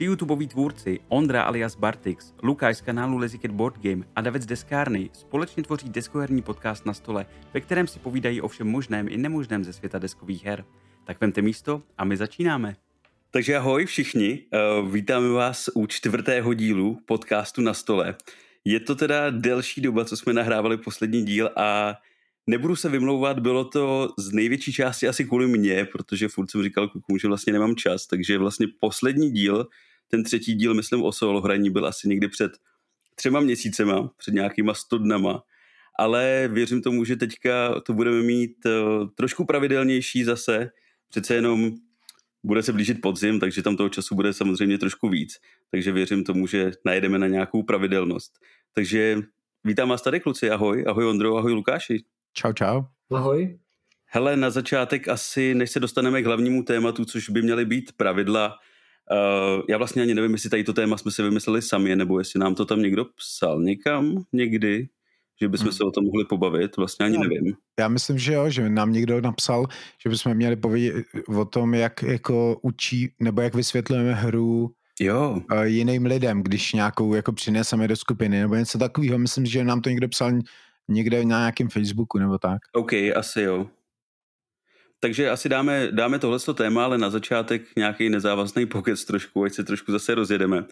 Tři YouTubeoví tvůrci, Ondra alias Bartix, Lukáš z kanálu Leziket Board Game a David z Deskárny společně tvoří deskoherní podcast na stole, ve kterém si povídají o všem možném i nemožném ze světa deskových her. Tak vemte místo a my začínáme. Takže ahoj všichni, uh, vítáme vás u čtvrtého dílu podcastu na stole. Je to teda delší doba, co jsme nahrávali poslední díl a nebudu se vymlouvat, bylo to z největší části asi kvůli mně, protože furt jsem říkal že vlastně nemám čas, takže vlastně poslední díl, ten třetí díl, myslím o solo hraní, byl asi někdy před třema měsícema, před nějakýma sto dnama, ale věřím tomu, že teďka to budeme mít uh, trošku pravidelnější zase, přece jenom bude se blížit podzim, takže tam toho času bude samozřejmě trošku víc, takže věřím tomu, že najedeme na nějakou pravidelnost. Takže vítám vás tady kluci, ahoj, ahoj Ondro, ahoj Lukáši. Čau, čau. Ahoj. Hele, na začátek asi, než se dostaneme k hlavnímu tématu, což by měly být pravidla, uh, já vlastně ani nevím, jestli tady to téma jsme si vymysleli sami, nebo jestli nám to tam někdo psal někam někdy, že bychom hmm. se o tom mohli pobavit, vlastně ani já, nevím. Já myslím, že jo, že nám někdo napsal, že bychom měli povědět o tom, jak jako učí, nebo jak vysvětlujeme hru jo. Uh, jiným lidem, když nějakou jako přineseme do skupiny, nebo něco takového. Myslím, že nám to někdo psal někde na nějakém Facebooku nebo tak. OK, asi jo. Takže asi dáme, dáme tohle téma, ale na začátek nějaký nezávazný pokec trošku, ať se trošku zase rozjedeme. Uh,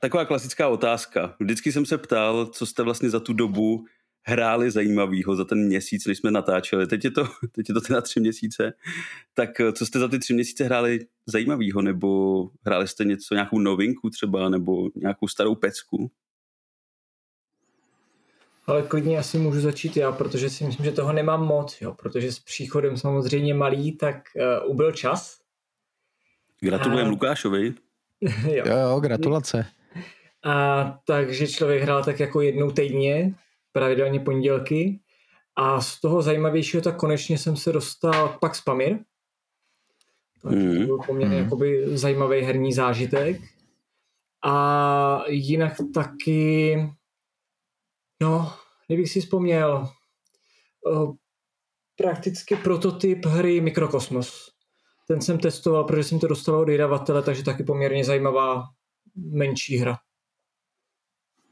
taková klasická otázka. Vždycky jsem se ptal, co jste vlastně za tu dobu hráli zajímavého za ten měsíc, než jsme natáčeli. Teď je to, teď je to teda tři měsíce. Tak eh, co jste za ty tři měsíce hráli zajímavého? Nebo hráli jste něco, nějakou novinku třeba, nebo nějakou starou pecku? Ale klidně asi můžu začít já, protože si myslím, že toho nemám moc, jo, protože s příchodem samozřejmě malý, tak uh, ubyl čas. Gratulujem a... Lukášovi. jo. jo, jo, gratulace. A takže člověk hrál tak jako jednou týdně, pravidelně pondělky. A z toho zajímavějšího, tak konečně jsem se dostal k Pax Pamir. Takže mm. to byl poměrně mm. jakoby zajímavý herní zážitek. A jinak taky No, kdybych si vzpomněl, uh, prakticky prototyp hry Mikrokosmos. Ten jsem testoval, protože jsem to dostal od vydavatele, takže taky poměrně zajímavá menší hra.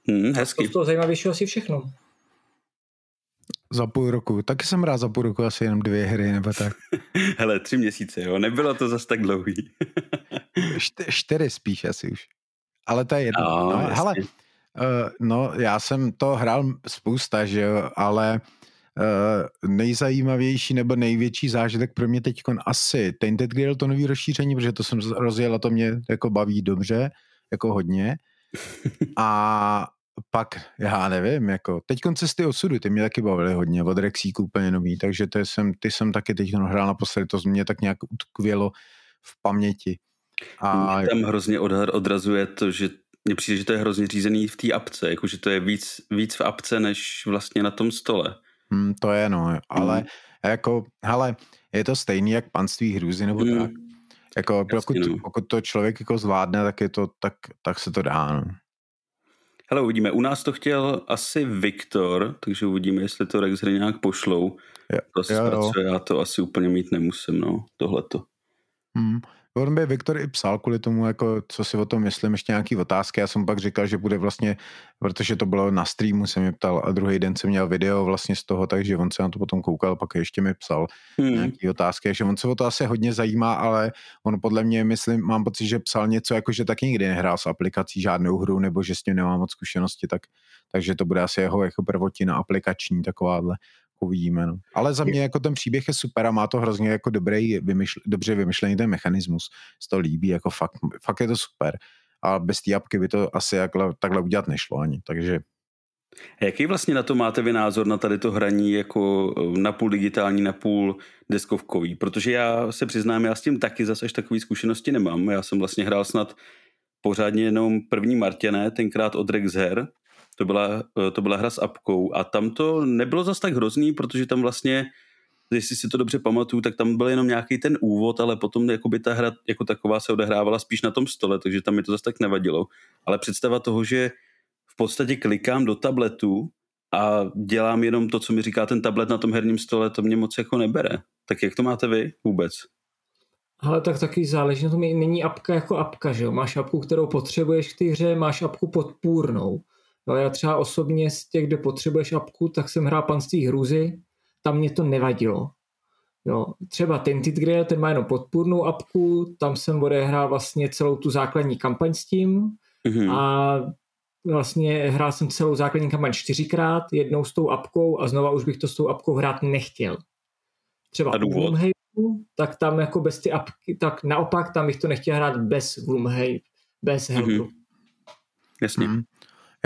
Hmm, hezky. To, to zajímavější asi všechno. Za půl roku. Taky jsem rád za půl roku asi jenom dvě hry, nebo tak. Hele, tři měsíce, jo. Nebylo to zas tak dlouhý. Čtyři spíš asi už. Ale to je jedno. No, no, hele, Uh, no, já jsem to hrál spousta, že jo, ale uh, nejzajímavější nebo největší zážitek pro mě teď asi Tainted Grail, to nový rozšíření, protože to jsem rozjel a to mě jako baví dobře, jako hodně. A pak, já nevím, jako, teď cesty osudu, ty mě taky bavily hodně, od Rexíku úplně nový, takže to jsem, ty jsem taky teď hrál naposledy, to mě tak nějak utkvělo v paměti. A... Mě tam hrozně odrazuje to, že mně přijde, že to je hrozně řízený v té apce, jakože to je víc, víc v apce, než vlastně na tom stole. Hmm, to je no, ale hmm. jako, hele, je to stejný jak panství hrůzy nebo hmm. tak. Jako, pokud, no. pokud to člověk jako zvládne, tak, je to, tak, tak se to dá. No. Hele, uvidíme. U nás to chtěl asi Viktor, takže uvidíme, jestli to Rex hry nějak pošlou. Jo, to asi jo, zpracuje, jo. já to asi úplně mít nemusím, no, tohleto. Hmm. On by Viktor i psal kvůli tomu, jako, co si o tom myslím, ještě nějaký otázky. Já jsem pak říkal, že bude vlastně, protože to bylo na streamu, jsem mi ptal a druhý den jsem měl video vlastně z toho, takže on se na to potom koukal, pak ještě mi psal hmm. nějaký otázky, takže on se o to asi hodně zajímá, ale on podle mě, myslím, mám pocit, že psal něco jako, že taky nikdy nehrál s aplikací žádnou hru, nebo že s tím nemá moc zkušenosti, tak, takže to bude asi jeho jako prvotina aplikační takováhle uvidíme. No. Ale za mě jako ten příběh je super a má to hrozně jako dobrý, vymyšl, dobře vymyšlený ten mechanismus. Se to líbí, jako fakt, fakt je to super. A bez té apky by to asi jakhle, takhle udělat nešlo ani, takže a jaký vlastně na to máte vy názor na tady to hraní jako eh, napůl digitální, napůl deskovkový? Protože já se přiznám, já s tím taky zase až takové zkušenosti nemám. Já jsem vlastně hrál snad pořádně jenom první Martěné, tenkrát od Rexher, to byla, eh, to byla hra s apkou a tam to nebylo zas tak hrozný, protože tam vlastně, jestli si to dobře pamatuju, tak tam byl jenom nějaký ten úvod, ale potom jakoby ta hra jako taková se odehrávala spíš na tom stole, takže tam mi to zase tak nevadilo. Ale představa toho, že v podstatě klikám do tabletu a dělám jenom to, co mi říká ten tablet na tom herním stole, to mě moc jako nebere. Tak jak to máte vy vůbec? Ale tak taky záleží na tom, není apka jako apka, že jo? Máš apku, kterou potřebuješ k té hře, máš apku podpůrnou. No, já třeba osobně z těch, kde potřebuješ apku, tak jsem hrál panství hruzy, tam mě to nevadilo. Jo, třeba Tinted Grail, ten má jenom podpůrnou apku, tam jsem odehrál vlastně celou tu základní kampaň s tím mm-hmm. a vlastně hrál jsem celou základní kampaň čtyřikrát, jednou s tou apkou a znova už bych to s tou apkou hrát nechtěl. Třeba a důvod? tak tam jako bez ty apky, tak naopak tam bych to nechtěl hrát bez Gloomhaven, bez Helpru. Mm-hmm. Jasně. Mm.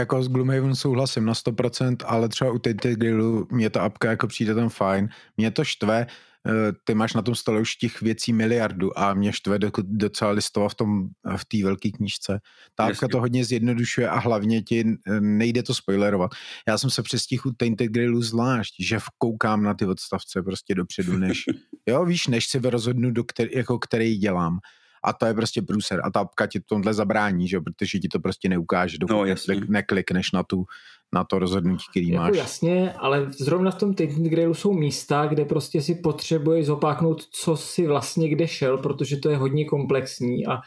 Jako s Gloomhaven souhlasím na 100%, ale třeba u Tinted Grillu mě ta apka jako přijde tam fajn. Mě to štve, Eh, ty máš na tom stole už těch věcí miliardu a mě štve docela listova v tom, v té velké knížce. Ta apka to hodně zjednodušuje a hlavně ti eh, nejde to spoilerovat. Já jsem se přestihl u Tainted Grillu zvlášť, že koukám na ty odstavce prostě dopředu, než, jo, víš, než si rozhodnu, do který, jako který dělám. A to je prostě průser. A ta apka ti tomhle zabrání, že? protože ti to prostě neukáže, dokud no, neklikneš na tu, na to rozhodnutí, který jako máš. Jasně, ale zrovna v tom Technic Grailu jsou místa, kde prostě si potřebuješ zopáknout, co si vlastně kde šel, protože to je hodně komplexní a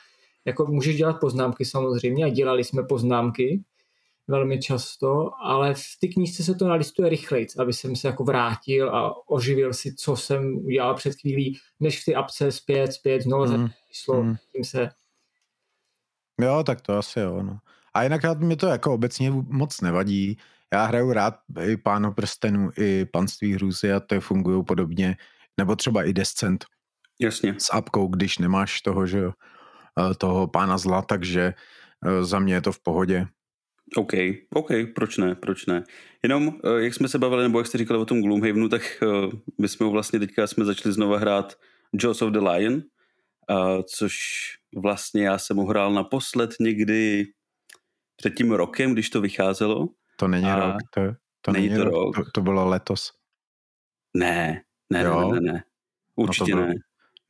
jako můžeš dělat poznámky samozřejmě a dělali jsme poznámky velmi často, ale v té knížce se to nalistuje rychleji, aby jsem se jako vrátil a oživil si, co jsem udělal před chvílí, než v ty apce zpět, zpět, znovu mm. číslo, mm. tím se Jo, tak to asi jo, no. A jinak mi to jako obecně moc nevadí. Já hraju rád i Pánu prstenů, i Panství hrůzy a to fungují podobně. Nebo třeba i Descent. Jasně. S apkou, když nemáš toho, že eh, toho pána zla, takže eh, za mě je to v pohodě. OK, OK, proč ne, proč ne. Jenom, eh, jak jsme se bavili, nebo jak jste říkali o tom Gloomhavenu, tak my jsme vlastně teďka jsme začali znova hrát Jaws of the Lion, což vlastně já jsem ho hrál naposled někdy před tím rokem, když to vycházelo. To není a rok, to, to není, není to rok. To, to bylo letos. Ne, ne, jo. ne, ne, ne. Určitě no bylo... ne.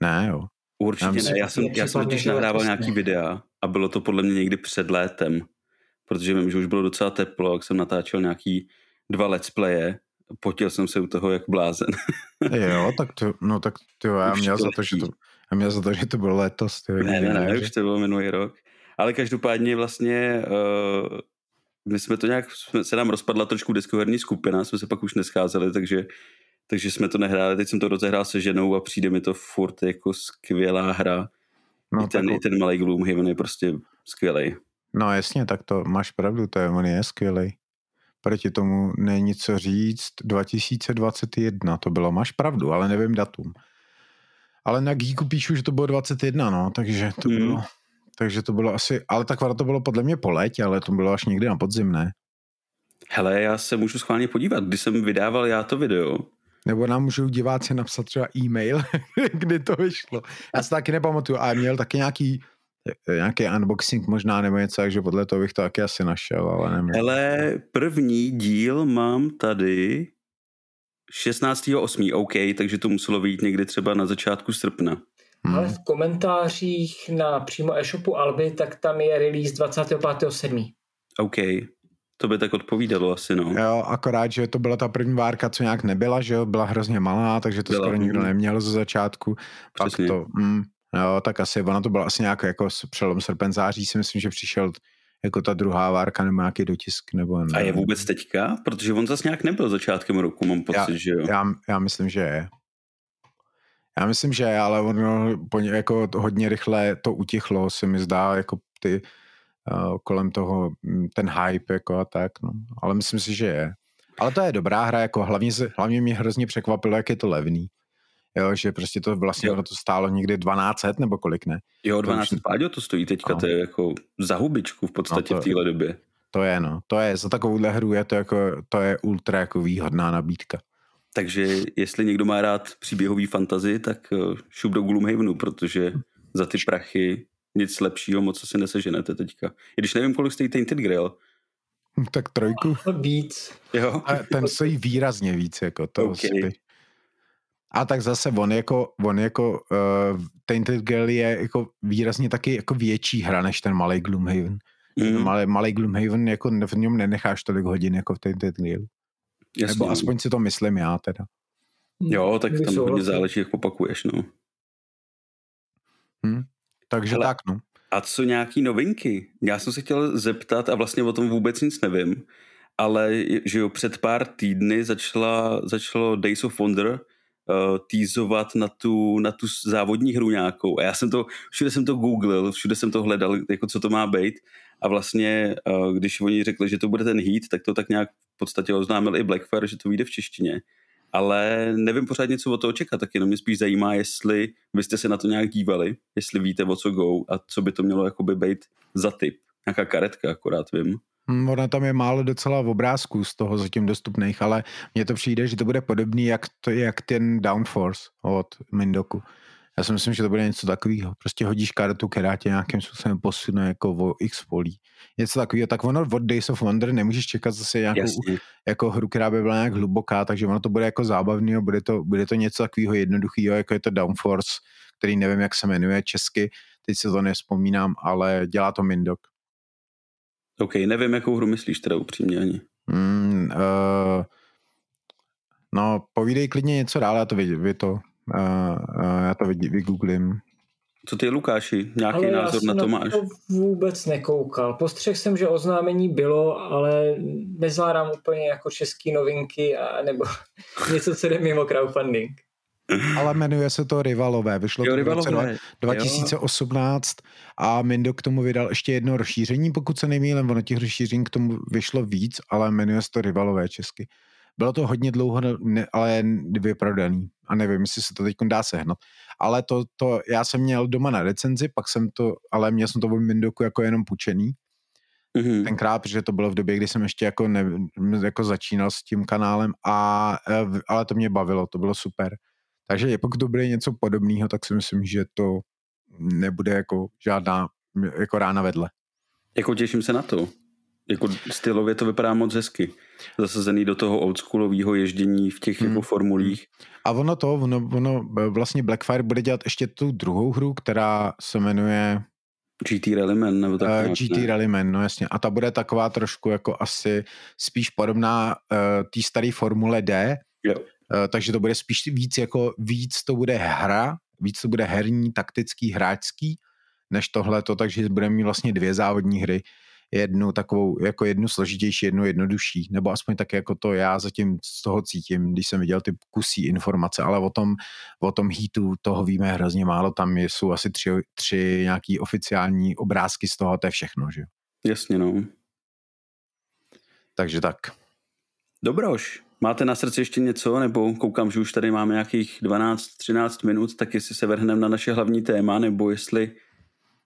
Ne, jo. Určitě já myslím, ne. Já jsem, já jsem totiž nahrával nějaký videa a bylo to podle mě někdy před létem, protože vím, že už bylo docela teplo, jak jsem natáčel nějaký dva let's playe, potil jsem se u toho jak blázen. jo, tak to, no tak ty, já měl za to, že to, já měl za to, že to bylo letos. Ty, ne, ne, ne, už to bylo minulý rok. Ale každopádně vlastně uh, my jsme to nějak, se nám rozpadla trošku deskoherní skupina, jsme se pak už nescházeli, takže, takže jsme to nehráli. Teď jsem to rozehrál se ženou a přijde mi to furt jako skvělá hra. No, I, ten, tak... I ten malý Gloomhaven je prostě skvělý. No jasně, tak to máš pravdu, to je, on je skvělý. Proti tomu není co říct. 2021 to bylo, máš pravdu, ale nevím datum. Ale na Geeku píšu, že to bylo 21, no, takže to hmm. bylo takže to bylo asi, ale tak to bylo podle mě po létě, ale to bylo až někdy na podzim, ne? Hele, já se můžu schválně podívat, když jsem vydával já to video. Nebo nám můžou diváci napsat třeba e-mail, kdy to vyšlo. Já si taky nepamatuju, a měl taky nějaký nějaký unboxing možná nebo něco, takže podle toho bych to taky asi našel, ale nevím. Ale první díl mám tady 16.8. OK, takže to muselo být někdy třeba na začátku srpna. Hmm. Ale v komentářích na přímo e-shopu Alby, tak tam je release 25.7. OK, to by tak odpovídalo asi, no. Jo, akorát, že to byla ta první várka, co nějak nebyla, že jo, byla hrozně malá, takže to byla, skoro nikdo mm. neměl ze začátku. Přesně. Pak to, mm, jo, tak asi, ona to byla asi nějak jako přelom srpen září, si myslím, že přišel jako ta druhá várka nebo nějaký dotisk. Nebo ne. A je vůbec teďka? Protože on zase nějak nebyl začátkem roku, mám pocit, já, že jo? Já, já myslím, že je. Já myslím, že je, ale ono jako hodně rychle to utichlo, se mi zdá, jako ty uh, kolem toho, mm, ten hype jako a tak, no. Ale myslím si, že je. Ale to je dobrá hra, jako hlavně, hlavně mě hrozně překvapilo, jak je to levný. Jo, že prostě to vlastně ono to stálo někdy 1200 nebo kolik ne? Jo, 1200 páďo to stojí teďka, no. to je jako za hubičku v podstatě no to, v téhle době. To je no, to je, za takovouhle hru je to jako, to je ultra jako výhodná nabídka. Takže jestli někdo má rád příběhový fantazy, tak eh, šup do Gloomhavenu, protože za ty prachy nic lepšího moc asi neseženete teďka. I když nevím, kolik stojí Tainted Grail. Tak trojku. Víc. Jo. A ten stojí výrazně víc, jako to. Okay. A tak zase on jako, on jako uh, Tainted Grail je jako výrazně taky jako větší hra než ten malý Gloomhaven. Mm. Malý, malý Gloomhaven jako v něm nenecháš tolik hodin jako v Tainted Grail. Jasně, Nebo aspoň si to myslím já teda. Jo, tak tam hodně záleží, jak opakuješ, no. Hmm. Takže Hele, tak, no. A co nějaký novinky? Já jsem se chtěl zeptat a vlastně o tom vůbec nic nevím, ale že jo, před pár týdny začala, začalo Days of Wonder uh, týzovat na tu, na tu závodní hru nějakou. A já jsem to, všude jsem to googlil, všude jsem to hledal, jako co to má být. A vlastně, uh, když oni řekli, že to bude ten Heat, tak to tak nějak v podstatě oznámil i Blackfire, že to vyjde v češtině. Ale nevím pořád něco o toho čekat, tak jenom mě spíš zajímá, jestli vy jste se na to nějak dívali, jestli víte, o co go a co by to mělo jakoby být za typ. Nějaká karetka akorát vím. Hmm, ona tam je málo docela v obrázků z toho zatím dostupných, ale mně to přijde, že to bude podobný jak, to, jak ten Downforce od Mindoku. Já si myslím, že to bude něco takového. Prostě hodíš kartu, která tě nějakým způsobem posune jako o x polí. Něco takového. Tak ono od Days of Wonder nemůžeš čekat zase nějakou Jasně. jako hru, která by byla nějak hluboká, takže ono to bude jako zábavný a bude to, bude to něco takového jednoduchého, jako je to Downforce, který nevím, jak se jmenuje česky, teď si to nespomínám, ale dělá to Mindok. OK, nevím, jakou hru myslíš teda upřímně ani. Mm, uh, no, povídej klidně něco dál, já to vy, vy to, uh, uh, já to vy, vygooglím. Co ty, Lukáši? Nějaký ale názor já na to máš? to vůbec nekoukal. Postřeh jsem, že oznámení bylo, ale nezvládám úplně jako české novinky a nebo něco, co jde mimo crowdfunding. Ale jmenuje se to Rivalové, vyšlo Jo, to v roce rivalové. 2018 a Mindo k tomu vydal ještě jedno rozšíření, pokud se nemýlím, ono těch rozšíření k tomu vyšlo víc, ale jmenuje se to Rivalové česky. Bylo to hodně dlouho, ne, ale vyprodaný a nevím, jestli se to teď dá sehnat. Ale to, to, já jsem měl doma na recenzi, pak jsem to, ale měl jsem to od Mindoku jako jenom půjčený, Mhm. tenkrát, protože to bylo v době, kdy jsem ještě jako, ne, jako začínal s tím kanálem, a, e, ale to mě bavilo, to bylo super. Takže pokud to bude něco podobného, tak si myslím, že to nebude jako žádná jako rána vedle. Jako těším se na to. Jako stylově to vypadá moc hezky. Zasazený do toho oldschoolového ježdění v těch Hmm. jako formulích. A ono to, ono, ono, vlastně Blackfire bude dělat ještě tu druhou hru, která se jmenuje GT Rallyman nebo tak uh, nějak, GT ne? Rallyman, no jasně. A ta bude taková trošku jako asi spíš podobná uh, té staré Formule D, Jo. Uh, takže to bude spíš víc jako víc to bude hra, víc to bude herní, taktický, hráčský, než tohleto, takže budeme mít vlastně dvě závodní hry, jednu takovou, jako jednu složitější, jednu jednodušší, nebo aspoň tak jako to já zatím z toho cítím, když jsem viděl ty kusí informace, ale o tom, o tom heatu toho víme hrozně málo, tam jsou asi tři, tři nějaký oficiální obrázky z toho a to je všechno, že jo. Jasně, no. Takže tak. Dobroš, máte na srdci ještě něco, nebo koukám, že už tady máme nějakých 12-13 minut, tak jestli se vrhneme na naše hlavní téma, nebo jestli,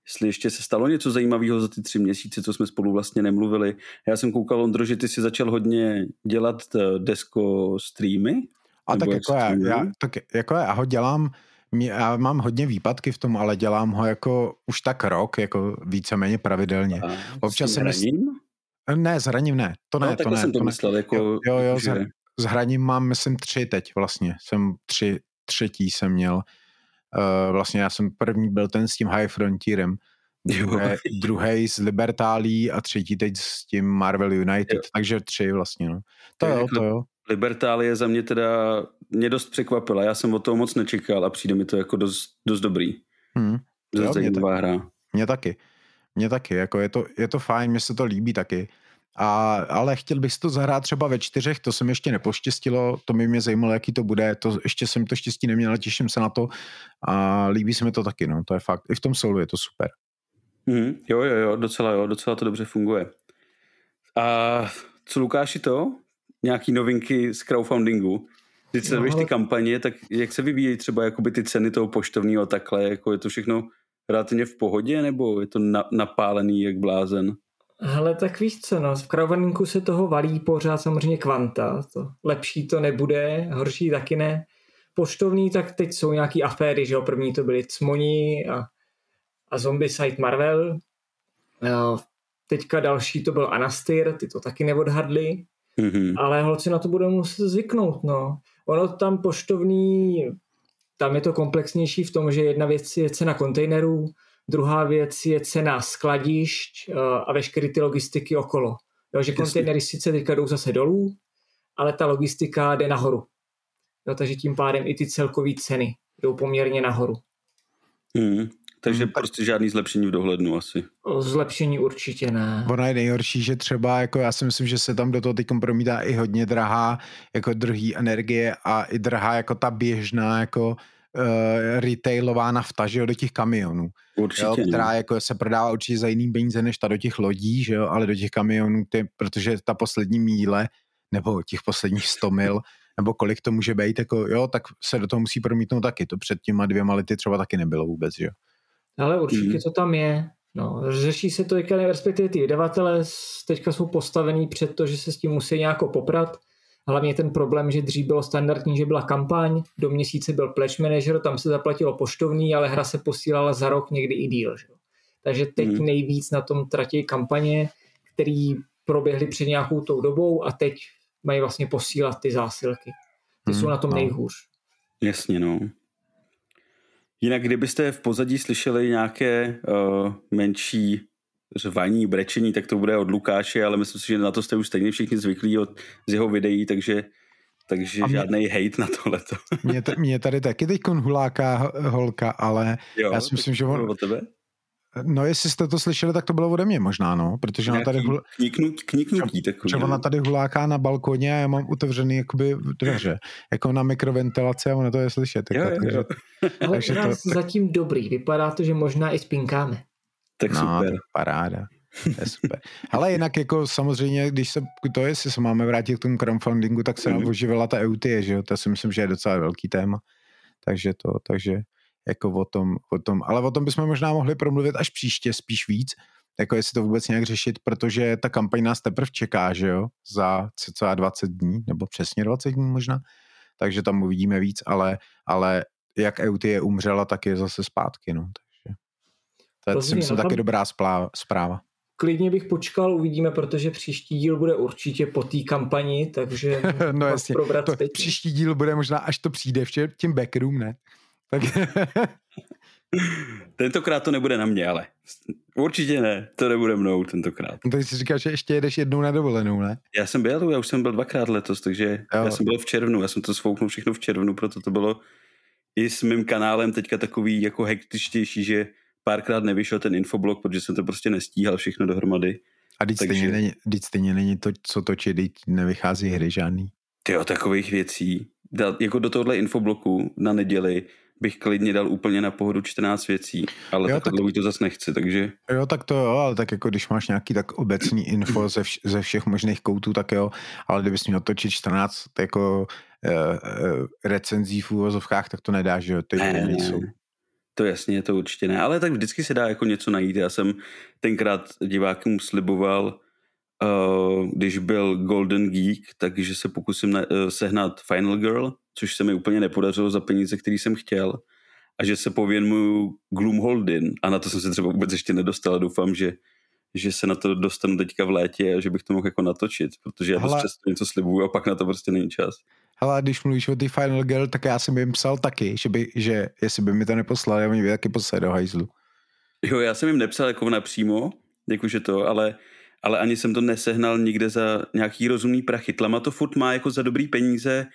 jestli ještě se stalo něco zajímavého za ty tři měsíce, co jsme spolu vlastně nemluvili. Já jsem koukal, Ondro, že ty si začal hodně dělat eh, desko streamy. A tak jak jako já, já, tak jako já ho dělám, já mám hodně výpadky v tom, ale dělám ho jako už tak rok, jako víceméně pravidelně. A Občas se mi-? Ne, s hraním ne, to ne, no, to ne. jsem to, to ne. myslel, jako, Jo, jo, jo, že, S hraním mám, myslím, tři teď vlastně. Jsem tři, třetí jsem měl. Uh, vlastně já jsem první byl ten s tím High Frontierem, Jo. druhé, druhý s Libertálí a třetí teď s tím Marvel United, Jo. takže tři vlastně, no. To jo, jako- to jo. Libertálie za mě teda mě dost překvapila, já jsem o toho moc nečekal a přijde mi to jako dost, dost dobrý. Hm. Dost Jo, mě zajímavá hra. Mně taky. Mně taky, jako je to, je to fajn, mně se to líbí taky. A, ale chtěl bych si to zahrát třeba ve čtyřech, to se mi ještě nepoštěstilo, to by mě zajímalo, jaký to bude, to ještě jsem to štěstí neměl, ale těším se na to a líbí se mi to taky, no, to je fakt, i v tom solu je to super. Mhm, jo, jo, jo, docela jo, docela to dobře funguje. A co Lukáši to? Nějaký novinky z crowdfundingu? Když se No, ty kampaně, tak jak se vyvíjejí třeba jakoby ty ceny toho poštovního a takhle, jako je to všechno relativně v pohodě, nebo je to na, napálený jak blázen? Hele, tak víš co, no, v crowdfundingu se toho valí pořád samozřejmě kvanta. To lepší to nebude, horší taky ne. Poštovní, tak teď jsou nějaký aféry, že jo, první to byly Cmoni a, a Zombie Site Marvel. A teďka další to byl Anastyr, ty to taky neodhadli, Mhm. ale holci na to budou muset zvyknout, no. Ono tam poštovní, tam je to komplexnější v tom, že jedna věc je cena kontejnerů, druhá věc je cena skladišť eh, a veškeré ty logistiky okolo. Jo, že kontejnery sice teďka jdou zase dolů, ale ta logistika jde nahoru. Jo, takže tím pádem i ty celkové ceny jdou poměrně nahoru. Mhm. Takže hmm, prostě žádný zlepšení v dohlednu asi. Zlepšení určitě ne. Ono je nejhorší, že třeba jako já si myslím, že se tam do toho teď promítá i hodně drahá jako druhý energie a i drahá jako ta běžná jako uh, retailová nafta, že jo, do těch kamionů. Určitě. Jo, která jako se prodává určitě za jiný peníze než ta do těch lodí, že jo, ale do těch kamionů, ty, protože ta poslední míle, nebo těch posledních 100 mil, nebo kolik to může být, jako jo, tak se do toho musí promítnout taky. To před těma dvěma lety třeba taky nebylo vůbec, že jo. Ale určitě mm. to tam je. No, řeší se to teďka, respektive ty vydavatelé teďka jsou postavený před to, že se s tím musí nějak poprat. Hlavně ten problém, že dřív bylo standardní, že byla kampaň, do měsíce byl pledge manager, tam se zaplatilo poštovní, ale hra se posílala za rok, někdy i díl. Že? Takže teď mm. nejvíc na tom tratí kampaně, které proběhly před nějakou tou dobou a teď mají vlastně posílat ty zásilky. Ty mm. jsou na tom no. nejhůř. Jasně, no. Jinak, kdybyste v pozadí slyšeli nějaké uh, menší řvaní, brečení, tak to bude od Lukáše, ale myslím si, že na to jste už stejně všichni zvyklí od, z jeho videí, takže, takže mě, žádný hate na tohleto. mě, t- mě tady taky teď huláká holka, ale jo, já si myslím, že on... Od tebe? No, jestli jste to slyšeli, tak to bylo ode mě možná, no, protože ona tady... Hul... Kníknutí takový. Třeba ona tady huláká na balkoně a já mám otevřený jakoby dveře, jako na mikroventilaci a ona to je slyšet. Jako, jo, takže, jo. Ale takže to, zatím dobrý, vypadá to, že možná i spinkáme. Tak no, super. paráda. je super. Ale jinak jako samozřejmě, když se, to jestli se máme vrátit k tomu crowdfundingu, tak se mm. oživila ta EUTie, že jo, to si myslím, že je docela velký téma. Takže to, takže jako o tom, o tom, ale o tom bychom možná mohli promluvit až příště, spíš víc, jako jestli to vůbec nějak řešit, protože ta kampaň nás teprve čeká, že jo, za cca 20 dní, nebo přesně 20 dní možná, takže tam uvidíme víc, ale, ale jak EUTie umřela, tak je zase zpátky, no, to je, to si myslím, no, taky dobrá zpráva. Klidně bych počkal, uvidíme, protože příští díl bude určitě po té kampani, takže no jasně, to, příští díl bude možná, až to přijde v tím backroom, ne? Tak... tentokrát to nebude na mě, ale určitě ne, to nebude mnou tentokrát. No, tak jsi říkal, že ještě jedeš jednou na dovolenou, ne? Já jsem byl, já už jsem byl dvakrát letos, takže jo. já jsem byl v červnu, já jsem to svouknul všechno v červnu, proto to bylo i s mým kanálem teďka takový jako hektičtější, že párkrát nevyšel ten infoblog, protože jsem to prostě nestíhal všechno dohromady. A teď Takže... stejně, není, teď stejně není to, co točí, teď nevychází hry žádný. Ty takových věcí. Dát, jako do tohohle infobloku na neděli bych klidně dal úplně na pohodu 14 věcí, ale jo, tak dlouho to zase nechci, takže... Jo, tak to jo, ale tak jako když máš nějaký tak obecný info ze, vš- ze všech možných koutů, tak jo, ale kdybys měl točit 14 jako uh, uh, recenzí v úvozovkách, tak to nedáš, že jo, ty ne, nejsou. To jasně, to určitě ne, ale tak vždycky se dá jako něco najít. Já jsem tenkrát divákům sliboval, uh, když byl Golden Geek, takže se pokusím na, uh, sehnat Final Girl, což se mi úplně nepodařilo za peníze, který jsem chtěl. A že se pověnuju Gloomholdin. A na to jsem se třeba vůbec ještě nedostal. Doufám, že, že se na to dostanu teďka v létě a že bych to mohl jako natočit, protože já dost často něco slibuju a pak na to prostě není čas. Hele, když mluvíš o ty Final Girl, tak já jsem jim psal taky, že, by, že jestli by mi to neposlali, oni by taky poslali do hajzlu. Jo, já jsem jim nepsal jako napřímo, jakože to, ale, ale ani jsem to nesehnal nikde za nějaký rozumný prachy. Tlama to furt má jako za dobrý peníze,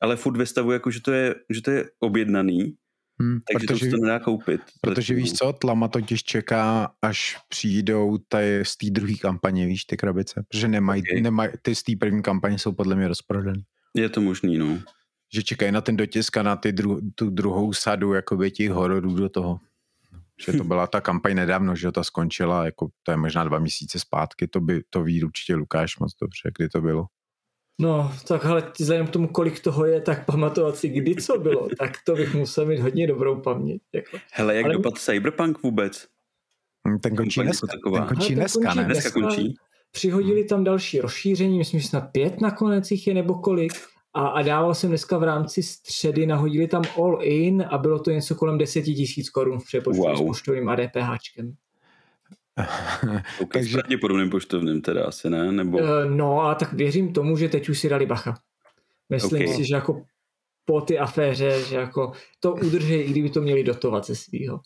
ale furt ve stavu, jako že to je, že to je objednaný, Hmm, takže protože, to nedá koupit. Protože víš co, Tlama totiž čeká, až přijdou ty z té druhé kampaně, víš, ty krabice. Protože nemají, okay. nemaj, ty z té první kampaně jsou podle mě rozprodaný. Je to možný, no. Že čekají na ten dotisk a na ty dru, tu druhou sadu jakoby těch hororů do toho. Že to byla ta kampaň nedávno, že ta skončila, jako to je možná dva měsíce zpátky, to by to ví určitě Lukáš moc dobře, kdy to bylo. No, tak ale vzhledem k tomu, kolik toho je, tak pamatovat si, kdy co bylo, tak to bych musel mít hodně dobrou paměť. Jako. Hele, jak ale... dopad Cyberpunk vůbec? Hm, ten končí dneska. Ten končí dneska, ne? Dneska končí. Přihodili tam další rozšíření, myslím, že snad pět nakonec jich je nebo kolik. A, a dával jsem dneska v rámci středy, nahodili tam all in a bylo to něco kolem 10 tisíc korun v přepočtu wow. s poštovým a DPHčkem. okay, Takže... Pravděpodobným poštovným teda asi ne? Nebo... Uh, no a tak věřím tomu, že teď už si dali bacha. Myslím okay. si, že jako po ty aféře, že jako to udrží, i kdyby to měli dotovat ze svýho.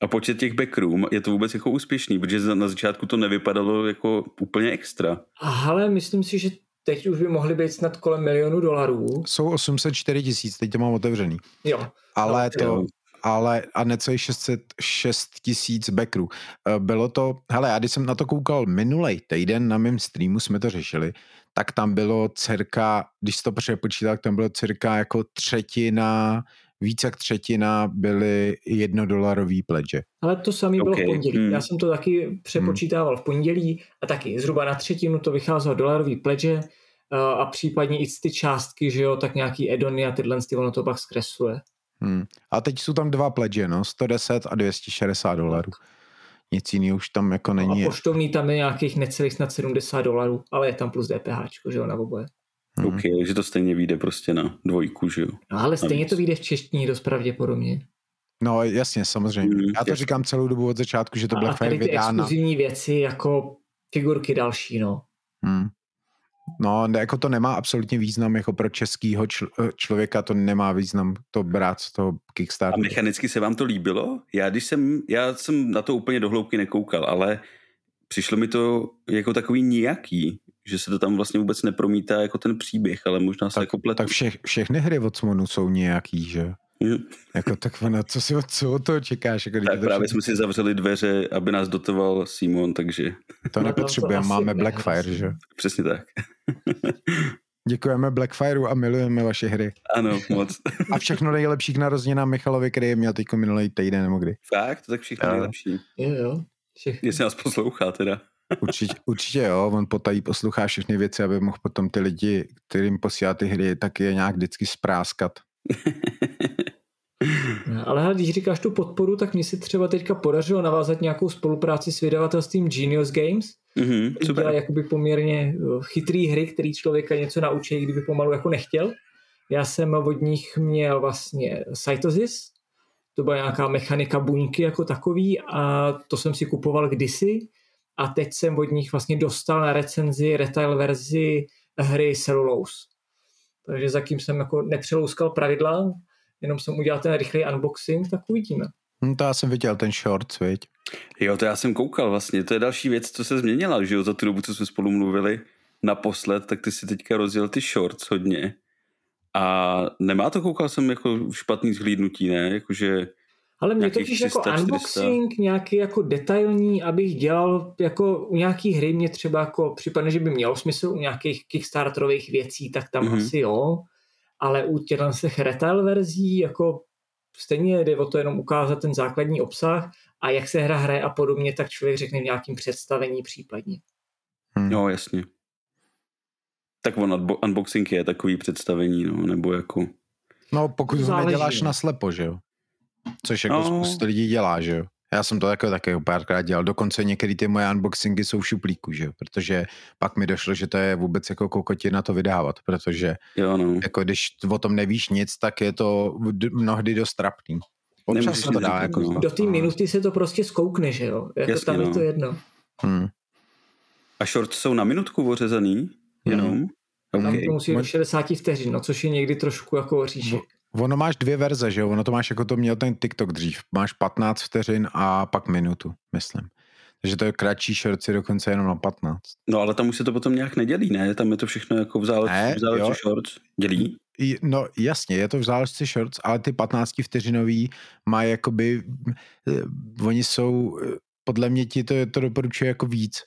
A počet těch backroom, je to vůbec jako úspěšný, protože na začátku to nevypadalo jako úplně extra. Ale myslím si, že teď už by mohly být snad kolem milionu dolarů. Jsou 804 tisíc, teď to mám otevřený. Jo. Ale no, to, ale a necelých 600, 6 tisíc backerů. Eh, bylo to, hele, já když jsem na to koukal minulý týden na mém streamu, jsme to řešili, tak tam bylo cirka, když to přepočítal, tak tam bylo cirka jako třetina, více jak třetina byly jednodolarový pledge. Ale to samé bylo okay. v pondělí. Hmm. Já jsem to taky přepočítával hmm. v pondělí a taky zhruba na třetinu to vycházelo dolarový pledge eh, a případně i ty částky, že jo, tak nějaký edony a tyhle ono to pak zkresluje. Hmm. A teď jsou tam dva pledge, no, 110 a 260 dolarů. Nic jiného už tam jako není. No a poštovní tam je nějakých necelých snad 70 dolarů, ale je tam plus DPH, že jo, na oboje. Hmm. OK, takže to stejně vyjde prostě na dvojku, že jo. No ale stejně to vyjde v češtině dost pravděpodobně. No jasně, samozřejmě. Hmm, Já to jasně. říkám celou dobu od začátku, že to Black Friday vydá na... exkluzivní věci jako figurky další, no. Hmm. No, jako to nemá absolutně význam, jako pro českýho čl- eh, člověka to nemá význam to brát z toho Kickstarteru. A mechanicky se vám to líbilo? Já když jsem, já jsem na to úplně dohloubky nekoukal, ale přišlo mi to jako takový nijaký, že se to tam vlastně vůbec nepromítá jako ten příběh, ale možná se tak, jako pletu. Tak vše, všechny hry od Smonu jsou nějaký, že? Mm. jako tak na co si od co od toho čekáš? Jako, tak právě jsme si zavřeli dveře, aby nás dotoval Simon, takže... To nepotřebujeme, máme Blackfire, že? Přesně tak. Děkujeme Blackfireu a milujeme vaše hry. Ano, moc. a všechno nejlepší k narozeninám Michalovi, který měl teď minulý týden nebo kdy. Fakt? To tak všechno nejlepší. Jo, jo. Všechno. Jestli nás poslouchá teda. Určitě, určitě jo, on potají poslouchá všechny věci, aby mohl potom ty lidi, kterým posílá ty hry, tak je nějak vždycky spráskat. Ale když říkáš tu podporu, tak mi si třeba teďka podařilo navázat nějakou spolupráci s vydavatelstvím Genius Games, mm-hmm, super. dělá jakoby poměrně eh, chytrý hry, který člověka něco naučí, kdyby pomalu jako nechtěl. Já jsem od nich měl vlastně Cytosis, to byla nějaká mechanika buňky jako takový a to jsem si kupoval kdysi a teď jsem od nich vlastně dostal na recenzi retail verzi hry Cellulose. Takže zatím jsem jako nepřelouskal pravidla, jenom jsem udělal ten rychlý unboxing, tak uvidíme. Hm, to já jsem viděl ten short, viď? Jo, to já jsem koukal vlastně, to je další věc, co se změnila, že jo, za tu dobu, co jsme spolu mluvili naposled, tak ty si teďka rozjel ty shorts hodně. A nemá to, koukal jsem jako špatný zhlídnutí, ne? Jakože ale mě totiž jako unboxing 400. nějaký jako detailní, abych dělal jako u nějaký hry mě třeba jako připadne, že by mělo smysl u nějakých kickstarterových věcí, tak tam mm-hmm. asi jo, ale u těchto těch retail verzí jako stejně jde o to jenom ukázat ten základní obsah a jak se hra hraje a podobně, tak člověk řekne v nějakým představení případně. Hmm. No, jasně. Tak on unboxing je takový představení, no, nebo jako... No, pokud ho neděláš na slepo, že jo? Což jako no. spousta lidí dělá, že jo? Já jsem to také, také párkrát dělal. Dokonce některé ty moje unboxingy jsou v šuplíku, že jo? Protože pak mi došlo, že to je vůbec jako kokotina to vydávat, protože jo, no. jako když o tom nevíš nic, tak je to mnohdy dost trapný. Občas to dá jako no. Do té minuty se to prostě skoukne, že jo? Jako Jasně, tam no. je to jedno. Hmm. A shorts jsou na minutku ořezaný? Jenom? Hmm. Okay. Tam musí 60 vteřin, no, což je někdy trošku jako říšek. Ono máš dvě verze, že jo? Ono to máš jako to měl ten TikTok dřív. Máš 15 vteřin a pak minutu, myslím. Takže to je kratší shortsy dokonce jenom na 15. No ale tam už se to potom nějak nedělí, ne? Tam je to všechno jako v záležitosti shorts. Dělí? No jasně, je to v záležitosti shorts, ale ty 15 vteřinový mají jakoby, eh, oni jsou, eh, podle mě ti to, to doporučuje jako víc,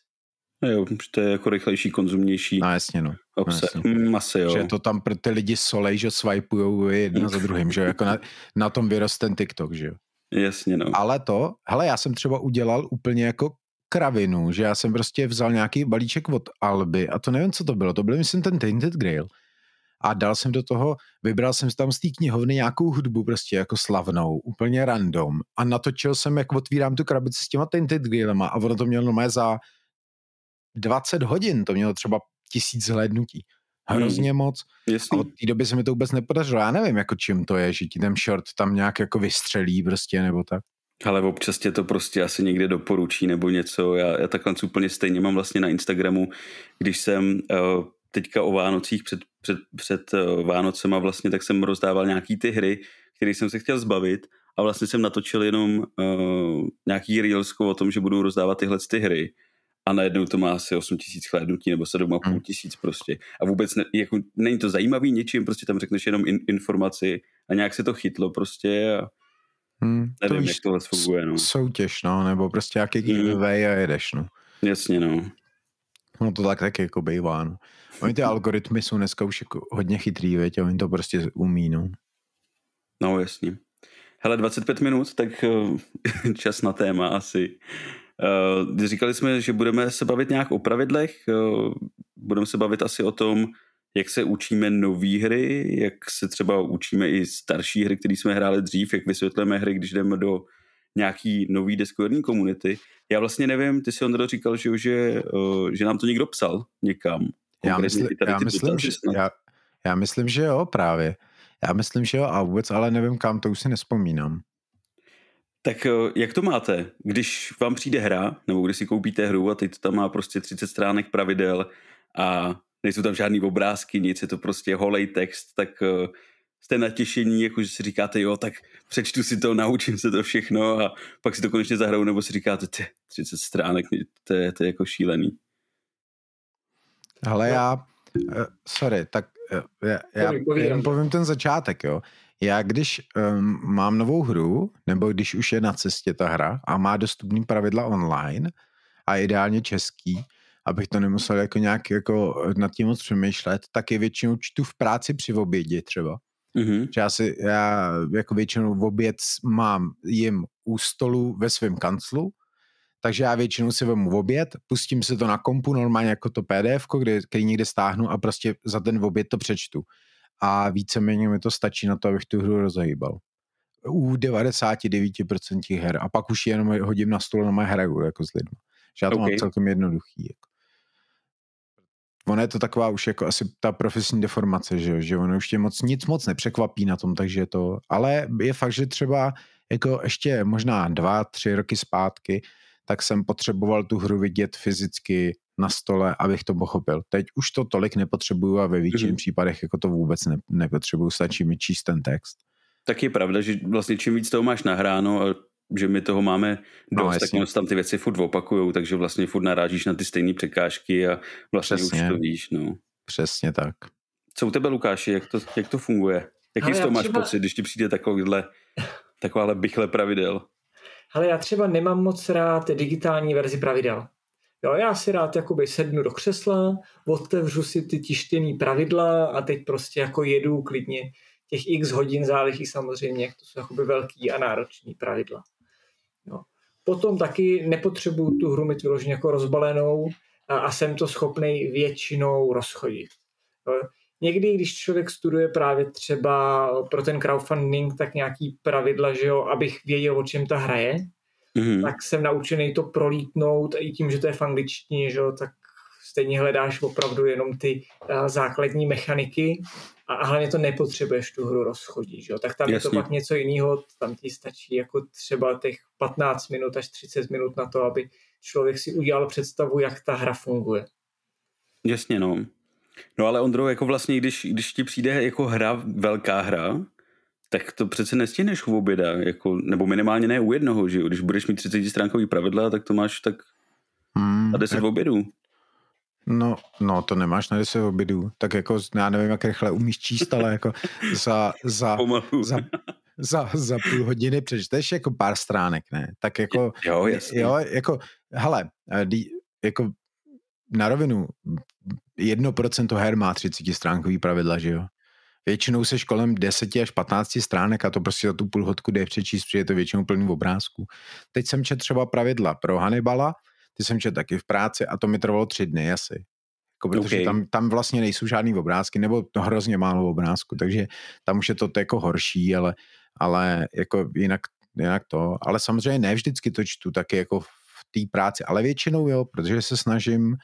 Jo, to je jako rychlejší, konzumnější. No jasně, no. Obsah. No, jasně. Mm, asi, jo. Že to tam pro ty lidi solej, že swipujou jedna za druhým, že jako na, na tom vyrost ten TikTok, že jo. Jasně, no. Ale to, hele, já jsem třeba udělal úplně jako kravinu, že já jsem prostě vzal nějaký balíček od Alby a to nevím, co to bylo, to byl myslím ten Tainted Grail a dal jsem do toho, vybral jsem tam z té knihovny nějakou hudbu prostě jako slavnou, úplně random a natočil jsem, jak otvírám tu krabici s těma Tainted Grailema a ono to mělo normálně za 20 hodin, to mělo třeba tisíc hlédnutí. Hrozně hmm. moc. Jasný. A od té doby se mi to vůbec nepodařilo. Já nevím, jako čím to je, že ti ten short tam nějak jako vystřelí prostě, nebo tak. Ale občas tě to prostě asi někde doporučí nebo něco. Já, já takhle úplně stejně mám vlastně na Instagramu, když jsem uh, teďka o Vánocích před, před, před uh, Vánocema vlastně, tak jsem rozdával nějaký ty hry, které jsem se chtěl zbavit a vlastně jsem natočil jenom uh, nějaký reelsko o tom, že budu rozdávat tyhle ty hry a najednou to má asi 8 tisíc chlédnutí nebo 7,5 hmm. tisíc prostě. A vůbec ne, jako, není to zajímavý ničím, prostě tam řekneš jenom in, informaci a nějak se to chytlo prostě a Hmm, Nevím, to jak tohle funguje, no. Soutěž, no, nebo prostě jaký hmm. giveaway a jedeš, no. Jasně, no. No to tak taky jako bývá, no. Oni ty algoritmy jsou dneska už jako hodně chytrý, věď, a oni to prostě umí, no. No, jasně. Hele, 25 minut, tak eh, čas na téma asi. Uh, říkali jsme, že budeme se bavit nějak o pravidlech, uh, budeme se bavit asi o tom, jak se učíme nové hry, jak se třeba učíme i starší hry, které jsme hráli dřív, jak vysvětlíme hry, když jdeme do nějaký nový deskoherní komunity. Já vlastně nevím, ty si Ondro říkal, že, že, že nám to někdo psal někam. Já, mysli, já, myslím, že, já, já myslím, že jo, právě. Já myslím, že jo a vůbec, ale nevím kam, to už si nespomínám. Tak jak to máte, když vám přijde hra, nebo když si koupíte hru a teď to tam má prostě 30 stránek pravidel a nejsou tam žádný obrázky, nic, je to prostě holej text, tak jste natěšení, jako že si říkáte, jo, tak přečtu si to, naučím se to všechno a pak si to konečně zahraju, nebo si říkáte, ty, 30 stránek, to je, to je jako šílený. Ale já, uh, sorry, tak já, já jenom povím ten začátek, jo. Já když um, mám novou hru, nebo když už je na cestě ta hra a má dostupný pravidla online a ideálně český, abych to nemusel jako nějak jako nad tím moc přemýšlet, tak je většinou čtu v práci při obědě třeba. Mm-hmm. Že já, si, já jako většinou v oběd mám jim u stolu ve svém kanclu, takže já většinou si vemu v oběd, pustím si to na kompu normálně jako to PDF, který někde stáhnu a prostě za ten oběd to přečtu. A víceméně mi to stačí na to, abych tu hru rozhýbal. U 99% her. A pak už jenom hodím na stůl na moje hru jako s lidmi. Že já to okay. mám celkem jednoduchý. Jako ono je to taková už jako asi ta profesní deformace, že, že ono už tě moc, nic moc nepřekvapí na tom, takže to, ale je fakt, že třeba jako ještě možná dva, tři roky zpátky, tak jsem potřeboval tu hru vidět fyzicky na stole, abych to pochopil. Teď už to tolik nepotřebuju a ve většině mm-hmm. případech jako to vůbec ne, nepotřebuju, stačí mi číst ten text. Tak je pravda, že vlastně čím víc toho máš nahráno a že my toho máme no, dost, no, tak moc tam ty věci furt opakujou, takže vlastně furt narážíš na ty stejné překážky a vlastně Přesně. už to víš. No. Přesně tak. Co u tebe, Lukáši, jak to, jak to funguje? Jaký z toho máš třeba... pocit, když ti přijde takovýhle, takováhle bychle pravidel? Ale já třeba nemám moc rád digitální verzi pravidel. Jo, já si rád jakoby sednu do křesla, otevřu si ty tištěný pravidla a teď prostě jako jedu klidně těch x hodin záleží samozřejmě, jak to jsou jakoby velký a náročný pravidla. No. Potom taky nepotřebuju tu hru mít vyloženě jako rozbalenou a, a jsem to schopný většinou rozchodit. No. Někdy, když člověk studuje právě třeba pro ten crowdfunding, tak nějaký pravidla, že jo, abych věděl, o čem ta hraje, mm-hmm. tak jsem naučený to prolítnout i tím, že to je v angličtině, že jo, tak stejně hledáš opravdu jenom ty uh, základní mechaniky a hlavně to nepotřebuješ tu hru rozchodit, že jo? tak tam Jasně. je to pak něco jiného, tam ti stačí jako třeba těch 15 minut až 30 minut na to, aby člověk si udělal představu, jak ta hra funguje. Jasně, no. No ale Ondro, jako vlastně, když, když ti přijde jako hra, velká hra, tak to přece nestihneš u oběda, jako, nebo minimálně ne u jednoho, že jo? Když budeš mít 30 stránkový pravidla, tak to máš tak hmm, a 10 jak, obědů. No, no, to nemáš na 10 obědů. Tak jako, já nevím, jak rychle umíš číst, ale jako za, za, za, za, za půl hodiny přečteš jako pár stránek, ne? Tak jako, jo, jasně. jo, jako, hele, jako na rovinu, jedno procento her má 30 stránkový pravidla, že jo? Většinou se kolem 10 až 15 stránek a to prostě za tu půl hodku jde přečíst, protože je to většinou plný obrázků. Teď jsem četl třeba pravidla pro Hannibala, ty jsem četl taky v práci a to mi trvalo tři dny asi. Jako, protože okay. tam, tam vlastně nejsou žádný obrázky, nebo to hrozně málo obrázku, takže tam už je to jako horší, ale, ale jako jinak, jinak to. Ale samozřejmě ne vždycky to čtu taky jako v té práci, ale většinou jo, protože se snažím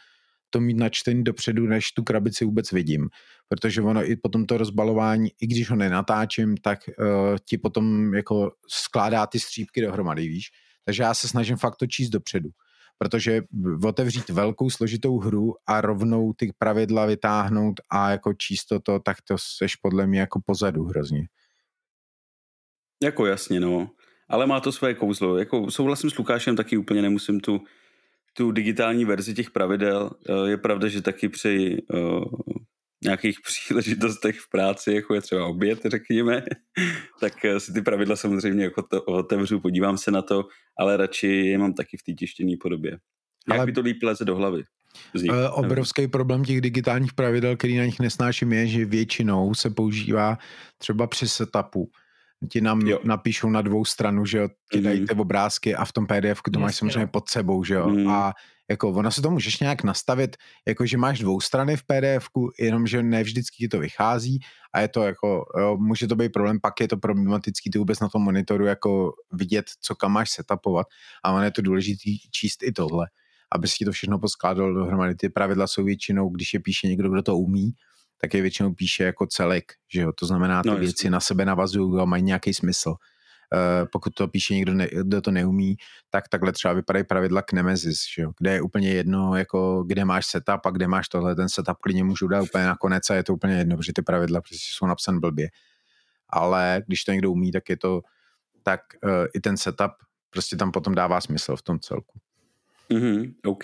to mít načtený dopředu, než tu krabici vůbec vidím. Protože ono i potom to rozbalování, i když ho nenatáčím, tak uh, ti potom jako skládá ty střípky dohromady, víš. Takže já se snažím fakt to číst dopředu protože otevřít velkou složitou hru a rovnou ty pravidla vytáhnout a jako číst to, tak to seš podle mě jako pozadu hrozně. Jako jasně, no. Ale má to své kouzlo. Jako souhlasím s Lukášem, taky úplně nemusím tu, tu digitální verzi těch pravidel. Eh, je pravda, že taky při uh, nějakých příležitostech v práci, jako je třeba oběd, řekněme, tak eh, si ty pravidla samozřejmě jako to otevřu, podívám se na to, ale radši je mám taky v té tištěné podobě. Jak ale... by to líp leze do hlavy? Nich, uh, obrovský nevím. problém těch digitálních pravidel, který na nich nesnáším, je, že většinou se používá třeba při setupu. Ti nám jo. napíšou na dvou stranu, že jo, ti dají mm. ty obrázky a v tom PDF to máš samozřejmě pod sebou, že jo. Mm. A jako ono se to můžeš nějak nastavit, jako že máš dvou strany v pdf jenomže ne vždycky ti to vychází a je to jako, jo, může to být problém, pak je to problematický ty vůbec na tom monitoru jako vidět, co kam máš setupovat a ono je to důležité číst i tohle, aby si to všechno poskládal dohromady. Ty pravidla jsou většinou, když je píše někdo, kdo to umí, tak je většinou píše jako celek, že jo, to znamená, ty no, věci na sebe navazují a mají nějaký smysl. Eh, pokud to píše někdo, ne, kdo to neumí, tak takhle třeba vypadají pravidla k Nemesis, že jo? kde je úplně jedno, jako kde máš setup a kde máš tohle, ten setup klidně můžu dát úplně nakonec a je to úplně jedno, protože ty pravidla prostě jsou napsané blbě. Ale když to někdo umí, tak je to, tak uh, i ten setup prostě tam potom dává smysl v tom celku. Mhm, OK.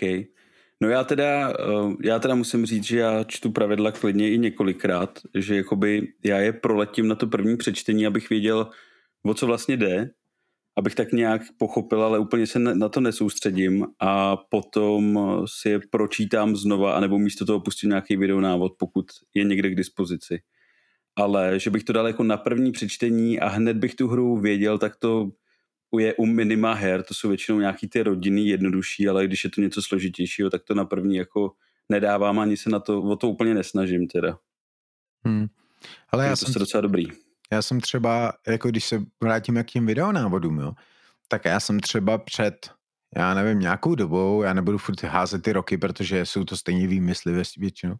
No já teda, uh, já teda musím říct, že já čtu pravidla klidně i několikrát, že jakoby já je proletím na to první přečtení, abych věděl, o co vlastně jde, abych tak nějak pochopil, ale úplně se na to nesoustředím a potom si je pročítám znova, anebo místo toho pustím nějaký videonávod, pokud je někde k dispozici. Ale že bych to dal jako na první přečtení a hned bych tu hru věděl, tak to je u minima her, to jsou většinou nějaký ty rodiny jednodušší, ale když je to něco složitějšího, tak to na první jako nedávám, ani se na to, o to úplně nesnažím teda. Hmm. Ale já je jsem, to docela dobrý. Já jsem třeba, jako když se vrátíme k těm videonávodům, jo, tak já jsem třeba před, já nevím, nějakou dobou, já nebudu furt házet ty roky, protože jsou to stejně výmysly většinou,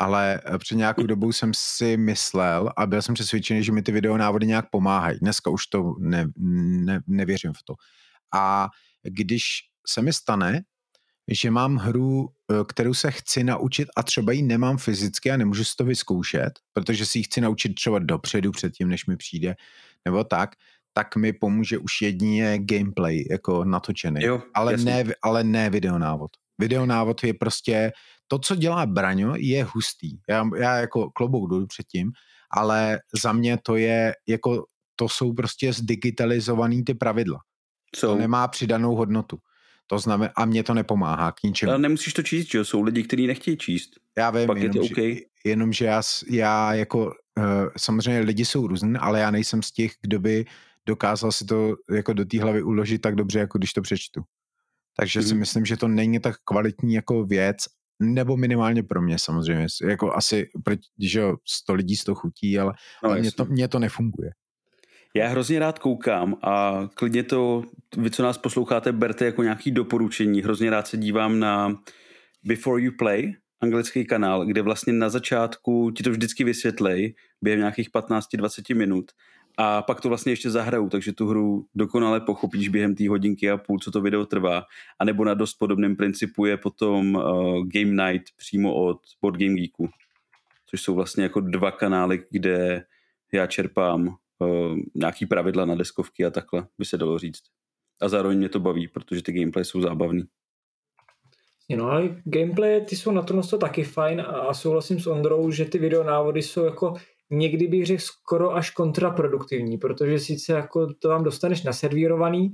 ale eh, před nějakou dobou jsem si myslel a byl jsem přesvědčený, že mi ty videonávody nějak pomáhají. Dneska už to ne, ne, nevěřím v to. A když se mi stane, že mám hru, eh, kterou se chci naučit a třeba ji nemám fyzicky a nemůžu si to vyzkoušet, protože si ji chci naučit třeba dopředu předtím, než mi přijde, nebo tak, tak mi pomůže už jedině gameplay, jako natočený. Jo, ale, ne, ale ne videonávod. Videonávod je prostě, to, co dělá Braňo, je hustý. Já, já jako klobouk jdu předtím, ale za mě to je, jako, to jsou prostě zdigitalizovaný ty pravidla. Co? To nemá přidanou hodnotu. To znamená, a mě to nepomáhá k ničemu. Ale nemusíš to číst, že Jsou lidi, kteří nechtějí číst. Já vím, Pak jenom, je to okay. že, jenom že já, já jako, uh, samozřejmě lidi jsou různý, ale já nejsem z těch, kdo by dokázal si to jako do té hlavy uložit tak dobře, jako když to přečtu. Takže mm. si mhm. myslím, že to není tak kvalitní jako věc, nebo minimálně pro mě samozřejmě. Jako asi, když jo, 100 lidí z toho chutí, ale, no, ale mě, to, mě to nefunguje. Já hrozně rád koukám a klidně to, vy co nás posloucháte, berte jako nějaký doporučení. Hrozně rád se dívám na Before You Play, anglický kanál, kde vlastně na začátku ti to vždycky vysvětlej během nějakých 15-20 minut a pak to vlastně ještě zahrajou, takže tu hru dokonale pochopíš během té hodinky a půl, co to video trvá. A nebo na dost podobném principu je potom uh, Game Night přímo od Board Game Geeku, což jsou vlastně jako dva kanály, kde já čerpám uh, nějaký pravidla na deskovky a takhle, by se dalo říct. A zároveň mě to baví, protože ty gameplay jsou zábavný. No ale gameplay ty jsou na to taky fajn a souhlasím s Ondrou, že ty videonávody jsou jako někdy bych řekl skoro až kontraproduktivní, protože sice jako to tam dostaneš naservírovaný,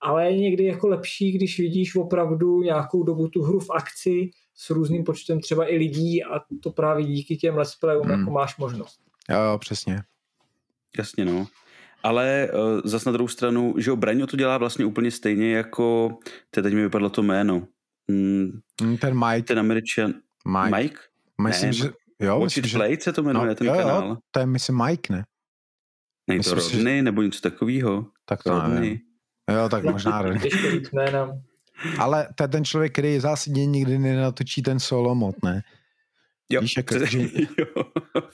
ale je někdy jako lepší, když vidíš opravdu nějakou dobu tu hru v akci s různým počtem třeba i lidí a to právě díky těm let's playům hmm. jako máš možnost. Jo, přesně. Jasně, no. Ale uh, zas na druhou stranu, že Braňo to dělá vlastně úplně stejně jako, teď mi vypadlo to jméno. Mm, ten Mike. Ten Američan. Mike? Mike? Myslím, ne, že, jo, Watch myslím, It Play se to jmenuje, no, ten jo, kanál. Jo, to je myslím Mike, ne? Není to myslím, Rodney, že... nebo něco takového? Tak to Rodney. nevím. Jo, tak možná Rodney. Ale to je ten člověk, který zásadně nikdy nenatočí ten solo mod, ne? Jo, Víš, jako, přes, že... jo,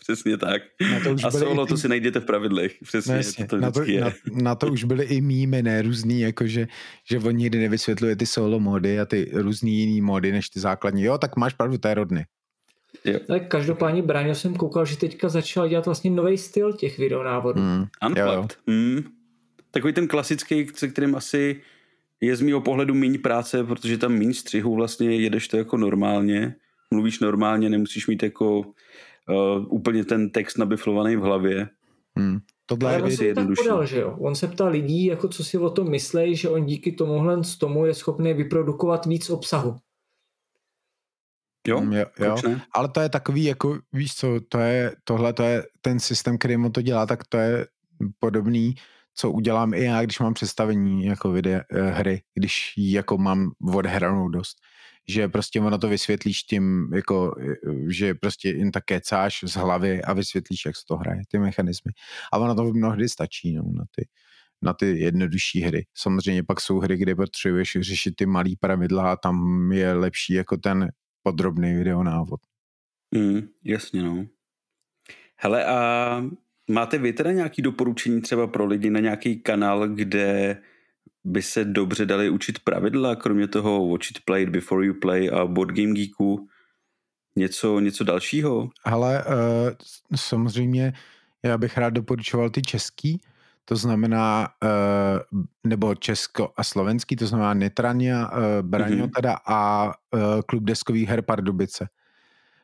přesně tak. Na to už a solo to si najděte v pravidlech. Přesně, no, jasně, to, to na, to, je. Na, na, to už byly i mýmy, ne různý, jakože, že on nikdy nevysvětluje ty solo mody a ty různý jiný mody než ty základní. Jo, tak máš pravdu, to je rodny. Jo. Tak každopádně Braňo jsem koukal, že teďka začal dělat vlastně nový styl těch videonávodů. Mm. Unplugged. Mm. Takový ten klasický, se kterým asi je z mého pohledu méně práce, protože tam méně střihů vlastně jedeš to jako normálně mluvíš normálně, nemusíš mít jako uh, úplně ten text nabiflovaný v hlavě. Hmm. Tohle je věc jednodušší. Podal, že jo? On se ptal lidí, jako co si o tom myslí, že on díky tomuhle z tomu je schopný vyprodukovat víc obsahu. Jo, jo, jo. ale to je takový, jako víš co, to je, tohle to je ten systém, který mu to dělá, tak to je podobný, co udělám i já, když mám představení jako video, eh, hry, když jako mám odhranou dost že prostě ono to vysvětlíš tím, jako, že prostě jen tak kecáš z hlavy a vysvětlíš, jak se to hraje, ty mechanismy. A ono to mnohdy stačí no, na, ty, na ty jednodušší hry. Samozřejmě pak jsou hry, kde potřebuješ řešit ty malý pravidla a tam je lepší jako ten podrobný videonávod. Mm, jasně, no. Hele, a máte vy teda nějaký doporučení třeba pro lidi na nějaký kanál, kde by se dobře dali učit pravidla, kromě toho Watch It Play, Before You Play a Board Game Geeku? Něco, něco dalšího? Ale uh, samozřejmě já bych rád doporučoval ty český, to znamená, uh, nebo česko a slovenský, to znamená Netrania, uh, Braňo mm-hmm. teda a uh, klub deskových her Pardubice,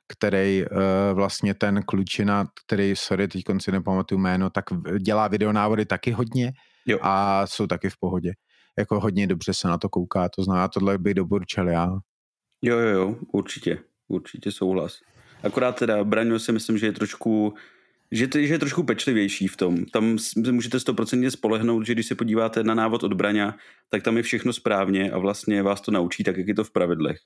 který uh, vlastně ten klučina, který, sorry, teď konci nepamatuju jméno, tak dělá videonávody taky hodně jo. a jsou taky v pohodě jako hodně dobře se na to kouká, to znamená, tohle bych doporučil já. Jo, jo, jo, určitě, určitě souhlas. Akorát teda Braňo si myslím, že je trošku že, to, že je trošku pečlivější v tom. Tam můžete stoprocentně spolehnout, že když se podíváte na návod od Braňa, tak tam je všechno správně a vlastně vás to naučí tak, jak je to v pravidlech.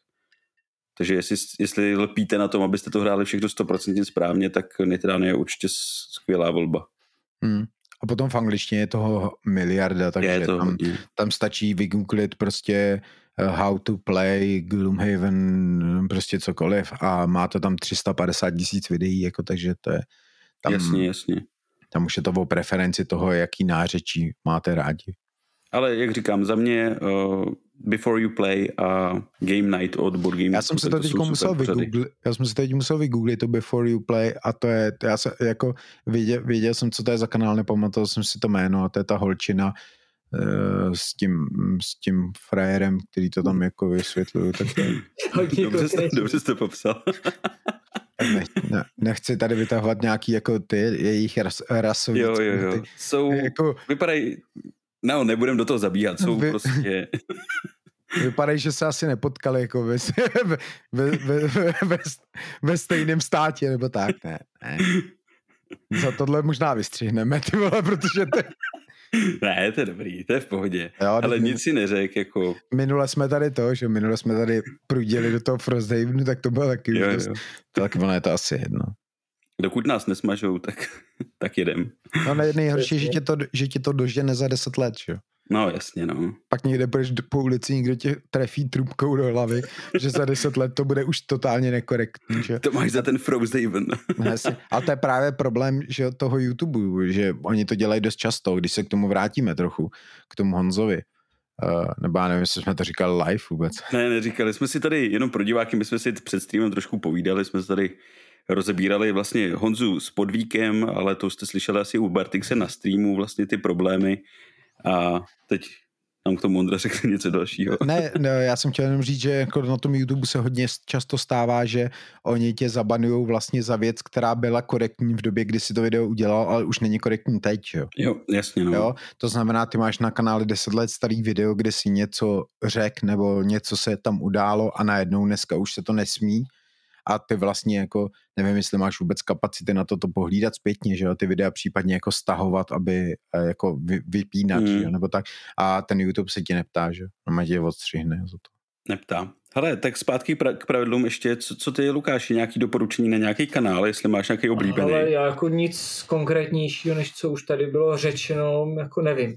Takže jestli, jestli lpíte na tom, abyste to hráli všechno stoprocentně správně, tak Nitran je určitě skvělá volba. Hmm. A potom v angličtině je toho miliarda, takže je to tam, tam stačí vygooglit prostě eh, how to play Gloomhaven, prostě cokoliv a máte tam 350 tisíc videí, jako takže to je tam, jasně, jasně. Tam už je to o preferenci toho, jaký nářečí máte rádi. Ale jak říkám, za mě uh, Before You Play a Game Night od Board Game. Já jsem se to teď musel vygooglit, já jsem se teď musel vygooglit to Before You Play a to je, já se, jako věděl, věděl jsem, co to je za kanál, nepamatoval jsem si to jméno a to je ta holčina uh, s tím, s tím frajerem, který to tam jako vysvětluje. Tak to dobře, jste, dobře jste popsal. ne, ne, nechci tady vytahovat nějaký jako ty jejich ras, rasový. Jo, jo, jo. Jsou, jako, vypadají No, nebudem do toho zabíhat, jsou Vy... prostě... Vypadají, že se asi nepotkali jako ve, ve, ve, ve, ve, ve stejném státě, nebo tak, ne, ne. Za tohle možná vystřihneme, ty vole, protože to... Ne, to je dobrý, to je v pohodě. Jo, Ale nic si neřek, jako... Minule jsme tady to, že minule jsme tady prudili do toho Frosthavenu, tak to bylo taky jo, už jo. Tak ono je to asi jedno. Dokud nás nesmažou, tak, tak jedem. No nejhorší, že tě, to, že tě to dožene za deset let, že jo? No jasně, no. Pak někde půjdeš po ulici, někdo tě trefí trubkou do hlavy, že za deset let to bude už totálně nekorektní, že? To máš za ten Frozen. No, A to je právě problém, že toho YouTube, že oni to dělají dost často, když se k tomu vrátíme trochu, k tomu Honzovi. Uh, nebo já nevím, jestli jsme to říkali live vůbec. Ne, neříkali jsme si tady, jenom pro diváky, my jsme si před streamem trošku povídali, jsme tady rozebírali vlastně Honzu s podvíkem, ale to jste slyšeli asi u Bartixe na streamu vlastně ty problémy a teď nám k tomu Ondra řekne něco dalšího. Ne, ne, já jsem chtěl jenom říct, že jako na tom YouTube se hodně často stává, že oni tě zabanují vlastně za věc, která byla korektní v době, kdy si to video udělal, ale už není korektní teď, jo? Jo, jasně, no. Jo? To znamená, ty máš na kanále 10 let starý video, kde si něco řek nebo něco se tam událo a najednou dneska už se to nesmí a ty vlastně jako, nevím, jestli máš vůbec kapacity na to to pohlídat zpětně, že jo, ty videa případně jako stahovat, aby eh, jako vy, vypínat, mm. že jo, nebo tak a ten YouTube se ti neptá, že jo, no tě odstřihne za to. Neptá. Hele, tak zpátky k pravidlům ještě, co, co ty, Lukáši, nějaký doporučení na nějaký kanál, jestli máš nějaký oblíbený? Ale já jako nic konkrétnějšího, než co už tady bylo řečeno, jako nevím.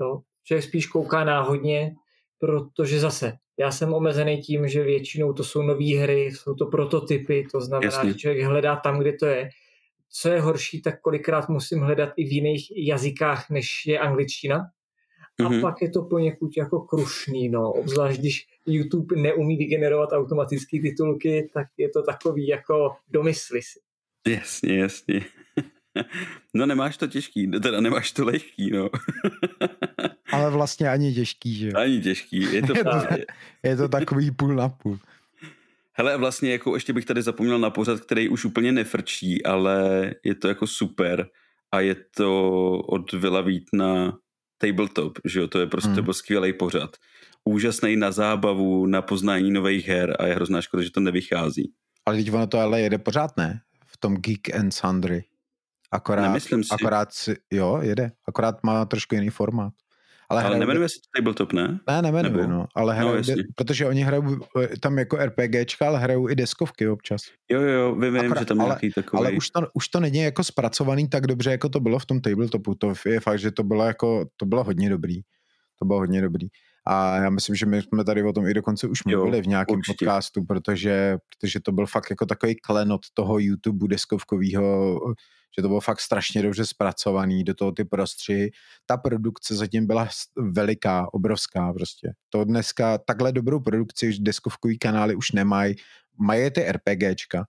Jo. Člověk spíš kouká náhodně, protože zase já jsem omezený tím, že většinou to jsou nové hry, jsou to prototypy, to znamená, Jasně. že člověk hledá tam, kde to je. Co je horší, tak kolikrát musím hledat i v jiných jazykách, než je angličtina. A mm-hmm. pak je to poněkud jako krušný, no. Obzvlášť, když YouTube neumí vygenerovat automatické titulky, tak je to takový jako domysly si. Jasně, jasně. No nemáš to těžký, teda nemáš to lehký, no. Ale vlastně ani těžký, že Ani těžký, je to, je to, je to takový půl na půl. Hele, vlastně jako ještě bych tady zapomněl na pořad, který už úplně nefrčí, ale je to jako super a je to od Vila na Tabletop, že jo, to je prostě hmm. byl skvělý pořad. Úžasný na zábavu, na poznání nových her a je hrozná škoda, že to nevychází. Ale teď ono to ale jede pořád, ne? V tom Geek and Sundry. Akorát, Nemyslím si. akorát si, jo, jede. Akorát má trošku jiný formát. Ale, ale nemenuje se to Tabletop, ne? Ne, nemenuje, Nebo? no. Ale hrajou, no, de, protože oni hrajou tam jako RPGčka, ale hrajou i deskovky občas. Jo, jo, vím, vím Akorát, že tam ale, nějaký takový... Ale už to, už to není jako zpracovaný tak dobře, jako to bylo v tom Tabletopu. To je fakt, že to bylo jako, to bylo hodně dobrý. To bylo hodně dobrý. A já myslím, že my jsme tady o tom i dokonce už mluvili jo, v nějakém určitě. podcastu, protože, protože to byl fakt jako takový klenot toho YouTube deskovkového že to bylo fakt strašně dobře zpracovaný, do toho ty prostřihy. Ta produkce zatím byla veliká, obrovská prostě. To dneska takhle dobrou produkci deskovkový kanály už nemají. Mají ty RPGčka,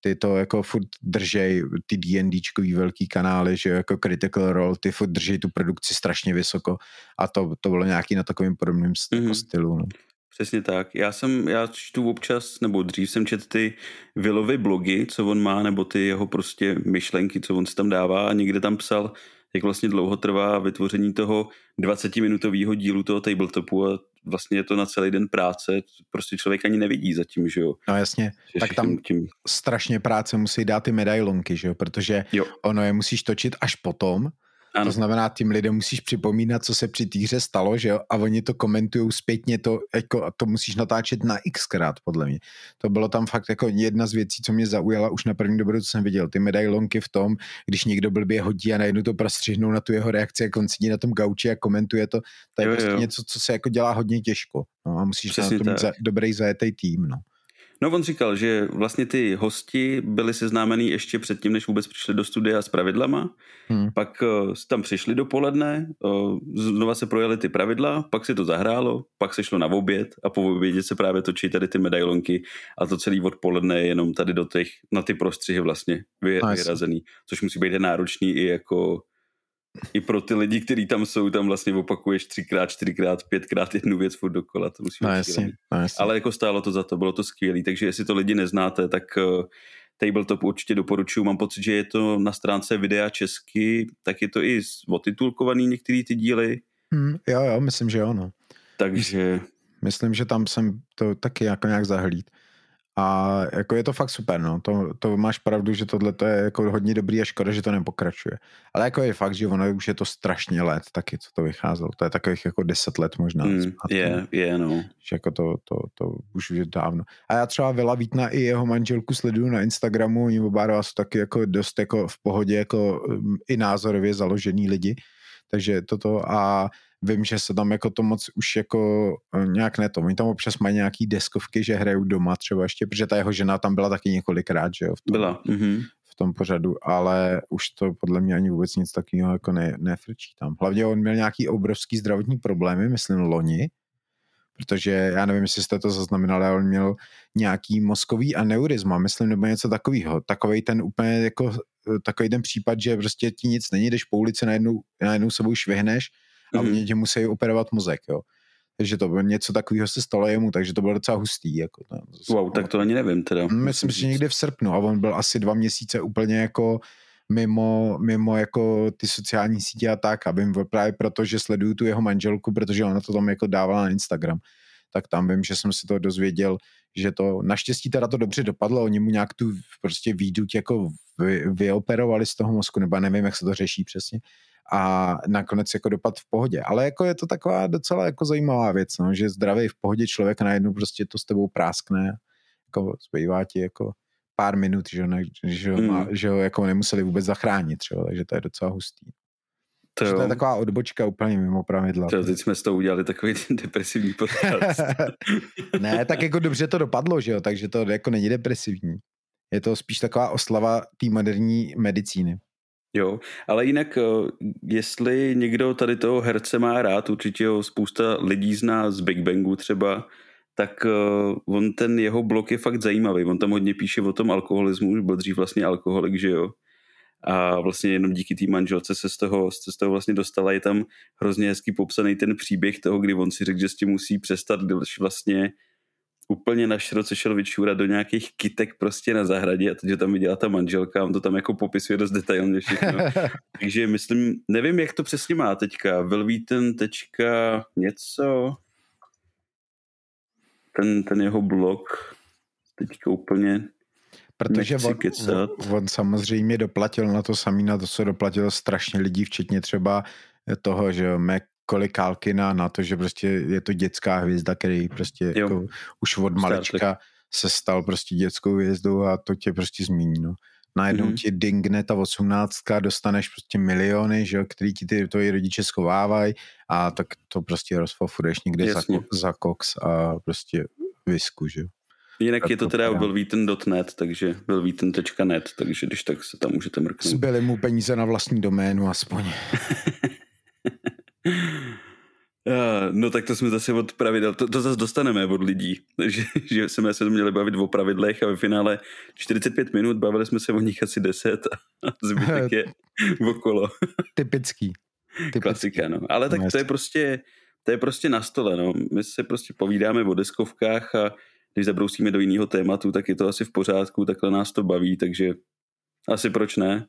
ty to jako furt držej, ty D&Dčkový velký kanály, že jako Critical Role, ty furt držej tu produkci strašně vysoko a to, to bylo nějaký na takovým podobným mm-hmm. stylu. No. Přesně tak. Já jsem, já čtu občas, nebo dřív jsem četl ty Willovy blogy, co on má, nebo ty jeho prostě myšlenky, co on si tam dává a někde tam psal, jak vlastně dlouho trvá vytvoření toho 20-minutového dílu toho tabletopu a vlastně je to na celý den práce, prostě člověk ani nevidí zatím, že jo. No jasně, že tak tam tím... strašně práce musí dát ty medailonky, že jo, protože jo. ono je musíš točit až potom, ano. To znamená, tím lidem musíš připomínat, co se při týře stalo, že jo? A oni to komentují zpětně, to, jako, to musíš natáčet na xkrát, podle mě. To bylo tam fakt jako jedna z věcí, co mě zaujala už na první dobu, co jsem viděl. Ty medailonky v tom, když někdo blbě hodí a najednou to prostřihnou na tu jeho reakci, jak on sedí na tom gauči a komentuje to, to je jo, prostě jo. něco, co se jako dělá hodně těžko. No, a musíš Přesně na tom mít za, dobrý zajetý tým, no. No on říkal, že vlastně ty hosti byli seznámení ještě předtím, než vůbec přišli do studia s pravidlama. Hmm. Pak uh, tam přišli dopoledne, uh, znova se projeli ty pravidla, pak se to zahrálo, pak se šlo na oběd a po obědě se právě točí tady ty medailonky a to celý odpoledne je jenom tady do těch, na ty prostřihy vlastně vy, nice. vyrazený, což musí být náročný i jako i pro ty lidi, kteří tam jsou, tam vlastně opakuješ třikrát, čtyřikrát, pětkrát jednu věc furt dokola. To musí no, jasně, no, jasně. Ale jako stálo to za to, bylo to skvělé. Takže jestli to lidi neznáte, tak uh, Tabletop určitě doporučuju. Mám pocit, že je to na stránce videa česky, tak je to i otitulkovaný některý ty díly. Hmm, jo, jo, myslím, že jo, no. Takže... Myslím, že tam jsem to taky jako nějak zahlíd. A jako je to fakt super, no. To, to máš pravdu, že tohle je jako hodně dobrý a škoda, že to nepokračuje. Ale jako je fakt, že ono už je to strašně let taky, co to vycházelo. To je takových jako deset let možná. Mm, je, je, no. Že jako to, to, to už je dávno. A já třeba Vila Vítna i jeho manželku sleduju na Instagramu, oni oba dva jsou taky jako dost jako v pohodě, jako um, i názorově založený lidi. Takže toto a vím, že se tam jako to moc už jako eh, nějak ne to. Oni tam občas mají nějaký deskovky, že hrajou doma třeba ještě, protože ta jeho žena tam byla taky několikrát, že jo? V tom, byla. Mm-hmm. V tom pořadu, ale už to podle mě ani vůbec nic takového jako ne, nefrčí tam. Hlavně on měl nějaký obrovský zdravotní problémy, myslím loni, protože já nevím, jestli jste to zaznamenali, ale on měl nějaký mozkový aneurizma, myslím, nebo něco takového. Takový ten úplně jako, eh, takový ten případ, že prostě ti nic není, jdeš po ulici, najednou, najednou sebou švihneš a mm-hmm. oni tě musí operovat mozek, jo. Takže to bylo něco takového se stalo jemu, takže to bylo docela hustý. Jako to, wow, tak to ani nevím teda. Mm, myslím, že někdy v srpnu a on byl asi dva měsíce úplně jako mimo, mimo jako ty sociální sítě a tak a vím právě proto, že sleduju tu jeho manželku, protože ona to tam jako dávala na Instagram, tak tam vím, že jsem si to dozvěděl, že to naštěstí teda to dobře dopadlo, oni mu nějak tu prostě výduť jako vy, vyoperovali z toho mozku, nebo nevím, jak se to řeší přesně, a nakonec jako dopad v pohodě. Ale jako je to taková docela jako zajímavá věc, no, že zdravý v pohodě člověk najednou prostě to s tebou práskne, jako zbývá ti jako pár minut, že, ne, že, mm. má, že ho jako nemuseli vůbec zachránit třeba, takže to je docela hustý. To, to je taková odbočka úplně mimo pravidla. To, teď jsme s tou udělali takový depresivní podcast. ne, tak jako dobře to dopadlo, že jo, takže to jako není depresivní. Je to spíš taková oslava té moderní medicíny. Jo, ale jinak, eh, jestli někdo tady toho herce má rád, určitě ho spousta lidí zná z Big Bangu třeba, tak eh, on ten jeho blog je fakt zajímavý. On tam hodně píše o tom alkoholismu, už byl dřív vlastně alkoholik, že jo. A vlastně jenom díky té manželce se z toho, se z toho vlastně dostala. Je tam hrozně hezky popsaný ten příběh toho, kdy on si řekl, že s tím musí přestat, když vlastně úplně na široce šel vyčůrat do nějakých kytek prostě na zahradě a teď tam viděla ta manželka a on to tam jako popisuje dost detailně všechno. Takže myslím, nevím, jak to přesně má teďka. Velvíten tečka něco, ten, ten jeho blog teďka úplně Protože on, on, on samozřejmě doplatil na to samý, na to, co doplatil strašně lidí, včetně třeba toho, že Mac Kálkina na to, že prostě je to dětská hvězda, který prostě jako už od malička se stal prostě dětskou hvězdou a to tě prostě zmíní, no. Najednou mm-hmm. ti dingne ta 18, dostaneš prostě miliony, že který ti ty tvoji rodiče schovávají a tak to prostě rozfofuruješ někde za, za koks a prostě visku, že Jinak tak je to teda belvíten.net, takže belvíten.net, takže když tak se tam můžete mrknout. Zbyly mu peníze na vlastní doménu aspoň. No tak to jsme zase od pravidel, to, to zase dostaneme od lidí, že, že jsme se měli bavit o pravidlech a ve finále 45 minut, bavili jsme se o nich asi 10 a zbytek je okolo. Typický. Typický. Klasika, no. Ale tak to je prostě, to je prostě na stole, no. My se prostě povídáme o deskovkách a když zabrousíme do jiného tématu, tak je to asi v pořádku, takhle nás to baví, takže asi proč ne.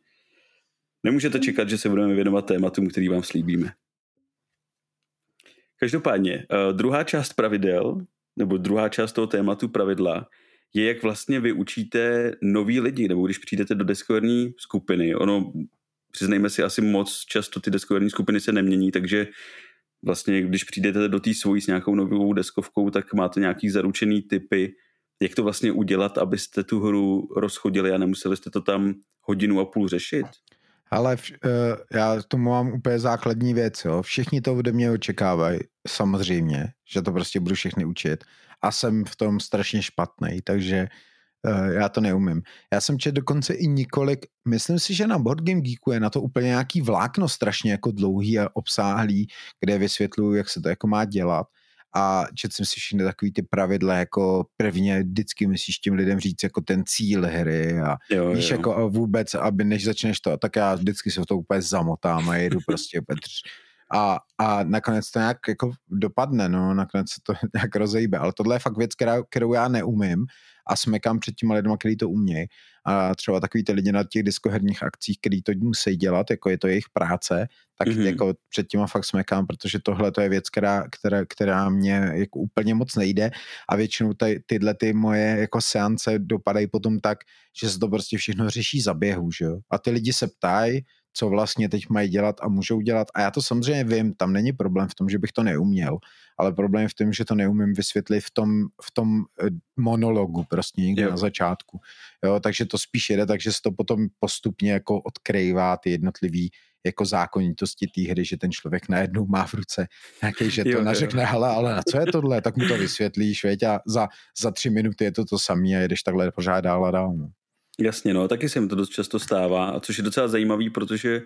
Nemůžete čekat, že se budeme věnovat tématům, který vám slíbíme. Každopádně, uh, druhá část pravidel, nebo druhá část toho tématu pravidla, je, jak vlastně vy učíte nový lidi, nebo když přijdete do deskoherní skupiny. Ono, přiznejme si, asi moc často ty deskoherní skupiny se nemění, takže vlastně, když přijdete do té svojí s nějakou novou deskovkou, tak máte nějaký zaručený typy, jak to vlastně udělat, abyste tu hru rozchodili a nemuseli jste to tam hodinu a půl řešit? Ale vš- uh, já tomu mám úplně základní věc, jo. Všichni to ode mě očekávají, samozřejmě, že to prostě budu všechny učit. A jsem v tom strašně špatný, takže uh, já to neumím. Já jsem četl dokonce i několik, myslím si, že na Board Game Geeku je na to úplně nějaký vlákno strašně jako dlouhý a obsáhlý, kde vysvětluju, jak se to jako má dělat a četl jsem si všechny takový ty pravidla, jako prvně vždycky musíš těm lidem říct jako ten cíl hry a jo, víš, jo. jako vůbec, aby než začneš to, tak já vždycky se v to úplně zamotám a jedu prostě a, a nakonec to nějak jako dopadne, no, nakonec se to nějak rozejbe, ale tohle je fakt věc, která, kterou já neumím a smekám před těma lidma, kteří to umějí. A třeba takový ty lidi na těch diskoherních akcích, kteří to musí dělat, jako je to jejich práce, tak mm-hmm. jako před těma fakt smekám, protože tohle to je věc, která, která, která mě jako úplně moc nejde a většinou ty, tyhle ty moje jako seance dopadají potom tak, že se to prostě všechno řeší za běhu, že jo? A ty lidi se ptají, co vlastně teď mají dělat a můžou dělat. A já to samozřejmě vím, tam není problém v tom, že bych to neuměl, ale problém je v tom, že to neumím vysvětlit v tom, v tom eh, monologu prostě někde jo. na začátku. Jo, takže to spíš jede, takže se to potom postupně jako odkrývá ty jednotlivý jako zákonitosti té hry, že ten člověk najednou má v ruce nějaký že to nařekne, hele, ale na co je tohle, tak mu to vysvětlíš, věď, a za, za tři minuty je to to samé a jedeš takhle pořád dál a dál. No. Jasně, no, taky se mi to dost často stává, což je docela zajímavý, protože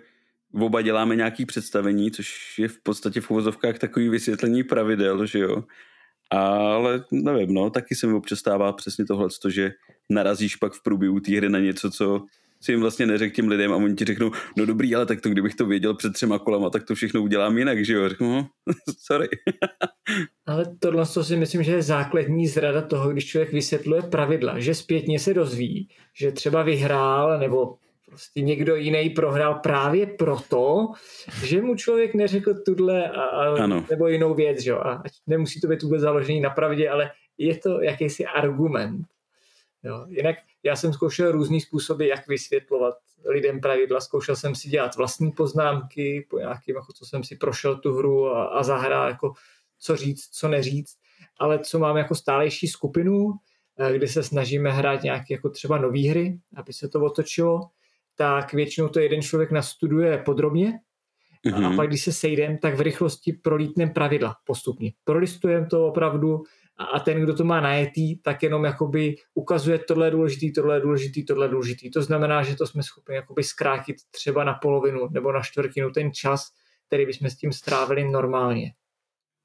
oba děláme nějaký představení, což je v podstatě v uvozovkách takový vysvětlení pravidel, že jo. Ale nevím, no, taky se mi občas stává přesně tohle, že narazíš pak v průběhu té hry na něco, co si jim vlastně neřekl těm lidem a oni ti řeknou, no dobrý, ale tak to kdybych to věděl před třema kolama, tak to všechno udělám jinak, že jo? Řeknu, no, sorry. ale tohle si myslím, že je základní zrada toho, když člověk vysvětluje pravidla, že zpětně se dozví, že třeba vyhrál nebo prostě někdo jiný prohrál právě proto, že mu člověk neřekl tuhle a, a, nebo jinou věc, že jo? A nemusí to být vůbec založený na pravdě, ale je to jakýsi argument. Jo. Jinak já jsem zkoušel různý způsoby, jak vysvětlovat lidem pravidla. Zkoušel jsem si dělat vlastní poznámky po nějakým, jako co jsem si prošel tu hru a, a zahrál, jako co říct, co neříct. Ale co mám jako stálejší skupinu, eh, kdy se snažíme hrát nějaké jako třeba nové hry, aby se to otočilo, tak většinou to jeden člověk nastuduje podrobně mm-hmm. a mhm. pak když se sejdem, tak v rychlosti prolítneme pravidla postupně. Prolistujeme to opravdu a ten, kdo to má najetý, tak jenom jakoby ukazuje tohle je důležitý, tohle je důležitý, tohle je důležitý. To znamená, že to jsme schopni jakoby zkrátit třeba na polovinu nebo na čtvrtinu ten čas, který bychom s tím strávili normálně.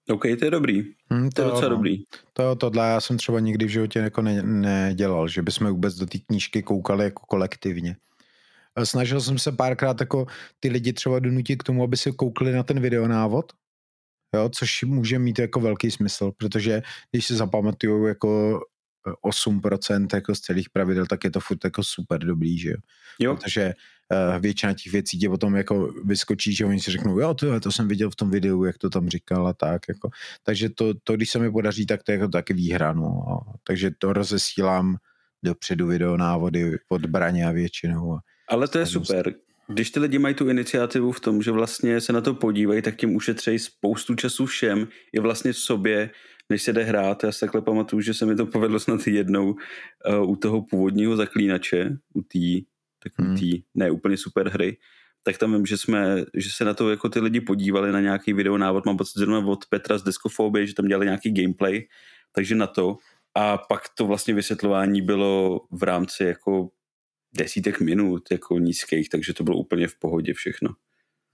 OK, to je dobrý. Hmm, to, to je docela no. dobrý. To, tohle já jsem třeba nikdy v životě jako ne, nedělal, že bychom vůbec do té knížky koukali jako kolektivně. Snažil jsem se párkrát jako ty lidi třeba donutit k tomu, aby se koukli na ten videonávod, jo, což může mít jako velký smysl, protože když se zapamatuju jako 8% jako z celých pravidel, tak je to furt jako super dobrý, že jo. jo. Protože uh, většina těch věcí tě potom jako vyskočí, že oni si řeknou, jo, to, to jsem viděl v tom videu, jak to tam říkal a tak, jako. Takže to, to, když se mi podaří, tak to je jako taky výhra, no. Takže to rozesílám dopředu videonávody od braně a většinou. Ale to je super. Když ty lidi mají tu iniciativu v tom, že vlastně se na to podívají, tak tím ušetřejí spoustu času všem, i vlastně v sobě, než se jde hrát. Já si takhle pamatuju, že se mi to povedlo snad jednou uh, u toho původního zaklínače, u té hmm. tý, ne úplně super hry, tak tam vím, že jsme, že se na to jako ty lidi podívali na nějaký video návod, mám pocit zrovna od Petra z Deskofobie, že tam dělali nějaký gameplay, takže na to. A pak to vlastně vysvětlování bylo v rámci jako desítek minut, jako nízkých, takže to bylo úplně v pohodě všechno.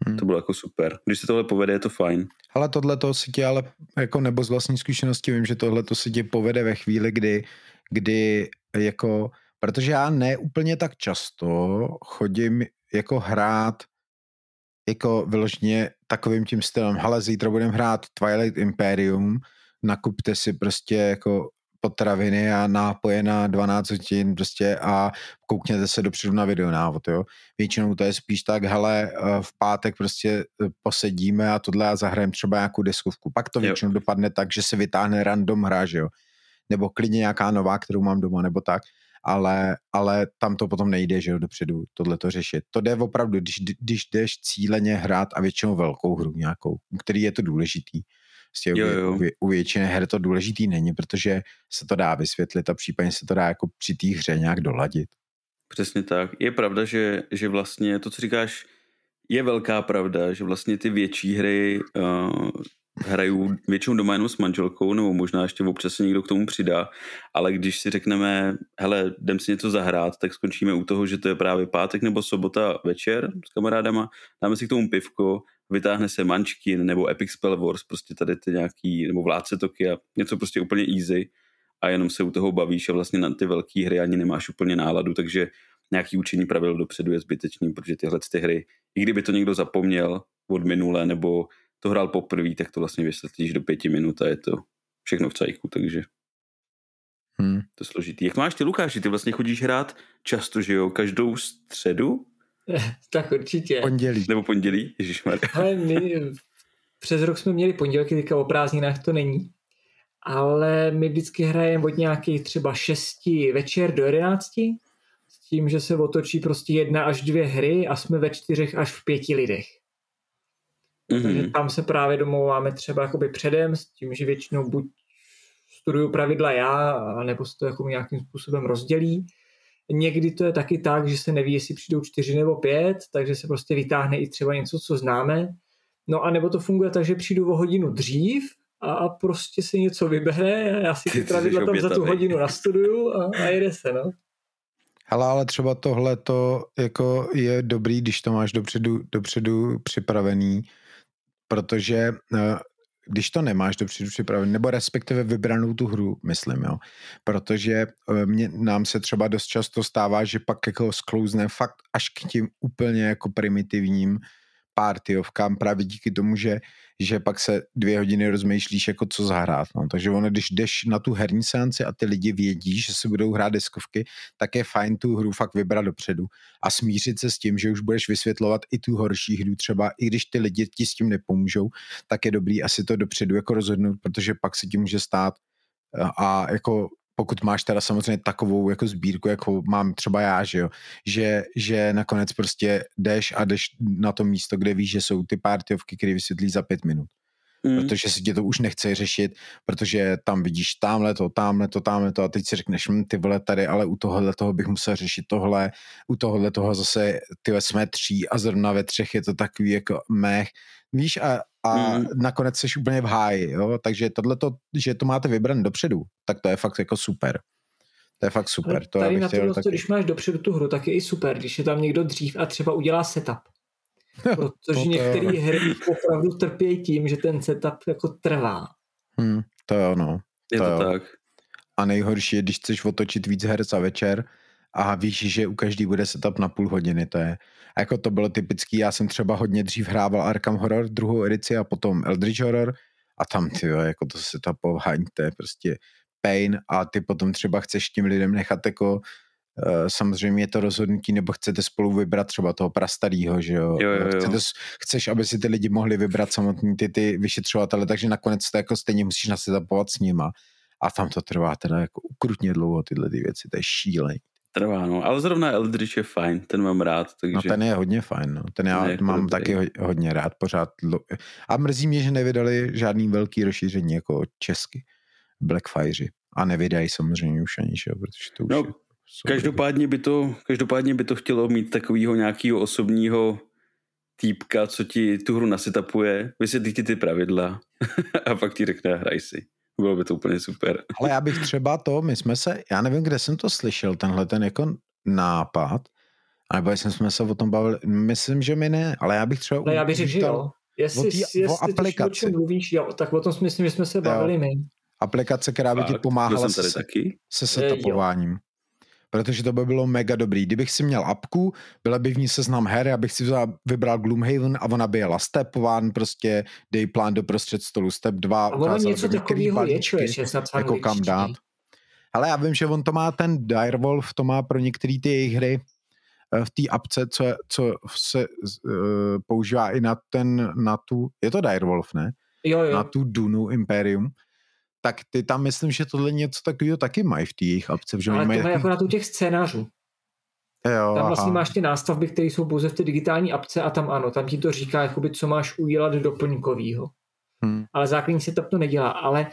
Hmm. To bylo jako super. Když se tohle povede, je to fajn. Ale tohle to si tě ale, jako nebo z vlastní zkušenosti vím, že tohle to si tě povede ve chvíli, kdy, kdy jako, protože já ne úplně tak často chodím jako hrát jako vyloženě takovým tím stylem, hele, zítra budeme hrát Twilight Imperium, nakupte si prostě jako potraviny a nápoje na 12 hodin prostě a koukněte se dopředu na videonávod, jo. Většinou to je spíš tak, hele, eh, v pátek prostě eh, posedíme a tohle a zahrajeme třeba nějakou deskovku. Pak to většinou jo. dopadne tak, že se vytáhne random hra, že jo. Nebo klidně nějaká nová, kterou mám doma, nebo tak. Ale, ale tam to potom nejde, že jo, dopředu tohle to řešit. To jde opravdu, když, když jdeš cíleně hrát a většinou velkou hru nějakou, který je to důležitý Prostě jo, jo. U, u většiny her to důležitý není, protože se to dá vysvětlit a případně se to dá jako při té hře nějak doladit. Přesně tak. Je pravda, že, že vlastně to, co říkáš, je velká pravda, že vlastně ty větší hry uh, hrajou většinou doma jenom s manželkou, nebo možná ještě občas se někdo k tomu přidá, ale když si řekneme, hele, jdem si něco zahrát, tak skončíme u toho, že to je právě pátek nebo sobota večer s kamarádama, dáme si k tomu pivko vytáhne se Munchkin nebo Epic Spell Wars, prostě tady ty nějaký, nebo Vládce Tokia, něco prostě úplně easy a jenom se u toho bavíš a vlastně na ty velké hry ani nemáš úplně náladu, takže nějaký učení pravidel dopředu je zbytečný, protože tyhle ty hry, i kdyby to někdo zapomněl od minule nebo to hrál poprvé, tak to vlastně vysvětlíš do pěti minut a je to všechno v cajku, takže hmm. to je složitý. Jak máš ty, Lukáši? Ty vlastně chodíš hrát často, že jo? Každou středu? tak určitě. Pondělí. Nebo pondělí, ježišmar. Ale my přes rok jsme měli pondělky, teďka o prázdninách to není. Ale my vždycky hrajeme od nějakých třeba 6 večer do 11 s tím, že se otočí prostě jedna až dvě hry a jsme ve čtyřech až v pěti lidech. Mm-hmm. Takže tam se právě domlouváme třeba jakoby předem s tím, že většinou buď studuju pravidla já, nebo se to jako nějakým způsobem rozdělí Někdy to je taky tak, že se neví, jestli přijdou čtyři nebo pět, takže se prostě vytáhne i třeba něco, co známe. No a nebo to funguje tak, že přijdu o hodinu dřív a prostě si něco vybere a já si ty pravidla tam za tu hodinu nastuduju a, a jede se, no. Hele, ale třeba tohle to jako je dobrý, když to máš dopředu, dopředu připravený, protože eh, když to nemáš dopředu připravený, nebo respektive vybranou tu hru, myslím, jo. Protože eh, mě, nám se třeba dost často stává, že pak jako sklouzne fakt až k tím úplně jako primitivním partyovkám právě díky tomu, že, že pak se dvě hodiny rozmýšlíš, jako co zahrát. No. Takže ono, když jdeš na tu herní seanci a ty lidi vědí, že se budou hrát deskovky, tak je fajn tu hru fakt vybrat dopředu a smířit se s tím, že už budeš vysvětlovat i tu horší hru třeba, i když ty lidi ti s tím nepomůžou, tak je dobrý asi to dopředu jako rozhodnout, protože pak se ti může stát a jako pokud máš teda samozřejmě takovou jako sbírku, jako mám třeba já, že jo, že, že nakonec prostě jdeš a jdeš na to místo, kde víš, že jsou ty partyovky, které vysvětlí za pět minut. Mm. Protože si tě to už nechce řešit, protože tam vidíš tamhle to, tamhle to, tamhle to a teď si řekneš, hm, ty vole tady, ale u tohohle toho bych musel řešit tohle, u tohohle toho zase ty jsme tří a zrovna ve třech je to takový jako mech. Víš, a, a mm. nakonec jsi úplně v háji, jo? takže tohle, že to máte vybran dopředu, tak to je fakt jako super. To je fakt super. to tady na tohle, taky... když máš dopředu tu hru, tak je i super, když je tam někdo dřív a třeba udělá setup. Protože to některé hry opravdu trpějí tím, že ten setup jako trvá. Hmm, to je ono. Je to, to tak. A nejhorší je, když chceš otočit víc her za večer a víš, že u každý bude setup na půl hodiny, to je, a jako to bylo typický, já jsem třeba hodně dřív hrával Arkham Horror, druhou edici a potom Eldritch Horror a tam ty jako to setupování, to je prostě pain a ty potom třeba chceš tím lidem nechat jako Uh, samozřejmě je to rozhodnutí, nebo chcete spolu vybrat třeba toho prastarýho, že jo? jo, jo, jo. Chcete, chceš, aby si ty lidi mohli vybrat samotný ty, ty vyšetřovatele, takže nakonec to jako stejně musíš nasetapovat s nima. A tam to trvá teda jako ukrutně dlouho tyhle ty věci, to je šílený. Trvá, no. Ale zrovna Eldritch je fajn, ten mám rád. Takže... No ten je hodně fajn, no. Ten já jako mám dobrý. taky hodně rád pořád. A mrzí mě, že nevydali žádný velký rozšíření jako česky. Blackfire. A nevydají samozřejmě už ani, že? protože to už No, je, Každopádně by, to, každopádně by to chtělo mít takového nějakého osobního týpka, co ti tu hru nasetapuje, vysvětlí ti ty pravidla a pak ti řekne hraj si. Bylo by to úplně super. Ale já bych třeba to, my jsme se, já nevím, kde jsem to slyšel, tenhle ten jako nápad, nebo jestli jsme se o tom bavili, myslím, že mi ne, ale já bych třeba... No já bych řekl, že uvítal jo. Jestli, o tý- jestli o tuším, o aplikaci. čem mluvíš, jo, tak o tom si myslím, že jsme se bavili my. Aplikace, která by ti pomáhala se, taky. se setupováním. Protože to by bylo mega dobrý. Kdybych si měl apku, byla by v ní seznam her, abych si vzal, vybral Gloomhaven a ona by jela step one, prostě dej plán do prostřed stolu, step 2, A ono něco takového je, člověče, jako kam dát. Ale já vím, že on to má ten Direwolf, to má pro některé ty jejich hry eh, v té apce, co, co se uh, používá i na ten, na tu, je to Direwolf, ne? Jo, jo. Na tu Dunu Imperium. Tak ty tam myslím, že tohle něco takového taky mají v té jejich apce. Že Ale mají má takový- jako na tu těch scénářů. jo, Tam vlastně aha. máš ty nástavby, které jsou pouze v té digitální apce a tam ano, tam ti to říká, jakoby, co máš udělat doplňkovýho. Hm. Ale základní setup to nedělá. Ale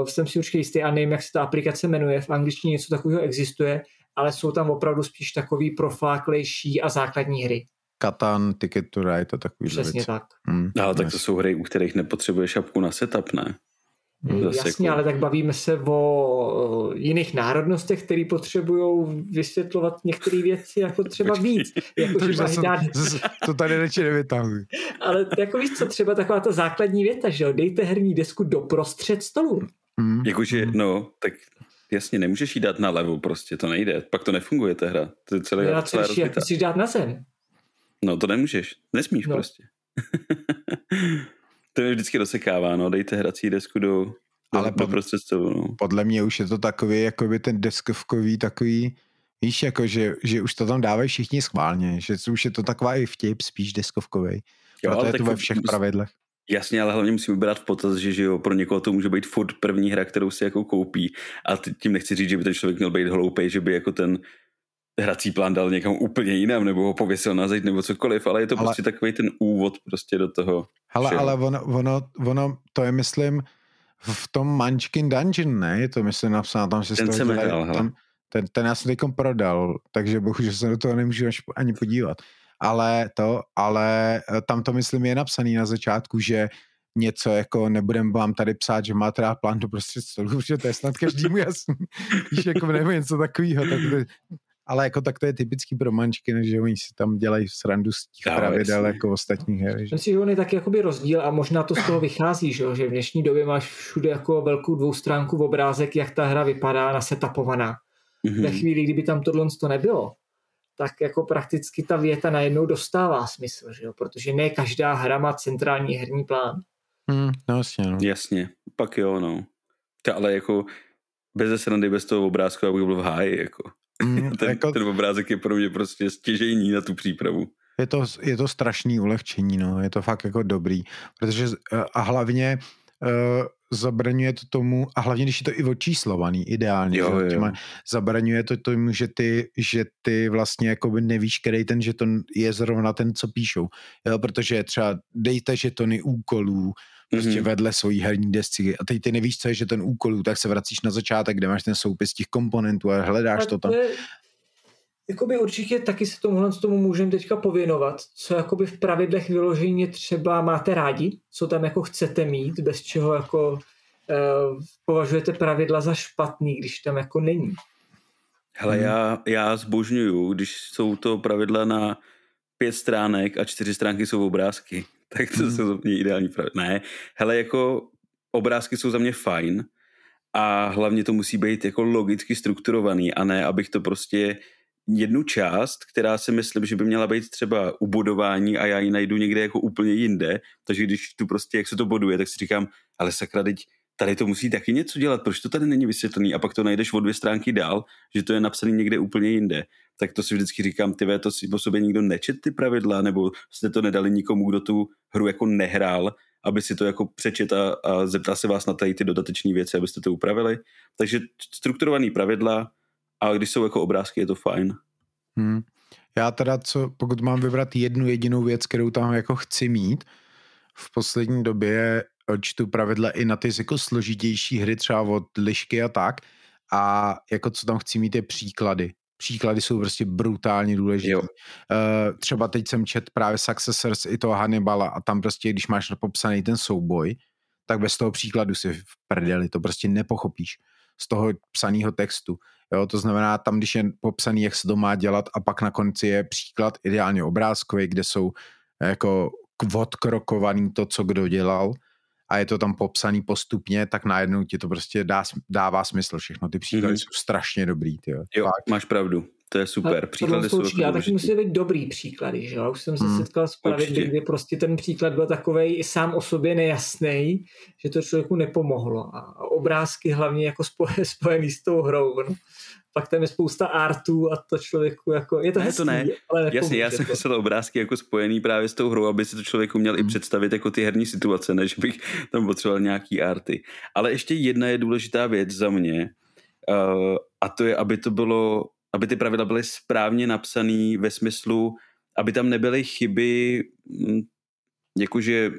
uh, jsem si určitě jistý a nevím, jak se ta aplikace jmenuje. V angličtině něco takového existuje, ale jsou tam opravdu spíš takový profláklejší a základní hry. Katan, Ticket to Ride a takový Přesně věci. tak. Hm, Ale tak to jsou hry, u kterých nepotřebuješ šapku na setup, ne? Mm, Zase Jasně, jako- ale tak bavíme se o eh, jiných národnostech, které potřebují vysvětlovat některé věci jako třeba víc. Jako, To, že zase, dát, zase, to tady radši nevytahuj. ale jako víš co, třeba taková ta základní věta, že jo, dejte herní desku do prostřed stolu. Hm. Jakože, no, tak jasně, nemůžeš jí dát na levo, prostě to nejde. Pak to nefunguje, ta hra. To je celé, co celá ji rozbitá. chceš dát na zem. No, to nemůžeš. Nesmíš No. prostě. to mě vždycky dosekává, no. Dejte hrací desku do, do, Ale do pod- stolu, no. Podle mě už je to takový, jako by ten deskovkový takový, víš, jako že, že už to tam dávají všichni schválně, že už je to taková i vtip, spíš deskovkový. Jo, Proto ale je to ve všech mus- pravidlech. Jasně, ale hlavně musíme brát v potaz, že, že jo, pro někoho to může být furt první hra, kterou si jako koupí. A tím nechci říct, že by ten člověk měl být hloupý, že by jako ten hrací plán dal někam úplně jinam, nebo ho pověsil na zeď, nebo cokoliv, ale je to Ale- prostě takový ten úvod prostě do toho. Hele, všeho. ale ono, ono, ono, to je, myslím, v tom Munchkin Dungeon, ne? Je to, myslím, napsáno tam, že z Ten jsem hele. tam, ten, ten já jsem teď prodal, takže bohužel se do toho nemůžu ani podívat. Ale to, ale eh, tam to, myslím, je napsaný na začátku, že něco jako nebudem vám tady psát, že máte rád plán do prostřed stolu, protože to je snad každému jasný. Víš, jako nebo něco takového. Tak to, ale jako tak to je typický pro mančky, že oni si tam dělají srandu z těch Jo, pravidel jasně. jako ostatních her. Že? Myslím si, že on je taky jakoby rozdíl a možná to z toho vychází, že, jo, že v dnešní době máš všude jako velkou dvoustránku obrázek, jak ta hra vypadá nasetapovaná. Ve Mhm. chvíli, kdyby tam tohle to nebylo, tak jako prakticky ta věta najednou dostává smysl, že jo? protože ne každá hra má centrální herní plán. Hmm, no jasně, no. Jasně, pak jo, no. To ale jako bez srandy, bez toho obrázku, abych byl v háji, jako. Mm, Ten, jako, ten obrázek je pro mě prostě stěžejní na tu přípravu. je, to, je to strašný ulehčení, no. je to fakt jako dobrý, protože a hlavně uh, zabraňuje to tomu, a hlavně když je to i očíslovaný ideálně, Jo, že? jo. Těma, zabraňuje to tomu, že ty, že ty vlastně jakoby nevíš, který ten žeton je zrovna ten, co píšou. Jo, protože třeba dejte žetony úkolů, prostě Mhm. mm-hmm. vedle svojí herní desky a teď ty nevíš, co je že ten úkolů, tak se vracíš na začátek, kde máš ten soupis těch komponentů a hledáš Ale to tam. je, jakoby určitě taky se tomuhle z tomu můžeme teďka pověnovat, co jakoby v pravidlech vyloženě třeba máte rádi, co tam jako chcete mít, bez čeho jako uh, považujete pravidla za špatný, když tam jako není. Hele, Mhm. já, já zbožňuju, když jsou to pravidla na pět stránek a čtyři stránky jsou obrázky. Tak to Mhm. jsou mě ideální pravidla. Ne, hele, jako obrázky jsou za mě fajn a hlavně to musí být jako logicky strukturovaný a ne, abych to prostě jednu část, která si myslím, že by měla být třeba u bodování a já ji najdu někde jako úplně jinde, takže když tu prostě, jak se to boduje, tak si říkám, ale sakra, teď tady to musí taky něco dělat, proč to tady není vysvětlený a pak to najdeš o dvě stránky dál, že to je napsané někde úplně jinde. Tak to si vždycky říkám, ty to si po sobě nikdo nečet ty pravidla, nebo jste to nedali nikomu, kdo tu hru jako nehrál, aby si to jako přečet a, a zeptal se vás na tady ty dodateční věci, abyste to upravili. Takže strukturovaný pravidla a když jsou jako obrázky, je to fajn. Hmm. Já teda, co, pokud mám vybrat jednu jedinou věc, kterou tam jako chci mít, v poslední době čtu pravidla i na ty jako složitější hry, třeba od lišky a tak. A jako co tam chci mít je příklady. Příklady jsou prostě brutálně důležité. Uh, třeba teď jsem čet právě Successors i toho Hannibala a tam prostě, když máš popsaný ten souboj, tak bez toho příkladu si v prdeli, to prostě nepochopíš z toho psaného textu. Jo, to znamená, tam, když je popsaný, jak se to má dělat a pak na konci je příklad ideálně obrázkový, kde jsou jako odkrokovaný to, co kdo dělal a je to tam popsaný postupně, tak najednou ti to prostě dá, dává smysl všechno. Ty příklady mm-hmm. jsou strašně dobrý. Tyjo. Jo, Fakt. máš pravdu. To je super. Příklady jsou Já taky musí být dobrý příklady, že jo? Už jsem se hmm, setkal s pravidly, kdy prostě ten příklad byl takový sám o sobě nejasný, že to člověku nepomohlo. A obrázky hlavně jako spojený s tou hrou. No pak tam je spousta artů a to člověku jako, je to ne, hezký, to ne. ale Jasně, já jsem myslel obrázky jako spojený právě s tou hrou, aby si to člověk uměl hmm. i představit jako ty herní situace, než bych tam potřeboval nějaký arty. Ale ještě jedna je důležitá věc za mě uh, a to je, aby to bylo, aby ty pravidla byly správně napsané ve smyslu, aby tam nebyly chyby, hm, jakože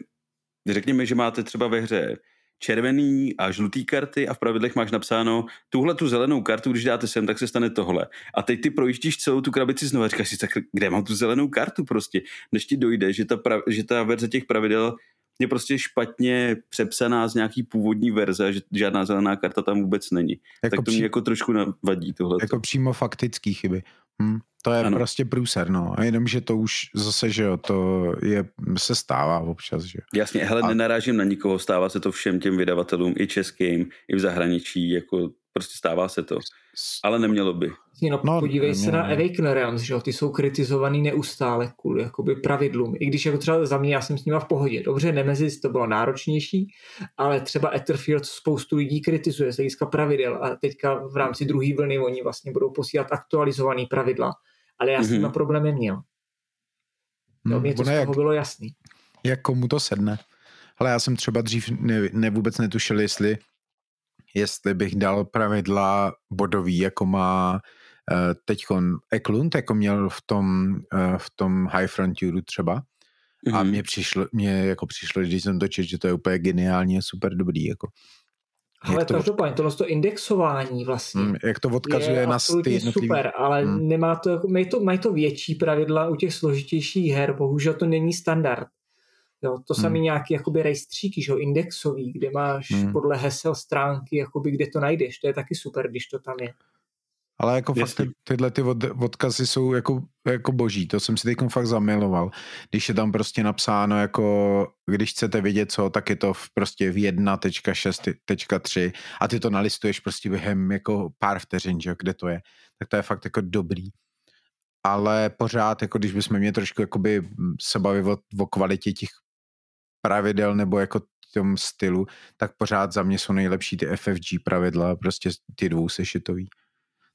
řekněme, že máte třeba ve hře červený a žlutý karty a v pravidlech máš napsáno tuhle tu zelenou kartu, když dáte sem, tak se stane tohle. A teď ty projíždíš celou tu krabici znovu a říkáš si, tak kde mám tu zelenou kartu prostě, než ti dojde, že ta, pra, že ta verze těch pravidel je prostě špatně přepsaná z nějaký původní verze, že žádná zelená karta tam vůbec není. Jako tak to mě jako trošku navadí tohle. Jako přímo faktický chyby. Hm. To je ano. prostě průser, no. A jenom, že to už zase, že jo, to je, se stává občas, že Jasně, hele, a... nenarážím na nikoho, stává se to všem těm vydavatelům, i českým, i v zahraničí, jako prostě stává se to. Ale nemělo by. No, no podívej nemělo. se na Awaken Realms, že jo, ty jsou kritizovaný neustále kvůli jakoby pravidlům. I když jako třeba za mě, já jsem s nima v pohodě. Dobře, Nemesis to bylo náročnější, ale třeba Etherfield spoustu lidí kritizuje z hlediska pravidel a teďka v rámci druhé vlny oni vlastně budou posílat aktualizovaný pravidla ale já jsem mm-hmm. na problém neměl. No, mě to z toho jak, bylo jasný. Jak komu to sedne. Ale já jsem třeba dřív ne, ne vůbec netušil, jestli, jestli bych dal pravidla bodový, jako má uh, teďkon Eklund, jako měl v tom, uh, v tom High Frontieru třeba. Mm-hmm. A mhm. mně přišlo, mě jako přišlo, když jsem to četl, že to je úplně geniálně super dobrý. Jako. Ale to každopádně, tohle to indexování vlastně. Hmm, jak to odkazuje je na ty jednotlivý... super, ale hmm. nemá to, jako- mají to, mají to větší pravidla u těch složitějších her, bohužel to není standard. Jo, to samé hmm. nějaký jakoby rejstříky, že jo, indexový, kde máš hmm. podle hesel stránky, jakoby kde to najdeš, to je taky super, když to tam je. Ale jako Jestli. fakt ty, tyhle ty od, odkazy jsou jako, jako boží, to jsem si teď fakt zamiloval. Když je tam prostě napsáno jako, když chcete vidět co, tak je to v, prostě v 1.6.3 a ty to nalistuješ prostě během jako pár vteřin, že kde to je. Tak to je fakt jako dobrý. Ale pořád, jako když bychom měli trošku jakoby se bavit o, o kvalitě těch pravidel nebo jako tom stylu, tak pořád za mě jsou nejlepší ty FFG pravidla, prostě ty dvou sešitový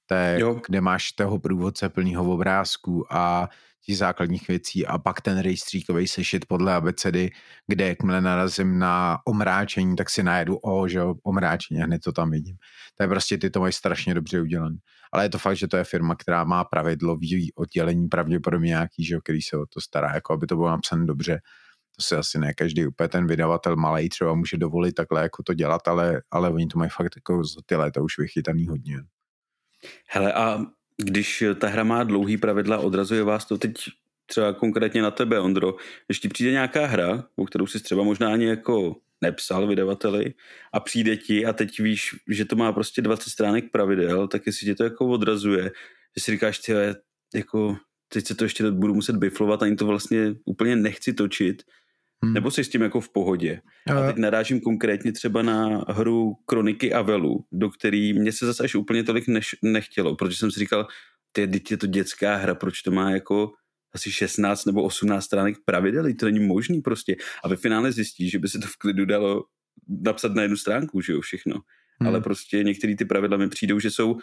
té, jo. kde máš toho průvodce plného obrázků a těch základních věcí a pak ten rejstříkový sešit podle abecedy, kde jakmile narazím na omráčení, tak si najedu o, že jo, omráčení a hned to tam vidím. To je prostě, ty to mají strašně dobře udělané. Ale je to fakt, že to je firma, která má pravidlo v oddělení pravděpodobně nějaký, že jo, který se o to stará, jako aby to bylo napsané dobře. Si asi ne každý úplně ten vydavatel malý třeba může dovolit takhle jako to dělat, ale, ale oni to mají fakt jako za ty léta už vychytaný hodně. Hele a když ta hra má dlouhý pravidla, odrazuje vás to teď třeba konkrétně na tebe, Ondro, když ti přijde nějaká hra, o kterou si třeba možná ani jako nepsal vydavateli a přijde ti a teď víš, že to má prostě 20 stránek pravidel, tak jestli tě to jako odrazuje, že si říkáš, ty jako teď se to ještě budu muset biflovat, ani to vlastně úplně nechci točit, Hmm. Nebo jsi s tím jako v pohodě? A teď narážím konkrétně třeba na hru Kroniky Avelu, do který mě se zase až úplně tolik neš, nechtělo, protože jsem si říkal, ty, teď je to dětská hra, proč to má jako asi 16 nebo 18 stránek pravidel, to není možný prostě. A ve finále zjistí, že by se to v klidu dalo napsat na jednu stránku, že jo, všechno. Hmm. Ale prostě některé ty pravidla mi přijdou, že jsou,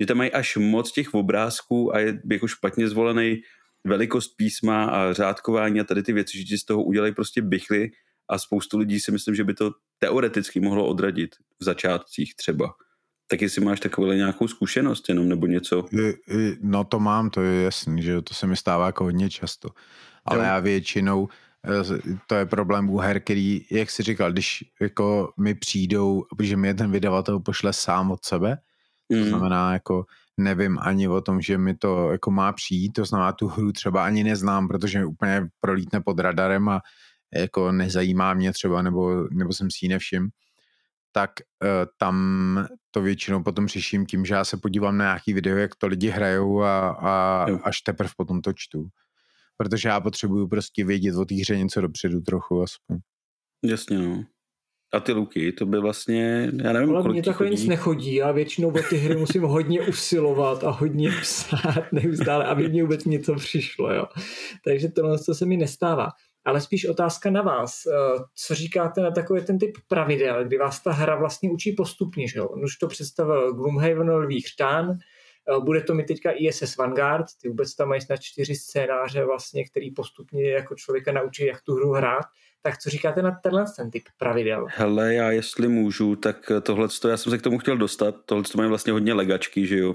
že tam mají až moc těch obrázků a je jako špatně zvolený velikost písma a řádkování a tady ty věci, že ti z toho udělají prostě bychly a spoustu lidí si myslím, že by to teoreticky mohlo odradit v začátcích třeba. Tak jestli máš takovou nějakou zkušenost jenom nebo něco? No to mám, to je jasný, že to se mi stává jako hodně často. Ale jo. já většinou, eh, to je problém u her, který, jak jsi říkal, když jako mi přijdou, protože mi ten vydavatel pošle sám od sebe, to mm. znamená jako nevím ani o tom, že mi to jako má přijít, to znamená tu hru třeba ani neznám, protože mi úplně prolítne pod radarem a jako nezajímá mě třeba, nebo, nebo jsem si ji nevšim, tak uh, tam to většinou potom řeším tím, že já se podívám na nějaký video, jak to lidi hrajou a, a až teprve potom to čtu. Protože já potřebuju prostě vědět o té hře něco dopředu trochu aspoň. Jasně, no. A ty luky, to by vlastně, já nevím, Ale mně takhle nic nechodí, já většinou o ty hry musím hodně usilovat a hodně psát neustále, aby mě vůbec něco přišlo, jo. Takže tohle to se mi nestává. Ale spíš otázka na vás. Eh, co říkáte na takový ten typ pravidel, kdy vás ta hra vlastně učí postupně, že jo? Už to představil Gloomhaven Lví chřtán, eh, bude to mi teďka ISS Vanguard, ty vůbec tam mají snad čtyři scénáře vlastně, který postupně jako člověka naučí, jak tu hru hrát. Tak co říkáte na tenhle ten typ pravidel? Hele, já jestli můžu, tak tohle, já jsem se k tomu chtěl dostat, tohle to mají vlastně hodně legačky, že jo?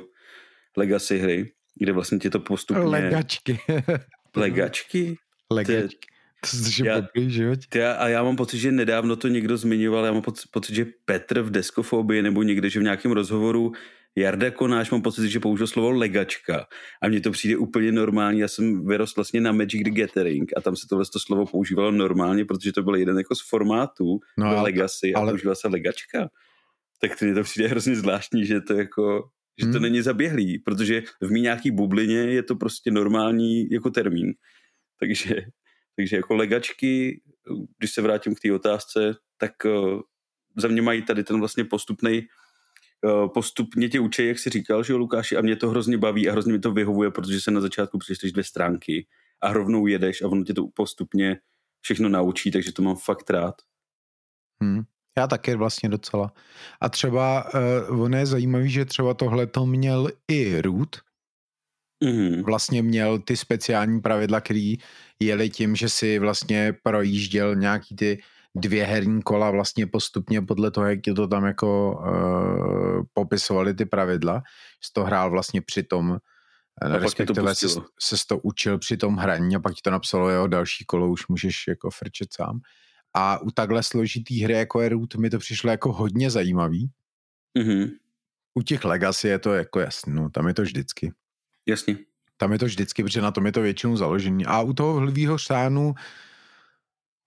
Legacy hry, kde vlastně ti to postupně... Legačky. legačky? Legačky. To je já, že já, a já mám pocit, že nedávno to někdo zmiňoval, já mám pocit, pocit že Petr v Deskofobii nebo někde, že v nějakém rozhovoru Jarda Konáš mám pocit, že použil slovo legačka a mně to přijde úplně normální. Já jsem vyrostl vlastně na Magic the Gathering a tam se tohle to slovo používalo normálně, protože to byl jeden jako z formátů no, ale, Legacy a ale... používala se legačka. Tak to to přijde hrozně zvláštní, že to jako že to hmm. není zaběhlý, protože v mý nějaký bublině je to prostě normální jako termín. Takže takže jako legačky, když se vrátím k té otázce, tak uh, za mě mají tady ten vlastně postupný postupně tě učí, jak jsi říkal, že jo, Lukáši, a mě to hrozně baví a hrozně mi to vyhovuje, protože se na začátku přečteš dvě stránky a rovnou jedeš a ono tě to postupně všechno naučí, takže to mám fakt rád. Hmm. Já taky vlastně docela. A třeba uh, ono je zajímavý, že třeba tohle to měl i Root, mm-hmm. vlastně měl ty speciální pravidla, který jeli tím, že si vlastně projížděl nějaký ty dvě herní kola vlastně postupně podle toho, jak je to tam jako uh, popisovali ty pravidla. Že to hrál vlastně při tom, a respektive se, se to učil při tom hraní a pak ti to napsalo, jo, další kolo už můžeš jako frčet sám. A u takhle složitý hry jako je Root mi to přišlo jako hodně zajímavý. Mm-hmm. U těch Legacy je to jako jasný, no, tam je to vždycky. Jasně. Tam je to vždycky, protože na tom je to většinou založení. A u toho hlivýho šánu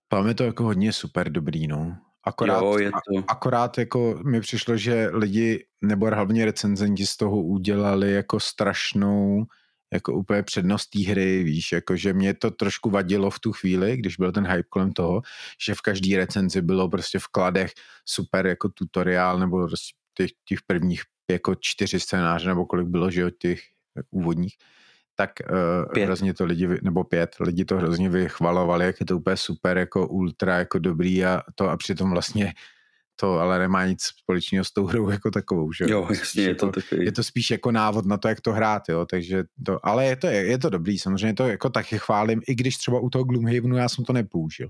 tam je to jako hodně super dobrý, no. Akorát, jo, je to. akorát jako mi přišlo, že lidi, nebo hlavně recenzenti z toho udělali jako strašnou jako úplně přednost té hry, víš, jako že mě to trošku vadilo v tu chvíli, když byl ten hype kolem toho, že v každé recenzi bylo prostě v kladech super jako tutoriál nebo prostě těch, těch prvních jako čtyři scénáře nebo kolik bylo, že od těch úvodních, tak uh, hrozně to lidi, nebo pět, lidi to hrozně vychvalovali, jak je to úplně super, jako ultra, jako dobrý a to a přitom vlastně to ale nemá nic společného s tou hrou jako takovou, že jo? jasně, je to, jako, takový. je to spíš jako návod na to, jak to hrát, jo, takže to, ale je to, je, je to dobrý, samozřejmě to jako taky chválím, i když třeba u toho Gloomhavenu já jsem to nepoužil,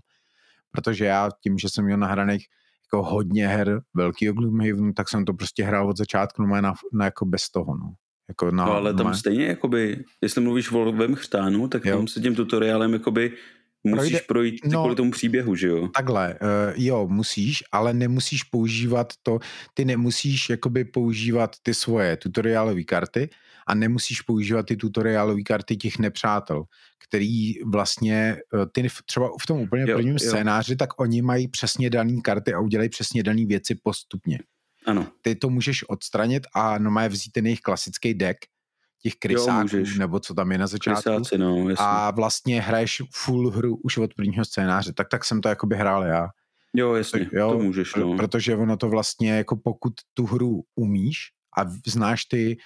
protože já tím, že jsem měl nahraných jako hodně her velkýho Gloomhavenu, tak jsem to prostě hrál od začátku no, na, na jako bez toho, no. Jako na, no ale tam stejně, jakoby, jestli mluvíš o Lvém chřtánu, tak jo. tam se tím tutoriálem jakoby musíš Projde, projít no, kvůli tomu příběhu, že jo? Takhle, uh, jo, musíš, ale nemusíš používat to, ty nemusíš jakoby používat ty svoje tutoriálové karty a nemusíš používat ty tutoriálové karty těch nepřátel, který vlastně, uh, ty třeba v tom úplně jo, prvním jo. scénáři, tak oni mají přesně dané karty a udělají přesně dané věci postupně. Ano. Ty to můžeš odstranit a no má vzít ten jejich klasický deck, těch krysáků, jo, nebo co tam je na začátku. Krysáci, no, a vlastně hraješ full hru už od prvního scénáře. Tak tak jsem to jakoby hrál já. Jo, jasně, tak, jo, to můžeš, no. Protože ono to vlastně, jako pokud tu hru umíš a znáš ty,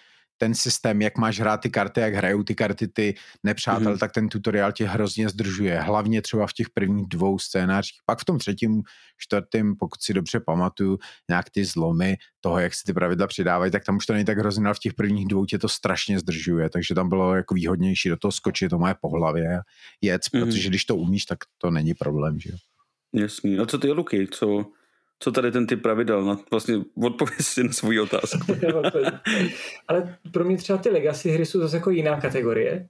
ten systém, jak máš hrát ty karty, jak hrajou ty karty ty nepřátel, mm-hmm. tak ten tutoriál tě hrozně zdržuje. Hlavně třeba v těch prvních dvou scénářích. Pak v tom třetím, čtvrtém, pokud si dobře pamatuju, nějak ty zlomy toho, jak si ty pravidla přidávají, tak tam už to není tak hrozně, ale v těch prvních dvou tě to strašně zdržuje, takže tam bylo jako výhodnější do toho skočit, to má po hlavě jec, mm-hmm. protože když to umíš, tak to není problém, že jo. Jasný. A co ty, Luky, co, co tady ten typ pravidel? No, vlastně odpověď si na svou otázku. Ale pro mě třeba ty legacy hry jsou zase jako jiná kategorie,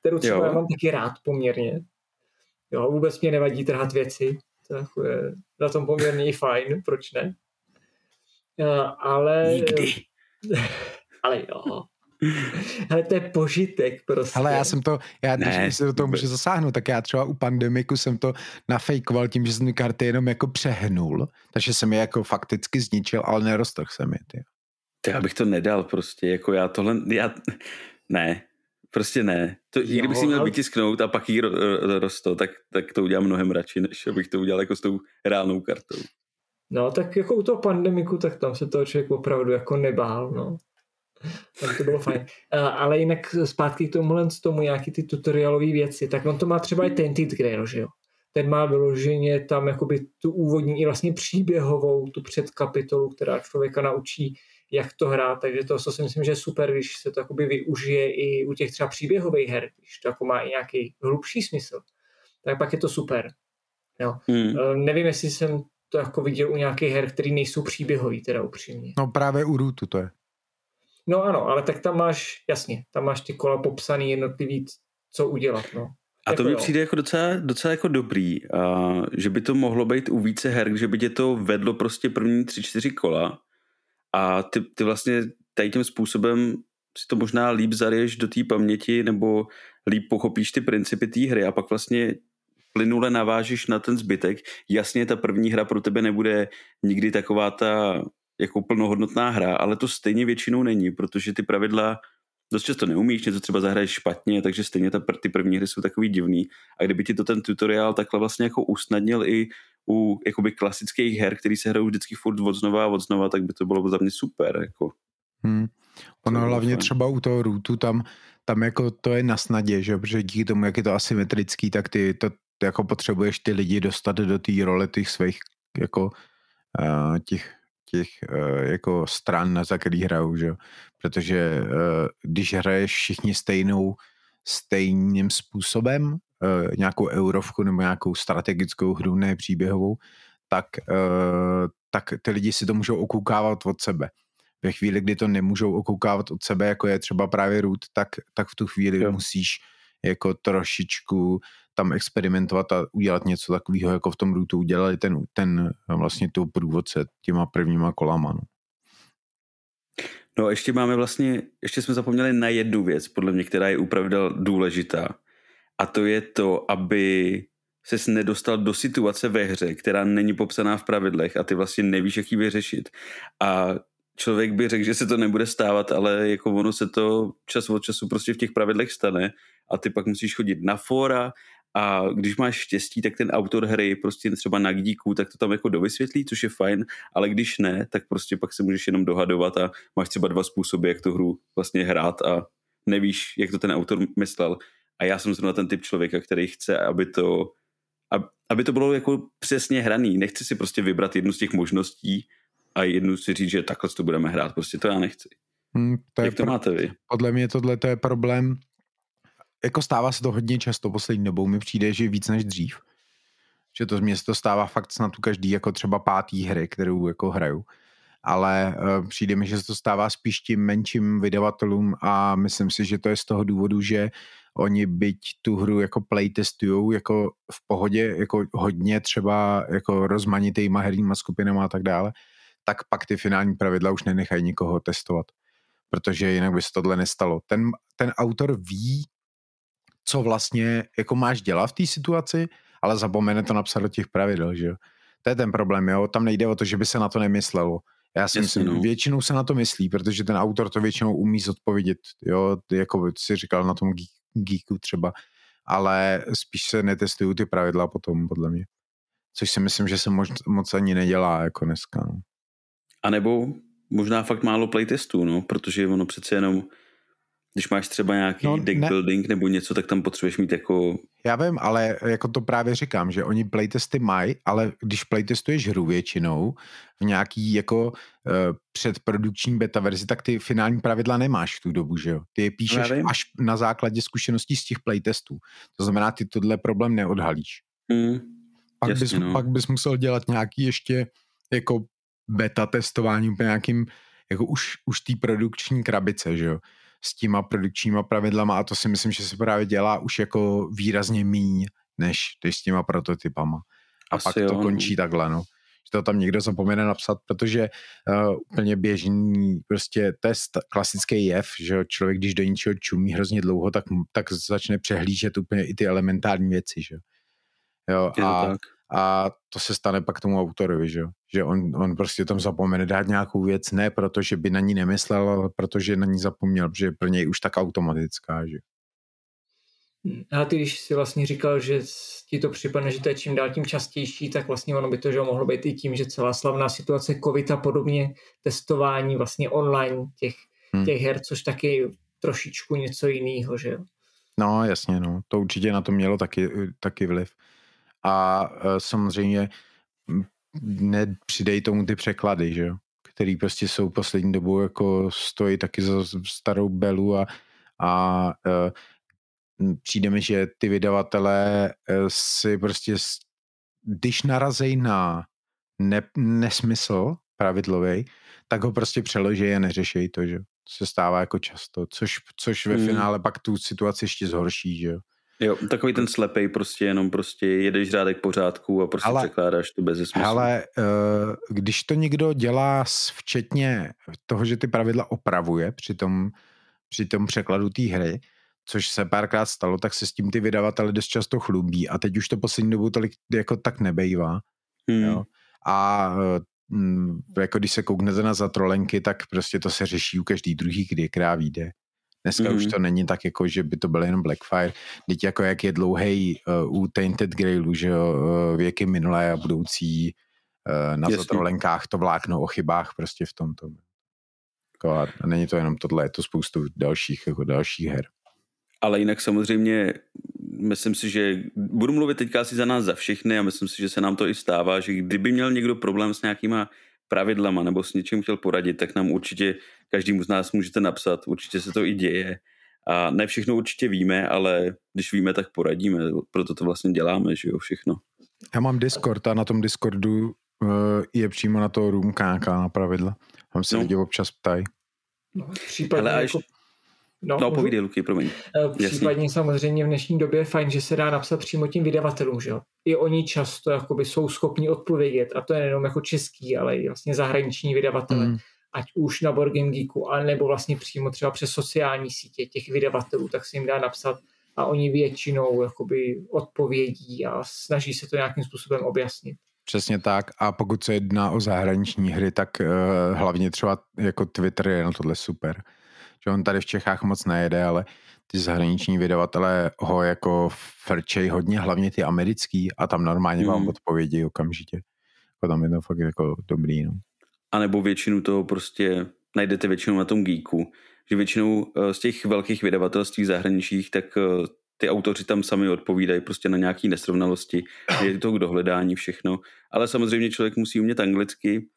kterou třeba jo. já mám taky rád poměrně. Jo, vůbec mě nevadí trhat věci, to je na tom poměrně i fajn, proč ne? Ale... Nikdy. Ale jo. Ale to je požitek prostě. Ale já jsem to, já když se do toho můžu zasáhnout, tak já třeba u pandemiku jsem to nafejkoval tím, že jsem karty jenom jako přehnul, takže jsem je jako fakticky zničil, ale neroztrh jsem je. Ty. ty. Já bych to nedal prostě, jako já tohle, já, ne, prostě ne. To, jo, kdybych si měl ale... vytisknout a pak jí ro, ro, rosto, tak, tak to udělám mnohem radši, než abych to udělal jako s tou reálnou kartou. No, tak jako u toho pandemiku, tak tam se toho člověk opravdu jako nebál, no. Tak to bylo fajn. Ale jinak zpátky k tomu, z tomu nějaký ty tutorialové věci, tak on to má třeba i Tainted Grail, že jo? Ten má vyloženě tam jakoby tu úvodní i vlastně příběhovou, tu předkapitolu, která člověka naučí, jak to hrát, takže to, co si myslím, že je super, když se to jakoby využije i u těch třeba příběhových her, když to jako má i nějaký hlubší smysl, tak pak je to super. Jo. Hmm. Nevím, jestli jsem to jako viděl u nějakých her, které nejsou příběhový, teda upřímně. No právě u Rootu to je. No ano, ale tak tam máš, jasně, tam máš ty kola popsaný jednotlivý, co udělat, no. A to jako mi přijde jako docela, docela jako dobrý, a že by to mohlo být u více her, že by tě to vedlo prostě první tři, čtyři kola a ty, ty vlastně tady tím způsobem si to možná líp zariješ do té paměti nebo líp pochopíš ty principy té hry a pak vlastně plynule navážíš na ten zbytek. Jasně, ta první hra pro tebe nebude nikdy taková ta jako plnohodnotná hra, ale to stejně většinou není, protože ty pravidla dost často neumíš, něco třeba zahraješ špatně, takže stejně ta, ty první hry jsou takový divný. A kdyby ti to ten tutoriál takhle vlastně jako usnadnil i u jakoby klasických her, který se hrajou vždycky furt od znova a od znova, tak by to bylo za mě super. Jako. Hmm. Ono hlavně fajn. třeba u toho rootu tam, tam jako to je na snadě, že? protože díky tomu, jak je to asymetrický, tak ty to jako potřebuješ ty lidi dostat do té role těch svých jako uh, těch těch uh, jako stran, za který hrajou, že? protože uh, když hraješ všichni stejnou, stejným způsobem, uh, nějakou eurovku nebo nějakou strategickou hru, ne příběhovou, tak, uh, tak ty lidi si to můžou okoukávat od sebe. Ve chvíli, kdy to nemůžou okoukávat od sebe, jako je třeba právě root, tak, tak v tu chvíli jo. musíš jako trošičku tam experimentovat a udělat něco takového, jako v tom rootu udělali ten, ten vlastně tu průvodce těma prvníma kolama. No. No ještě máme vlastně, ještě jsme zapomněli na jednu věc, podle mě, která je upravdal důležitá. A to je to, aby ses nedostal do situace ve hře, která není popsaná v pravidlech a ty vlastně nevíš, jak ji vyřešit. A člověk by řekl, že se to nebude stávat, ale jako ono se to čas od času prostě v těch pravidlech stane a ty pak musíš chodit na fora a když máš štěstí, tak ten autor hry prostě třeba na díku, tak to tam jako dovysvětlí, což je fajn, ale když ne, tak prostě pak se můžeš jenom dohadovat a máš třeba dva způsoby, jak tu hru vlastně hrát a nevíš, jak to ten autor myslel. A já jsem zrovna ten typ člověka, který chce, aby to, aby to bylo jako přesně hraný. Nechci si prostě vybrat jednu z těch možností a jednu si říct, že takhle to budeme hrát. Prostě to já nechci. Hmm, to jak to pro... máte vy? Podle mě tohle to je problém jako stává se to hodně často poslední dobou, mi přijde, že víc než dřív. Že to mě se to stává fakt snad u každý jako třeba pátý hry, kterou jako hraju. Ale uh, přijde mi, že se to stává spíš tím menším vydavatelům a myslím si, že to je z toho důvodu, že oni byť tu hru jako playtestujou jako v pohodě, jako hodně třeba jako rozmanitýma herníma skupinama a tak dále, tak pak ty finální pravidla už nenechají nikoho testovat protože jinak by se tohle nestalo. Ten, ten autor ví, co vlastně jako máš dělat v té situaci, ale zapomene to napsat do těch pravidel, že jo. To je ten problém, jo. Tam nejde o to, že by se na to nemyslelo. Já si myslím, no. většinou se na to myslí, protože ten autor to většinou umí zodpovědět, jo, jako si říkal na tom geeku třeba, ale spíš se netestují ty pravidla potom, podle mě. Což si myslím, že se moc, moc ani nedělá jako dneska. No. A nebo možná fakt málo playtestů, no, protože ono přece jenom když máš třeba nějaký no, deck ne. building nebo něco, tak tam potřebuješ mít jako... Já vím, ale jako to právě říkám, že oni playtesty mají, ale když playtestuješ hru většinou v nějaký jako uh, předprodukční beta verzi, tak ty finální pravidla nemáš v tu dobu, že jo? Ty je píšeš až na základě zkušeností z těch playtestů. To znamená, ty tohle problém neodhalíš. Mm, pak, jasně, bys, no. pak bys musel dělat nějaký ještě jako beta testování úplně nějakým jako už, už té produkční krabice, že jo s těma produkčníma pravidlama a to si myslím, že se právě dělá už jako výrazně míň, než, než s těma prototypama. A Asi pak jo, to no. končí takhle, no. Že to tam někdo zapomene napsat, protože uh, úplně běžný, prostě je klasický jev, že člověk, když do něčeho čumí hrozně dlouho, tak, tak začne přehlížet úplně i ty elementární věci, že jo. a, tak a to se stane pak tomu autorovi, že, že on, on prostě tam zapomene dát nějakou věc, ne protože by na ní nemyslel, ale protože na ní zapomněl, protože je pro něj už tak automatická. Že. Hmm. A ty, když jsi vlastně říkal, že ti to připadne, že to je čím dál tím častější, tak vlastně ono by to že mohlo být i tím, že celá slavná situace COVID a podobně, testování vlastně online těch, hmm. těch her, což taky trošičku něco jiného, že jo? No jasně, no. To určitě na to mělo taky, taky vliv a e, samozřejmě nepřidej tomu ty překlady, že jo? který prostě jsou poslední dobu jako stojí taky za starou belu a, a uh, přijde mi, že ty vydavatelé uh, si prostě když narazej na ne, nesmysl pravidlový, tak ho prostě přeloží a neřešej to, že se stává jako často, což, což ve hmm. finále pak tu situaci ještě zhorší, že jo. Jo, takový ten slepej prostě jenom prostě jedeš řádek pořádku a prostě ale, překládáš to bez smyslu. Ale uh, když to někdo dělá včetně toho, že ty pravidla opravuje při tom, při tom překladu té hry, což se párkrát stalo, tak se s tím ty vydavatele dost často chlubí a teď už to poslední dobu tolik jako tak nebejvá. Hmm. Jo? A uh, jako když se kouknete na zatrolenky, tak prostě to se řeší u každý druhý, kdy krá vyjde. Dneska mm. už mhm. to není tak, jako, že by to byl jenom Blackfire. Teď jako jak je dlouhý uh, u Tainted Grailu, že uh, věky minulé a budoucí uh, na Jasný. zatrolenkách to vlákno o chybách prostě v tomto. Jako, a není to jenom tohle, je to spoustu dalších, jako dalších her. Ale jinak samozřejmě myslím si, že budu mluvit teďka asi za nás za všechny a myslím si, že se nám to i stává, že kdyby měl někdo problém s nějakýma pravidlama nebo s něčím chtěl poradit, tak nám určitě každému z nás můžete napsat, určitě se to i děje. A ne všechno určitě víme, ale když víme, tak poradíme, proto to vlastně děláme, že jo, všechno. Já mám Discord a na tom Discordu uh, je přímo na to room na pravidla. Tam se no. lidi občas ptají. No, případně ale jako... No, no povídej, Luky, promiň. Eh, případně Jasně. samozřejmě v dnešní době je fajn, že se dá napsat přímo tím vydavatelům, že jo. I oni často jakoby jsou schopni odpovědět, a to je jenom jako český, ale i vlastně zahraniční vydavatele. Mm. Ať už na Board Game Geeku, nebo vlastně přímo třeba přes sociální sítě těch vydavatelů, tak se jim dá napsat a oni většinou jakoby odpovědí a snaží se to nějakým způsobem objasnit. Přesně tak. A pokud se jedná o zahraniční hry, tak uh, hlavně třeba jako Twitter je na tohle super že on tady v Čechách moc nejede, ale ty zahraniční vydavatelé ho jako frčej hodně, hlavně ty americký a tam normálně mm. vám odpovědí okamžitě. Jako tam je to fakt jako dobrý. No. A nebo většinu toho prostě najdete většinou na tom Geeku, že většinou eh, z těch velkých vydavatelství zahraničních, tak eh, ty autoři tam sami odpovídají prostě na nějaké nesrovnalosti, je to k dohledání všechno, ale samozřejmě člověk musí umět anglicky,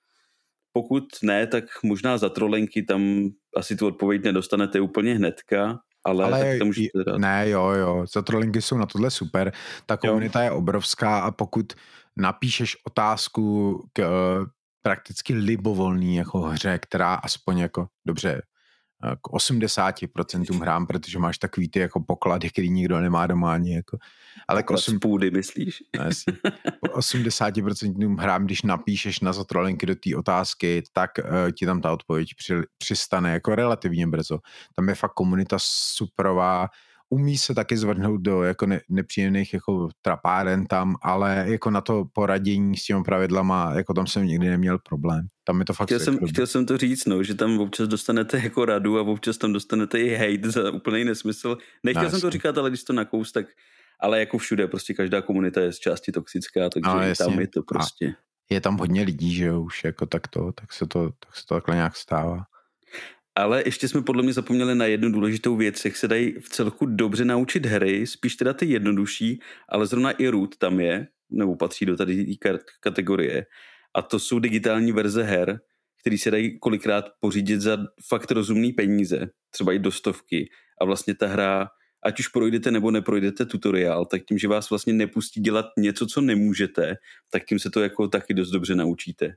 pokud ne, tak možná za trolenky tam asi tu odpověď nedostanete úplně hnedka, ale, ale tak to můžete dát. Ne, jo, jo, za trolenky jsou na tohle super. Ta komunita jo. je obrovská a pokud napíšeš otázku k uh, prakticky libovolný jako hře, která aspoň jako, dobře, k 80% hrám, protože máš takový ty jako poklady, který nikdo nemá doma ani jako. Ale k 8... půdy, myslíš? No, 80% hrám, když napíšeš na zatrolenky do té otázky, tak uh, ti tam ta odpověď při, přistane jako relativně brzo. Tam je fakt komunita superová, umí se taky zvrhnout do jako ne, nepříjemných jako trapáren tam, ale jako na to poradění s těmi pravidlama, jako tam jsem nikdy neměl problém. Tam je to fakt chtěl, jsem, chtěl jsem to říct, no, že tam občas dostanete jako radu a občas tam dostanete i hate za úplný nesmysl. Nechtěl no, jsem to říkat, ale když to nakous, tak ale jako všude, prostě každá komunita je z části toxická, takže no, tam je to prostě. A je tam hodně lidí, že jo, už jako takto, tak se to, tak se to takhle nějak stává. Ale ještě jsme podle mě zapomněli na jednu důležitou věc, jak se dají v celku dobře naučit hry, spíš teda ty jednodušší, ale zrovna i root tam je, nebo patří do tady kategorie. A to jsou digitální verze her, které se dají kolikrát pořídit za fakt rozumný peníze, třeba i do stovky. A vlastně ta hra, ať už projdete nebo neprojdete tutoriál, tak tím, že vás vlastně nepustí dělat něco, co nemůžete, tak tím se to jako taky dost dobře naučíte.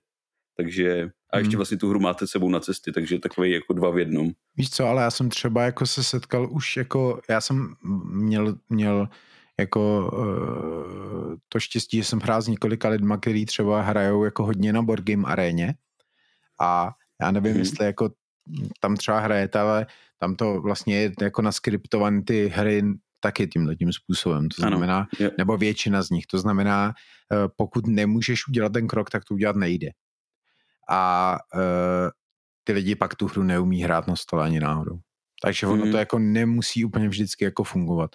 Takže a ještě hmm. vlastně tu hru máte sebou na cesty, takže takový jako dva v jednom. Víš co, ale já jsem třeba jako se setkal už jako, já jsem měl, měl jako uh, to štěstí, že jsem hrál s několika lidma, kteří třeba hrajou jako hodně na board game aréně a já nevím, hmm. jestli jako tam třeba hrajete, ale tam to vlastně je jako naskriptované ty hry taky tímhle tím způsobem. To znamená, ano, nebo většina z nich. To znamená, eh, pokud nemůžeš udělat ten krok, tak to udělat nejde a uh, ty lidi pak tu hru neumí hrát na stole ani náhodou. Takže ono mm. to mhm. jako nemusí úplně vždycky jako fungovat.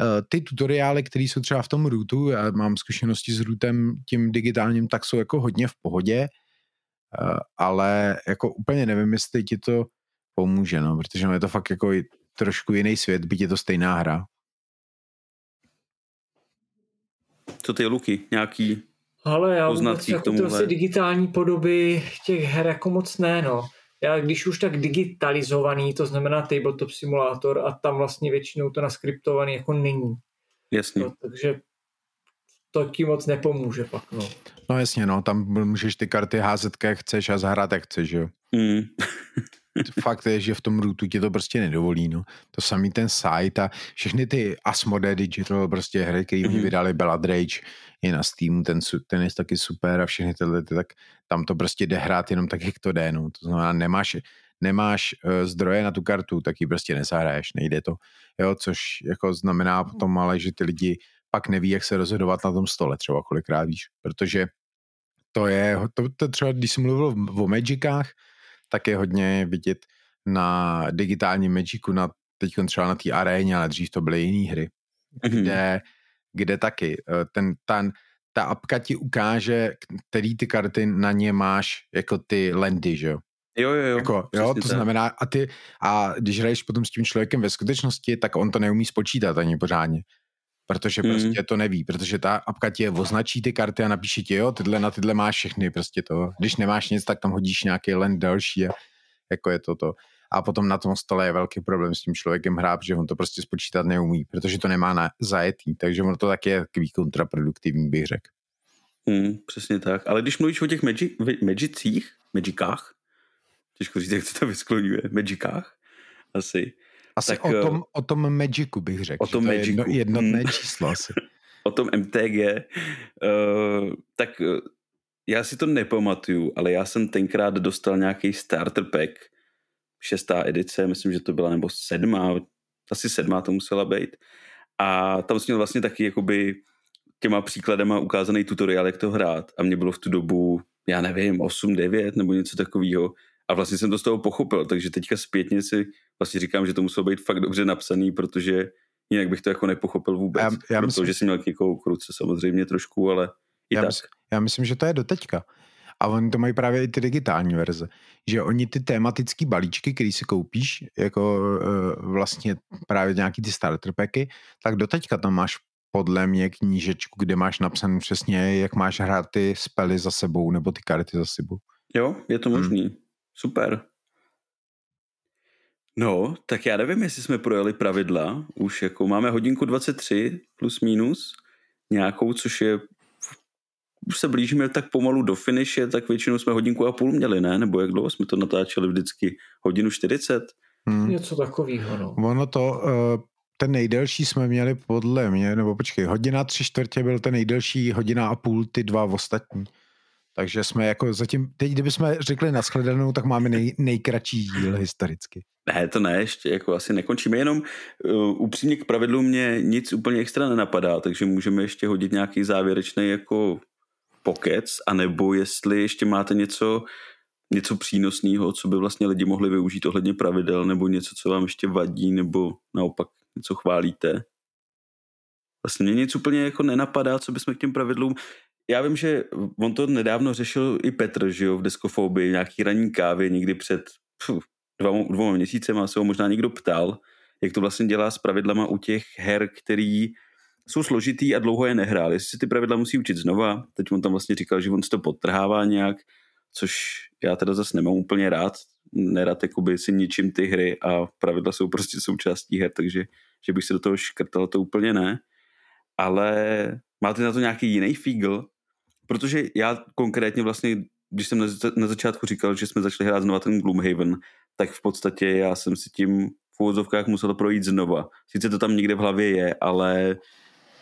Uh, ty tutoriály, které jsou třeba v tom rootu, já mám zkušenosti s rootem tím digitálním, tak jsou jako hodně v pohodě, uh, ale jako úplně nevím, jestli ti to pomůže, no, protože je to fakt jako trošku jiný svět, byť je to stejná hra. Co ty, Luky, nějaký ale já vůbec jako to asi digitální podoby těch her jako moc ne, no. Já když už tak digitalizovaný, to znamená tabletop simulátor a tam vlastně většinou to naskriptovaný jako není. Jasně. No, takže to ti moc nepomůže pak, no. No jasně, no, tam můžeš ty karty házet, jak chceš a zahrát, jak chceš, jo. Mm. Fakt je, že v tom rootu ti to prostě nedovolí, no. To samý ten site a všechny ty Asmodee Digital prostě hry, které mm. vydali Bella Rage, i na Steamu, ten, ten je taky super a všechny tyhle, tak tam to prostě jde hrát jenom tak, jak to jde, no. To znamená, nemáš, nemáš uh, zdroje na tu kartu, tak ji prostě nezahraješ, nejde to, jo, což jako znamená potom ale, že ty lidi pak neví, jak se rozhodovat na tom stole třeba kolikrát, víš, protože to je, to, to třeba, když jsem mluvil o Magicách, tak je hodně vidět na digitálním Magicu, na teď třeba na té aréně, ale dřív to byly jiné hry, mm-hmm. kde kde taky eh, ten, ten, ta apka ti ukáže, který ty karty na ně máš jako ty landy, že jo? Jo, jo, jo. Jako, jo to tak. znamená, a ty, a když hraješ potom s tím člověkem ve skutečnosti, tak on to neumí spočítat ani pořádně. Protože mm. prostě to neví, protože ta apka ti označí ty karty a napíše ti, jo, tyhle na tyhle máš všechny, prostě to. Když nemáš nic, tak tam hodíš nějaký land další a jako je to to a potom na tom stole je velký problém s tím člověkem hrát, že on to prostě spočítat neumí, protože to nemá na zajetý, takže ono to tak je takový kontraproduktivní, bych řekl. Hmm, přesně tak. Ale když mluvíš o těch magic, magicích, magicách, těžko říct, jak se to vyskloňuje, magicách, asi. Asi tak, o, tom, eh, o tom magicu bych řekl. O tom to magicu. Jedno, jednotné číslo asi. o tom MTG. Uh, eh, tak uh, já si to nepamatuju, ale já jsem tenkrát dostal nějaký starter pack šestá edice, myslím, že to byla, nebo sedmá, asi sedmá to musela být. A tam jsem měl vlastně taky jakoby těma příkladama ukázaný tutoriál, jak to hrát. A mě bylo v tu dobu, já nevím, 8, 9 nebo něco takového. A vlastně jsem to z toho pochopil, takže teďka zpětně si vlastně říkám, že to muselo být fakt dobře napsaný, protože jinak bych to jako nepochopil vůbec. Já, já protože myslím, jsem měl někoho kruce samozřejmě trošku, ale i já tak. Myslím, já myslím, že to je do teďka. A oni to mají právě i ty digitální verze. Že oni ty tematické balíčky, který si koupíš, jako uh, vlastně právě nějaký ty starter packy, tak doteďka tam máš podle mě knížečku, kde máš napsané přesně, jak máš hrát ty spely za sebou, nebo ty karty za sebou. Jo, je to hmm. možný. Hmm. Super. No, tak já nevím, jestli jsme projeli pravidla. Už jako máme hodinku 23 plus minus nějakou, což je už se blížíme tak pomalu do finiše, tak většinou jsme hodinku a půl měli, ne? Nebo jak dlouho jsme to natáčeli vždycky? Hodinu 40? Hmm. Něco takového, no. Ono to, uh, ten nejdelší jsme měli podle mě, nebo počkej, hodina tři čtvrtě byl ten nejdelší, hodina a půl ty dva ostatní. Takže jsme jako zatím, teď kdybychom řekli nashledanou, tak máme nej, nejkratší díl historicky. Ne, to ne, ještě jako asi nekončíme, jenom uh, upřímně k pravidlu mě nic úplně extra nenapadá, takže můžeme ještě hodit nějaký závěrečný jako pokec, anebo jestli ještě máte něco, něco přínosného, co by vlastně lidi mohli využít ohledně pravidel, nebo něco, co vám ještě vadí, nebo naopak něco chválíte. Vlastně mě nic úplně jako nenapadá, co bychom k těm pravidlům já vím, že on to nedávno řešil i Petr, že jo, v deskofobii, nějaký ranní kávě někdy před dva, dvou měsícema se ho možná někdo ptal, jak to vlastně dělá s pravidlama u těch her, který jsou složitý a dlouho je nehrál. Jestli si ty pravidla musí učit znova, teď on tam vlastně říkal, že on si to podtrhává nějak, což já teda zase nemám úplně rád, nerad jakoby si ničím ty hry a pravidla jsou prostě součástí her, takže že bych se do toho škrtal, to úplně ne. Ale máte na to nějaký jiný fígl? Protože já konkrétně vlastně, když jsem na začátku říkal, že jsme začali hrát znova ten Gloomhaven, tak v podstatě já jsem si tím v úvodzovkách musel projít znova. Sice to tam někde v hlavě je, ale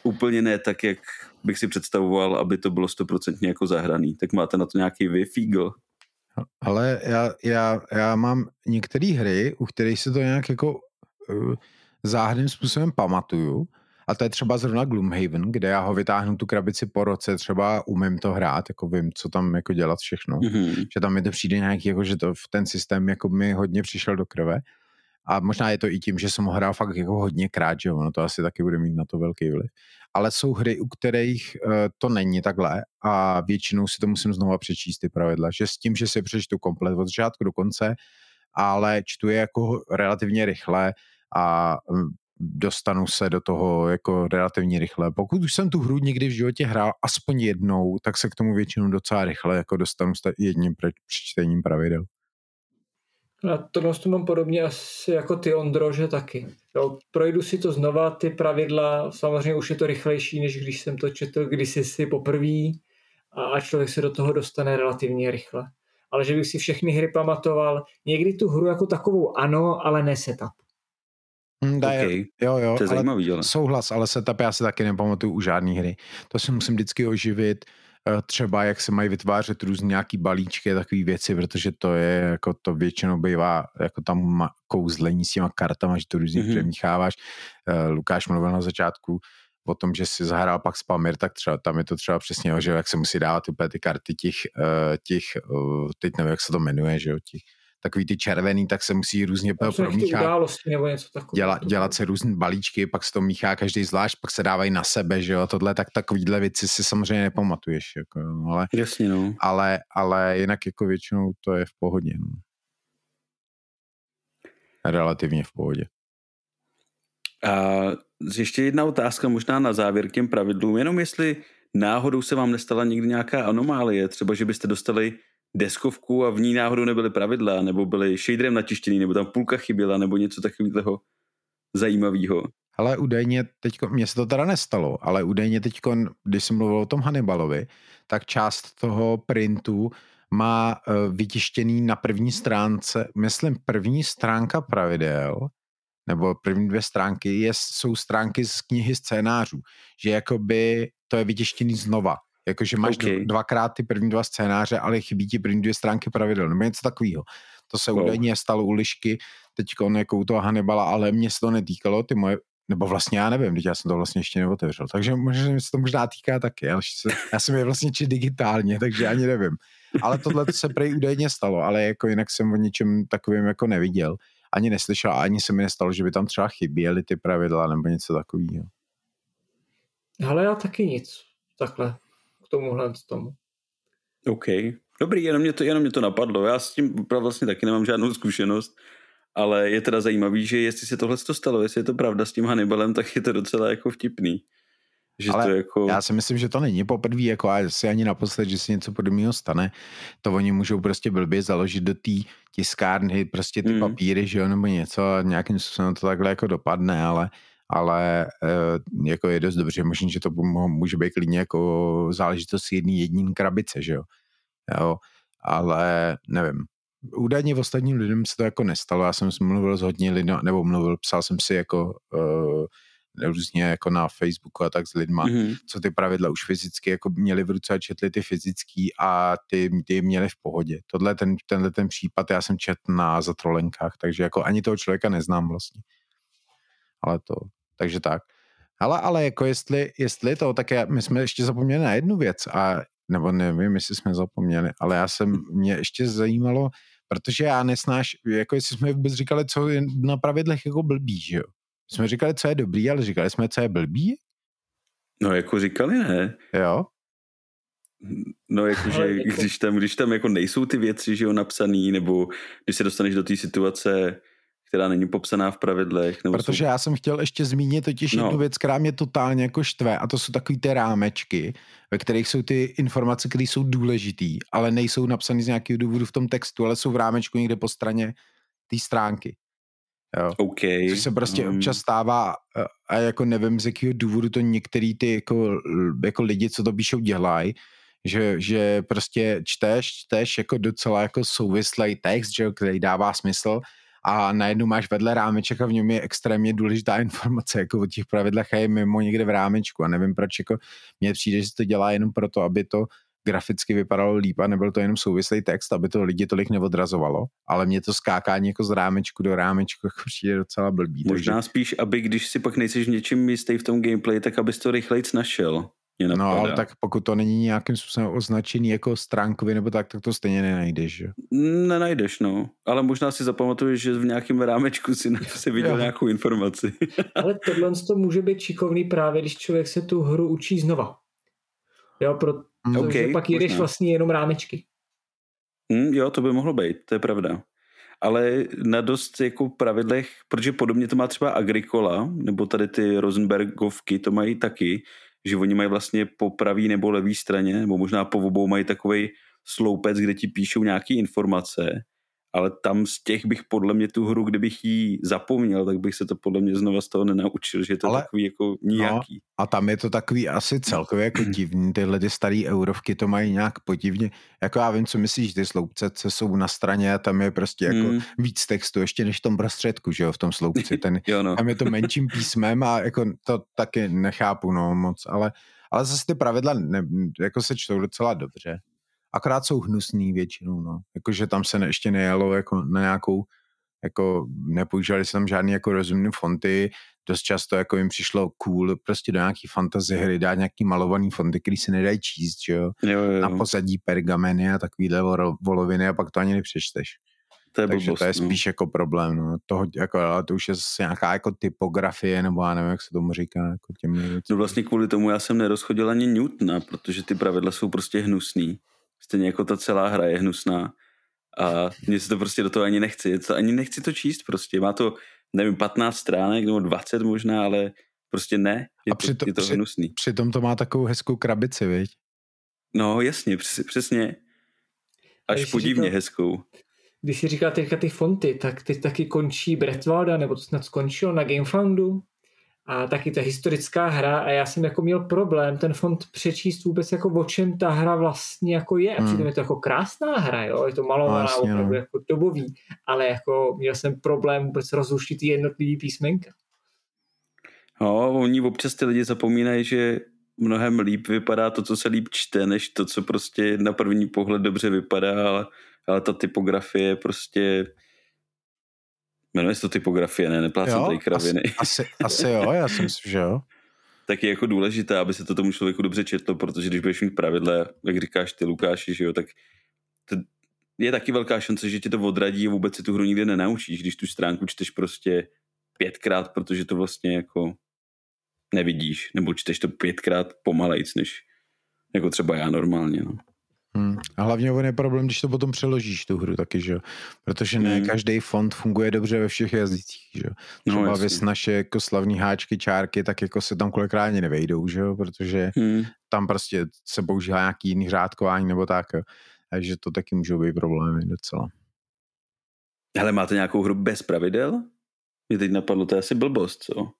úplně ne tak, jak bych si představoval, aby to bylo stoprocentně jako zahraný. Tak máte na to nějaký vy? Ale já, já, já mám některé hry, u kterých se to nějak jako uh, záhadným způsobem pamatuju. A to je třeba zrovna Gloomhaven, kde já ho vytáhnu tu krabici po roce, třeba umím to hrát, jako vím, co tam jako dělat všechno. Mm-hmm. Že tam mi to přijde nějaký, jako, že to v ten systém jako mi hodně přišel do krve. A možná je to i tím, že jsem ho hrál fakt jako hodně krát, že ono to asi taky bude mít na to velký vliv. Ale jsou hry, u kterých uh, to není takhle a většinou si to musím znova přečíst ty pravidla, že s tím, že si přečtu komplet od začátku do konce, ale čtu je jako relativně rychle a hm, dostanu se do toho jako relativně rychle. Pokud už jsem tu hru někdy v životě hrál aspoň jednou, tak se k tomu většinou docela rychle jako dostanu s jedním přečtením pravidel. Na tohle to mám podobně asi jako ty, Ondro, že taky. Jo, projdu si to znova, ty pravidla, samozřejmě už je to rychlejší, než když jsem to četl kdysi si poprvé a člověk se do toho dostane relativně rychle. Ale že bych si všechny hry pamatoval, někdy tu hru jako takovou ano, ale ne setup. Hmm, dá, okay. Jo, jo, to je ale zajímavý, ale... souhlas, ale setup já si taky nepamatuju u žádné hry. To si musím vždycky oživit, eh, třeba jak se mají vytvářet různé nějaký balíčky a takové věci, protože to je, jako to většinou bývá, jako tam kouzlení s těma kartama, že to různě mm-hmm. přemícháváš. Eh, Lukáš mluvil na začátku o tom, že si zahrál pak Spamir, tak třeba tam je to třeba přesně, že jak se musí dávat úplně ty karty těch, eh, těch teď nevím, jak se to jmenuje, že jo, těch takový ty červený, tak se musí různě promíchat. události nebo něco takového. Děla, dělat se různé balíčky, pak se to míchá každý zvlášť, pak se dávají na sebe, že jo, tohle, tak takovýhle věci si samozřejmě nepamatuješ, jako, no, ale, Jasně, no. ale, ale jinak jako většinou to je v pohodě, no. Relativně v pohodě. A ještě jedna otázka možná na závěr k těm pravidlům, jenom jestli náhodou se vám nestala někdy nějaká anomálie, třeba že byste dostali deskovku a v ní náhodou nebyly pravidla, nebo byly shaderem natištěný, nebo tam půlka chyběla, nebo něco takového zajímavého. Ale údajně teď, mně se to teda nestalo, ale údajně teď, když jsem mluvil o tom Hannibalovi, tak část toho printu má uh, vytištěný na první stránce, myslím první stránka pravidel, nebo první dvě stránky je, jsou stránky z knihy scénářů, že jakoby to je vytištěný znova, Jakože máš okay. dvakrát ty první dva scénáře, ale chybí ti první dvě stránky pravidel, nebo něco takového. To se wow. údajně stalo u Lišky, teď jako u toho Hannibala, ale mě se to netýkalo, ty moje, nebo vlastně já nevím, teď já jsem to vlastně ještě neotevřel, takže možná se to možná týká taky, ale já jsem je vlastně či digitálně, takže ani nevím. Ale tohle se prej údajně stalo, ale jako jinak jsem o ničem takovým jako neviděl, ani neslyšel, ani se mi nestalo, že by tam třeba chyběly ty pravidla nebo něco takového. Ale já taky nic, takhle tomuhle tomu. OK. Dobrý, jenom mě to, jenom mě to napadlo. Já s tím vlastně taky nemám žádnou zkušenost, ale je teda zajímavý, že jestli se tohle stalo, jestli je to pravda s tím Hannibalem, tak je to docela jako vtipný. Že ale to jako... já si myslím, že to není poprvé, jako asi ani naposled, že se něco podobného stane. To oni můžou prostě blbě založit do té tiskárny prostě ty mm. papíry, že jo, nebo něco a nějakým způsobem to takhle jako dopadne, ale ale e, jako je dost dobře možný, že to může být klidně jako záležitost jedný jedním krabice, že jo. jo. Ale nevím. Údajně v ostatním lidem se to jako nestalo. Já jsem mluvil s hodně lidmi, nebo mluvil, psal jsem si jako uh, různě jako na Facebooku a tak s lidma, mm-hmm. co ty pravidla už fyzicky jako měli v ruce a četli ty fyzický a ty, ty měli v pohodě. Tohle ten, tenhle ten případ já jsem čet na zatrolenkách, takže jako ani toho člověka neznám vlastně. Ale to, takže tak. Ale, ale jako jestli, jestli to, tak já, my jsme ještě zapomněli na jednu věc a nebo nevím, jestli jsme zapomněli, ale já jsem, mě ještě zajímalo, protože já nesnáš, jako jestli jsme vůbec říkali, co je na pravidlech jako blbý, že jo? Jsme říkali, co je dobrý, ale říkali jsme, co je blbý? No jako říkali, ne. Jo? No, jakože jako... když tam, když tam jako nejsou ty věci, že jo, napsaný, nebo když se dostaneš do té situace, která není popsaná v pravidlech. Nebo Protože jsou... já jsem chtěl ještě zmínit totiž no. jednu věc, která mě totálně jako štve a to jsou takový ty rámečky, ve kterých jsou ty informace, které jsou důležitý, ale nejsou napsané z nějakého důvodu v tom textu, ale jsou v rámečku někde po straně té stránky. Jo. Okay. Což se prostě um. občas stává a jako nevím, z jakého důvodu to některý ty jako, jako lidi, co to píšou, dělají, že, že prostě čteš, čteš jako docela jako souvislý text, že, který dává smysl a najednou máš vedle rámeček a v něm je extrémně důležitá informace jako o těch pravidlech a je mimo někde v rámečku a nevím proč, jako mně přijde, že se to dělá jenom proto, aby to graficky vypadalo líp a nebyl to jenom souvislý text, aby to lidi tolik neodrazovalo, ale mě to skákání jako z rámečku do rámečku jako přijde docela blbý. Možná takže... spíš, aby když si pak nejsiš v něčem jistý v tom gameplay, tak abys to rychleji našel. No, ale tak pokud to není nějakým způsobem označený jako stránkový nebo tak, tak to stejně nenajdeš, že? Nenajdeš, no. Ale možná si zapamatuješ, že v nějakém rámečku si, si viděl nějakou informaci. ale tohle to může být šikovný právě, když člověk se tu hru učí znova. Jo, protože okay, pak jedeš možná. vlastně jenom rámečky. Mm, jo, to by mohlo být, to je pravda. Ale na dost jako pravidlech, protože podobně to má třeba Agricola, nebo tady ty Rosenbergovky, to mají taky, že oni mají vlastně po pravý nebo levý straně, nebo možná po obou mají takový sloupec, kde ti píšou nějaké informace ale tam z těch bych podle mě tu hru, kdybych ji zapomněl, tak bych se to podle mě znova z toho nenaučil, že je to ale, takový jako nijaký. No, a tam je to takový asi celkově jako divný, tyhle ty staré eurovky to mají nějak podivně, jako já vím, co myslíš, ty sloupce co jsou na straně a tam je prostě jako hmm. víc textu ještě než v tom prostředku, že jo, v tom sloupci, ten, jo, no. tam je to menším písmem a jako to taky nechápu, no moc, ale, ale zase ty pravidla ne, jako se čtou docela dobře akorát jsou hnusný většinou, no. Jakože tam se ne, ještě nejelo jako na nějakou, jako nepoužívali se tam žádný jako rozumný fonty, dost často jako jim přišlo cool prostě do nějaký fantasy hry dát nějaký malovaný fonty, který se nedají číst, že jo? Jo, jo, jo. Na pozadí pergameny a takovýhle voloviny a pak to ani nepřečteš. To je Takže blbost, to je no. spíš no. jako problém, no. Toho, jako, ale to už je zase nějaká jako typografie, nebo já nevím, jak se tomu říká. Jako těm no vlastně kvůli tomu já jsem nerozchodil ani Newtona, protože ty pravidla jsou prostě hnusný. Stejně jako ta celá hra je hnusná. A mně se to prostě do toho ani nechci. To, ani nechci to číst prostě. Má to, nevím, 15 stránek nebo 20 možná, ale prostě ne. Je, a přitom, to, je to při, hnusný. Přitom to má takovou hezkou krabici, viď? No jasně, přes, přesně. Až podivně říkal, hezkou. Když si říká teďka ty fonty, tak teď taky končí Bretvalda, nebo to snad skončilo na Gamefoundu a taky ta historická hra a já jsem jako měl problém ten fond přečíst vůbec jako o čem ta hra vlastně jako je. A přitom hmm. je to jako krásná hra, jo? je to malovaná vlastně, opravdu no. jako dobový, ale jako měl jsem problém vůbec rozluštit jednotlivý písmenka. No, oni občas ty lidi zapomínají, že mnohem líp vypadá to, co se líp čte, než to, co prostě na první pohled dobře vypadá, ale, ale ta typografie je prostě Jmenuje se to typografie, ne? Neplácím tady kraviny. Asi, asi, asi jo, já si myslím, že jo. tak je jako důležité, aby se to tomu člověku dobře četlo, protože když budeš mít pravidla, jak říkáš ty Lukáši, že jo, tak to je taky velká šance, že tě to odradí a vůbec si tu hru nikdy nenaučíš, když tu stránku čteš prostě pětkrát, protože to vlastně jako nevidíš, nebo čteš to pětkrát pomalejc, než jako třeba já normálně. No. Hmm. A hlavně on je problém, když to potom přeložíš tu hru taky, že jo? Protože ne hmm. každý font funguje dobře ve všech jazycích, že jo? No, Třeba no, naše jako slavní háčky, čárky, tak jako se tam kolikrát ani nevejdou, že jo? Protože hmm. tam prostě se používá nějaký jiný řádkování nebo tak, jo? Takže to taky můžou být problémy docela. Ale máte nějakou hru bez pravidel? Mě teď napadlo, to je asi blbost, co?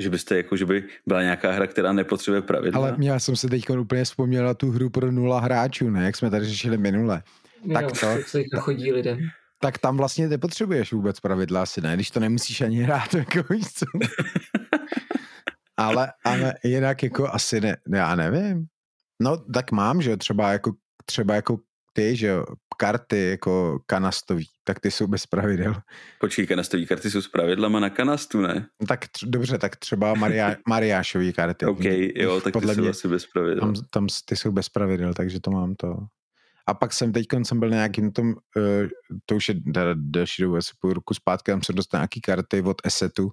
Že byste jako, že by byla nějaká hra, která nepotřebuje pravidla. Ale já jsem se teď úplně vzpomněl na tu hru pro nula hráčů, ne? Jak jsme tady řešili minule. Jo, tak to, chodí lidem. Tak tam vlastně nepotřebuješ vůbec pravidla asi ne, když to nemusíš ani hrát, jako víš co. ale, ale jinak jako asi ne, já nevím. No tak mám, že třeba jako, třeba jako ty, že jo, karty jako kanastový, tak ty jsou bez pravidel. Počkej, kanastový karty jsou s pravidlama na kanastu, ne? No tak tř- dobře, tak třeba Maria, Mariášový karty. OK, jo, tak Podle ty jsou mě, asi bez pravidel. Tam, tam ty jsou bez pravidel, takže to mám to. A pak jsem teď jsem byl na nějakým tom, uh, to už je další dobu, asi půl roku zpátky, tam jsem dostal nějaký karty od Esetu,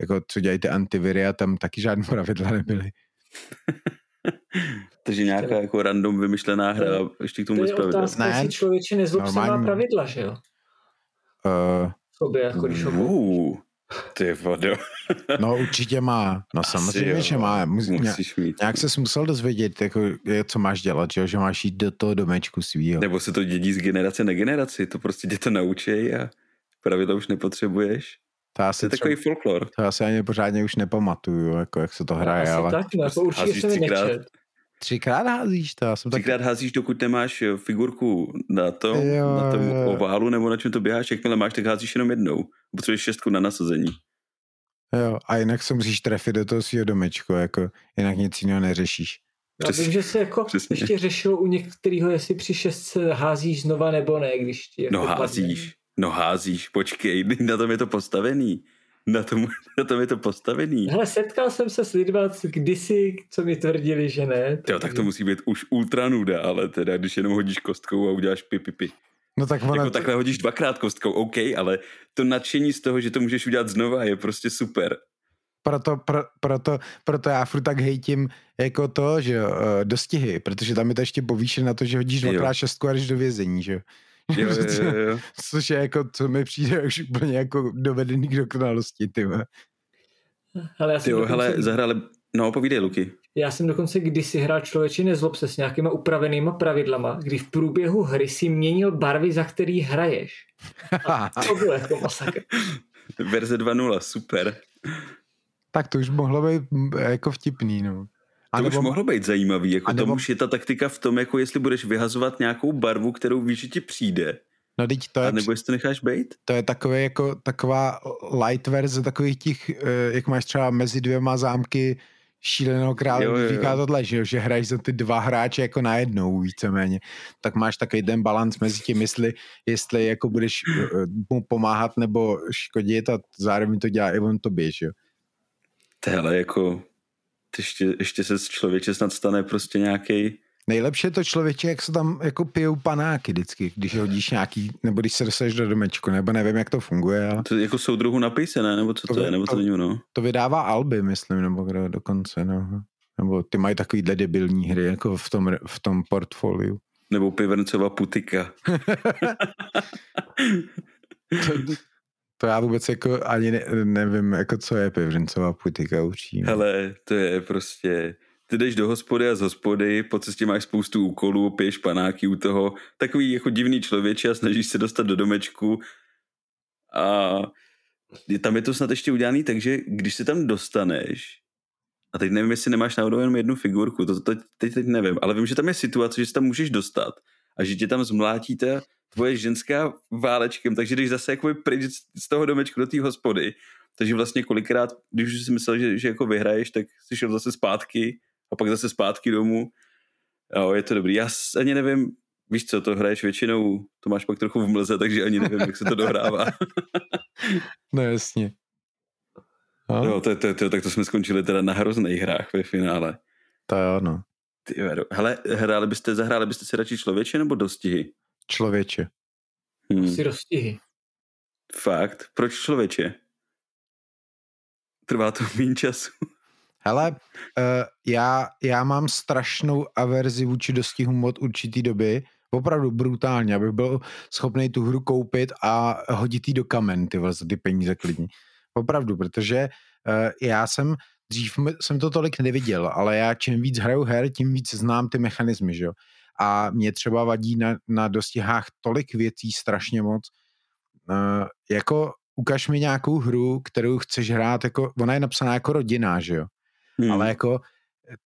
jako co dělají ty antiviry a tam taky žádné pravidla nebyly. Takže nějaká jako random vymyšlená hra, To- ještě k To tomu je spravedlivě. otázka, Ne, jestli člověče nezlob se má normální. pravidla, že jo? Uh, Sobě, jako když ho Uh, ty vodo. no určitě má. No Asi samozřejmě, jo. že má. Mus, nějak, Musíš mít. nějak se musel dozvědět, jako, je, co máš dělat, že, jo? že máš jít do toho domečku svýho. Nebo se to dědí z generace na generaci, to prostě tě to naučí a pravidla už nepotřebuješ. To asi, je takový třeba, folklor. to asi ani pořádně už nepamatuju, jako, jak se to hraje, Asi ale tak, ne, prostě to určitě házíš jsem mi třikrát. nečet. třikrát házíš to, já jsem tak... Třikrát házíš, dokud nemáš eh, figurku na tom, Jo, na tom jo, jo. oválu, nebo na čem to běháš, jakmile máš, tak házíš jenom jednou. Potřebuješ šestku na nasazení. Jo, a jinak se musíš trefit do toho svého domečku, jako, jinak nic jiného neřešíš. Já Přesně. vím, že se jako Přesně. ještě řešilo u některého, jestli při šestce házíš znova nebo ne, když ti jako No padne. házíš, no házíš, počkej, na tom je to postavený. Na tom, na tom je to postavený. Hele, setkal jsem se s lidmi kdysi, co mi tvrdili, že ne. Jo, tak to musí být už ultra nuda, ale teda, když jenom hodíš kostkou a uděláš pi, pi, pi. No tak ono, Jako takhle hodíš dvakrát kostkou, OK, ale to nadšení z toho, že to můžeš udělat znova, je prostě super. proto, pro, proto, proto já furt tak hejtím jako to, že jo, eh, dostihy, protože tam je to ještě povýšen na to, že hodíš dvakrát šestku a jdeš do vězení, že jo. Jo, jo, jo. Což je jako, co mi přijde už úplně jako dovedený k dokonalosti, ty. Hele, já Ty jsem, jo, dokonce, hele, zahráli, no povídej, Luky. já jsem dokonce kdysi hrál člověče nezlob se s nějakýma upravenýma pravidlama, kdy v průběhu hry si měnil barvy, za který hraješ. A to bylo jako masakr. Verze 2.0, super. tak to už mohlo být jako vtipný, no. To už mohlo být zajímavý, jako a tam nebo- už je ta taktika v tom, jako jestli budeš vyhazovat nějakou barvu, kterou víš, že ti přijde, No teď to a je, nebo jestli to necháš být. to je takové jako, taková light verze takových těch, eh, jak máš třeba mezi dvěma zámky šíleného krále, Jo, jo, jo. říká tohle, že, jo, že hraješ za ty dva hráče jako najednou víceméně, tak máš takový ten balans mezi tím, jestli, jestli jako budeš eh, mu pomáhat nebo škodit a zároveň to dělá i on tobě, že jo. Hele, jako ještě, ještě se z člověče snad stane prostě nějaký. Nejlepší je to člověče, jak se tam jako pijou panáky vždycky, když hodíš nějaký, nebo když se dostaneš do domečku, nebo nevím, jak to funguje, ale To jako soudruhu na pejse, ne? Nebo co to, To- je? Nebo to, to- není ono? to vydává Alby, myslím, nebo kdo dokonce, no. Nebo ty mají takovýhle debilní hry, jako v tom, v tom portfoliu. Nebo Piverncova putika. To, to já vůbec jako ani ne, nevím, jako co je pivřincová putika učí. Hele, to je prostě... Ty jdeš do hospody a z hospody, po cestě máš spoustu úkolů, piješ panáky u toho, takový jako divný člověče a snažíš se dostat do domečku. A tam je to snad ještě udělaný, takže když se tam dostaneš, a teď nevím, jestli nemáš náhodou jenom jednu figurku, to, to teď, teď nevím, ale vím, že tam je situace, že se tam můžeš dostat a že tě tam zmlátí ta tvoje ženská válečkem, takže jdeš zase jako pryč z- toho domečku do té hospody, takže vlastně kolikrát, když už si myslel, že, že jako vyhraješ, tak jsi šel zase zpátky a pak zase zpátky domů. Jo, je to dobrý. Já ani nevím, víš co, to hraješ většinou, to máš pak trochu v mlze, takže ani nevím, jak se to dohrává. No jasně. No, Jo, to, to, to, tak to jsme skončili teda na hrozných hrách ve finále. to jo, no. Ty, vero. Hele, hráli byste, zahráli byste si radši člověče nebo dostihy? Člověče. Hmm. Si roztihy. Fakt? Proč člověče? Trvá to méně času. Hele, uh, já, já mám strašnou averzi vůči dostihům od určitý doby, opravdu brutálně, abych byl schopný tu hru koupit a hodit ji do kamen, ty vole, za ty peníze klidně. Opravdu, protože uh, já jsem, dřív jsem to tolik neviděl, ale já čím víc hraju her, tím víc znám ty mechanismy, že jo. A mě třeba vadí na, na dostihách tolik věcí strašně moc, uh, jako ukaž mi nějakou hru, kterou chceš hrát, jako, ona je napsaná jako rodina, že jo Hmm. ale jako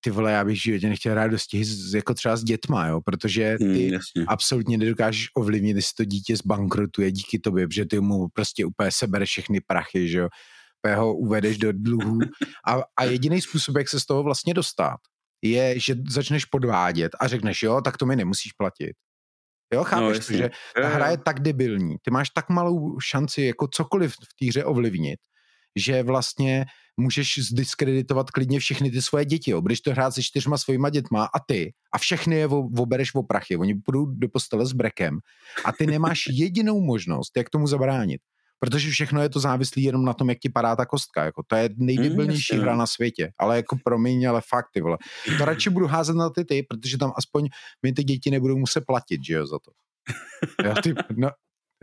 ty vole, já bych v životě nechtěl hrát dostihy z, jako třeba s dětma, jo, protože hmm, ty jasně. absolutně nedokážeš ovlivnit, jestli to dítě zbankrotuje díky tobě, protože ty mu prostě úplně sebereš všechny prachy, že jo, ho uvedeš do dluhů a, a jediný způsob, jak se z toho vlastně dostat, je, že začneš podvádět a řekneš, jo, tak to mi nemusíš platit. Jo, chápeš, no, že ta hra je tak debilní, ty máš tak malou šanci jako cokoliv v té hře ovlivnit, že vlastně můžeš zdiskreditovat klidně všechny ty svoje děti. Jo. Budeš to hrát se čtyřma svýma dětma a ty a všechny je obereš o prachy. Oni půjdou do postele s brekem a ty nemáš jedinou možnost, jak tomu zabránit. Protože všechno je to závislé jenom na tom, jak ti padá ta kostka. Jako, to je nejdebilnější Mm, hra jasně. na světě. Ale jako promiň, ale fakt ty vole. To radši budu házet na ty ty, protože tam aspoň mi ty děti nebudou muset platit, že jo, za to. Jo, ty, no,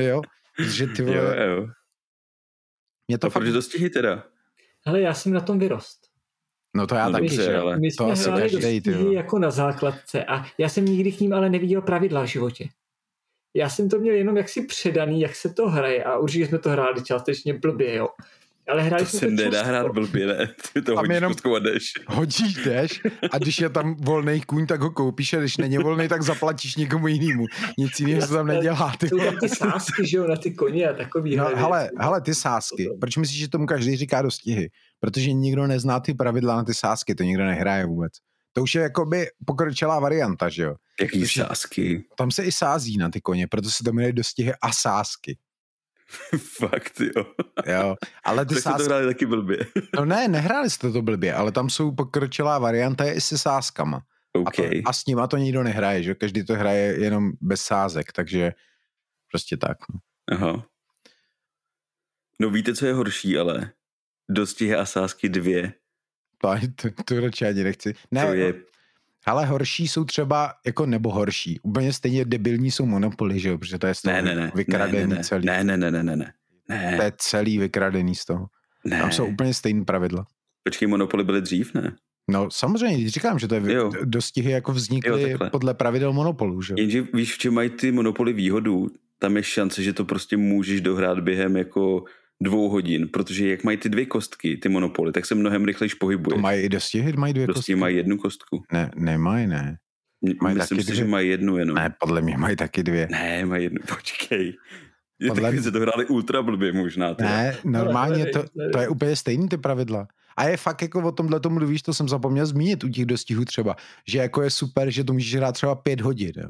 jo, že ty vole, Jo, jo. mě to A fakt, proč dostihy teda? Ale já jsem na tom vyrost. no to já No taky, dobře, že ale- My to jsme asi hráli každej, ty jako na základce a já jsem nikdy k ním ale neviděl pravidla v životě. Já jsem to měl jenom jaksi předaný, jak se to hraje a určitě jsme to hráli částečně blbě, jo. Ale hráli To jsme se to nedá často. hrát blbě, ne? Ty to Tam hodíš jenom- a jdeš. hodíš jdeš a když je tam volný kůň, tak ho koupíš a když není volný, tak zaplatíš někomu jinému. Nic jiného se tam nedělá. Ty Jsou tam ty sásky, že jo, na ty koně a takový. No, hele, hele, ty sásky. Proč myslíš, že tomu každý říká dostihy? Protože nikdo nezná ty pravidla na ty sásky, to nikdo nehraje vůbec. To už je jakoby pokročilá varianta, že jo? Jaký Což je- sásky. Tam se i sází na ty koně, proto se to jmenuje dostihy a sásky. Fakt, jo. Jo, ale ty Tak jsme to hráli taky blbě. no ne, nehráli jste to blbě, ale tam jsou pokročilá varianta je i se sáskama. A, OK. to, a s nima to nikdo nehraje, že? Každý to hraje jenom bez sázek, takže prostě tak. No. Aha. No víte, co je horší, ale? Dostihy a sásky dvě. To, to, to radši ani nechci. Ne, To je... ale horší jsou třeba, jako nebo horší. Úplně stejně debilní jsou monopoly, že jo? Protože to je Ne, ne, ne. vykradený ne, ne, celý. Ne, ne, ne, ne, ne, ne. To je celý vykradený z toho. ne. Tam jsou úplně stejný pravidla. Počkej, monopoly byly dřív, ne? No samozřejmě, říkám, že to je Jo. dostihy jako Jo, vznikly takhle. podle pravidel monopolu, že jo? Jenže víš, v čem mají ty monopoly výhodu? Tam je šance, že to prostě můžeš dohrát během jako dvou hodin, protože jak mají ty dvě kostky, ty monopoly, tak se mnohem rychlejš To pohybuje. mají i dostihy, mají dvě Prostě kostky? mají jednu kostku. Ne, nemají, ne. Mají Myslím taky si, dvě. že mají jednu jenom. Ne, podle mě mají taky dvě. Ne, mají jednu, počkej. Je Podle tak mě- se to hráli ultra blbě možná. Teda. Ne, normálně to, to je úplně stejný ty pravidla. A je fakt jako o tomhle tomu mluvíš, to jsem zapomněl zmínit u těch dostihů třeba, že jako je super, že to můžeš hrát třeba pět hodin, jo.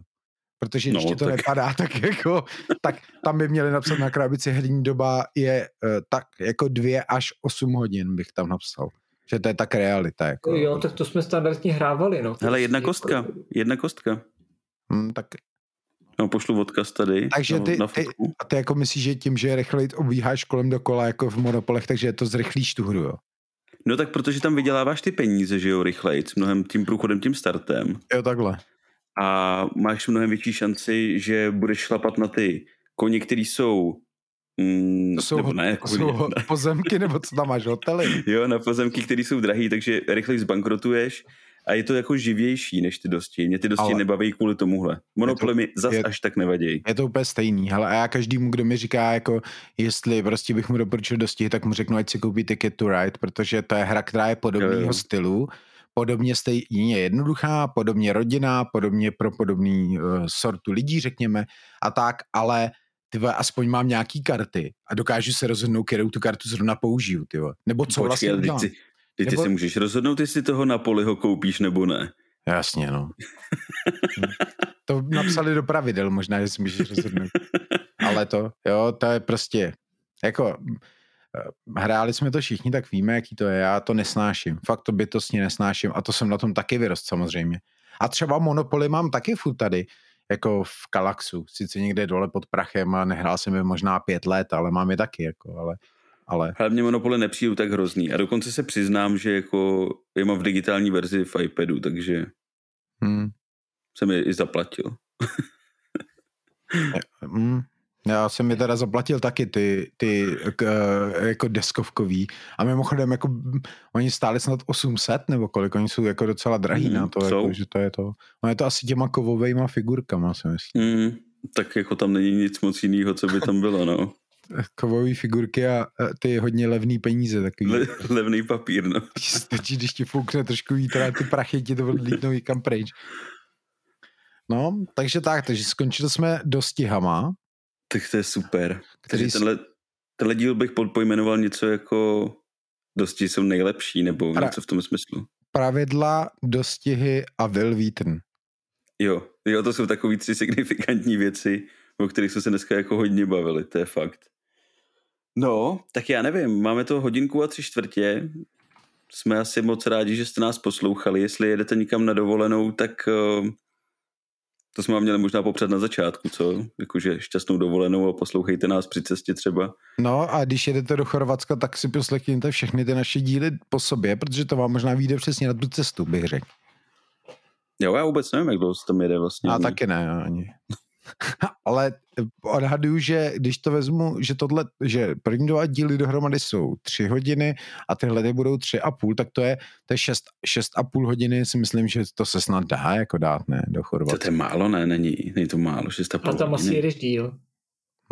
Protože když No, ti to tak- nepadá, tak jako, tak tam by měli napsat na krabici herní doba je uh, tak jako dvě až osm hodin bych tam napsal. Že to je tak realita, jako. Jo, tak to jsme standardně hrávali, no. Hele, jedna Prostě kostka. jako- Jedna kostka. Hm, tak No, pošlu odkaz tady Takže na, ty- na ty- a ty jako myslíš, že tím, že rychleji obíháš kolem dokola jako v monopolech, takže to zrychlíš tu hru, jo? No tak protože tam vyděláváš ty peníze, že jo, rychlejc, mnohem tím průchodem, tím startem. Jo, takhle. A máš mnohem větší šanci, že budeš šlapat na ty koně, který jsou... Mm, To jsou, nebo ne, to jsou koně, pozemky, nebo co tam máš, hotely? Jo, na pozemky, které jsou drahý, takže rychleji zbankrotuješ a je to jako živější než ty dosti. Mě ty dosti Ale- Ale... nebaví kvůli tomuhle. Monopoly mi zas je- až tak nevadějí. Je to úplně stejný, hele, a já každému, kdo mi říká, jako, jestli prostě bych mu doporučil dostihy, tak mu řeknu, ať si koupí Ticket to Ride, protože to je hra, která je podobného stylu, podobně stejně jednoduchá, podobně rodinná, podobně pro podobný uh, sortu lidí, řekněme, a tak, ale ty aspoň mám nějaký karty a dokážu se rozhodnout, kterou tu kartu zrovna použiju, ty. Nebo co vlastně ale teď udělám. teď ty Nebo- si můžeš rozhodnout, jestli toho Napoliho koupíš nebo ne. Jasně, no. to napsali do pravidel, možná, že si můžeš rozhodnout. Ale to, jo, to je prostě, jako, hráli jsme to všichni, tak víme, jaký to je. Já to nesnáším. Fakt to bytostně nesnáším. A to jsem na tom taky vyrost samozřejmě. A třeba Monopoly mám taky furt tady, jako v Kalaxu. Sice někde dole pod prachem a nehrál jsem je možná pět let, ale mám je taky, jako, ale, ale Ale mě Monopoly nepřijdu tak hrozný. A dokonce se přiznám, že jako je mám v digitální verzi v iPadu, takže hm, jsem je i zaplatil. hm, já jsem je teda zaplatil taky ty, ty k, eh, jako deskovkový. A mimochodem, jako, mm, oni stáli snad 800 nebo kolik, oni jsou jako docela drahý Mhm, na to, jsou. jako, že to je to. No je to asi těma kovovejma figurkama, si myslím. Mm, tak jako tam není nic moc jiného, co by tam bylo, no. Kovové figurky a eh, ty hodně levný peníze takový. Le, levný papír, no. Stačí, když ti foukne trošku vítr a ty prachy ti to odlítnou někam pryč. No, takže tak, takže skončili jsme dostihama, Tak to je super. který Takže tenhle, tenhle díl bych podpojmenoval něco jako dosti jsou nejlepší, nebo Pra- něco v tom smyslu. pravidla, dostihy a Will Wheaton. Jo, jo, to jsou takový tři signifikantní věci, o kterých jsme se dneska jako hodně bavili, to je fakt. No, tak já nevím, máme to hodinku a tři čtvrtě, jsme asi moc rádi, že jste nás poslouchali, jestli jedete někam na dovolenou, tak uh, To jsme vám měli možná popřed na začátku, co? Jakože šťastnou dovolenou a poslouchejte nás při cestě třeba. No a když jedete do Chorvatska, tak si poslechněte všechny ty naše díly po sobě, protože to vám možná vyjde přesně na tu cestu, bych řekl. Jo, já vůbec nevím, jak dlouho se tam jede vlastně. A taky ne, ani. Ale odhaduju, že když to vezmu, že tohle, že první dva díly dohromady jsou tři hodiny a tyhle ty budou tři a půl, tak to je, to je šest, šest a půl hodiny, si myslím, že to se snad dá jako dát, ne, do Chorvatska. To je málo, ne, není, není to málo, šest a půl A tam hodiny. asi jedeš díl.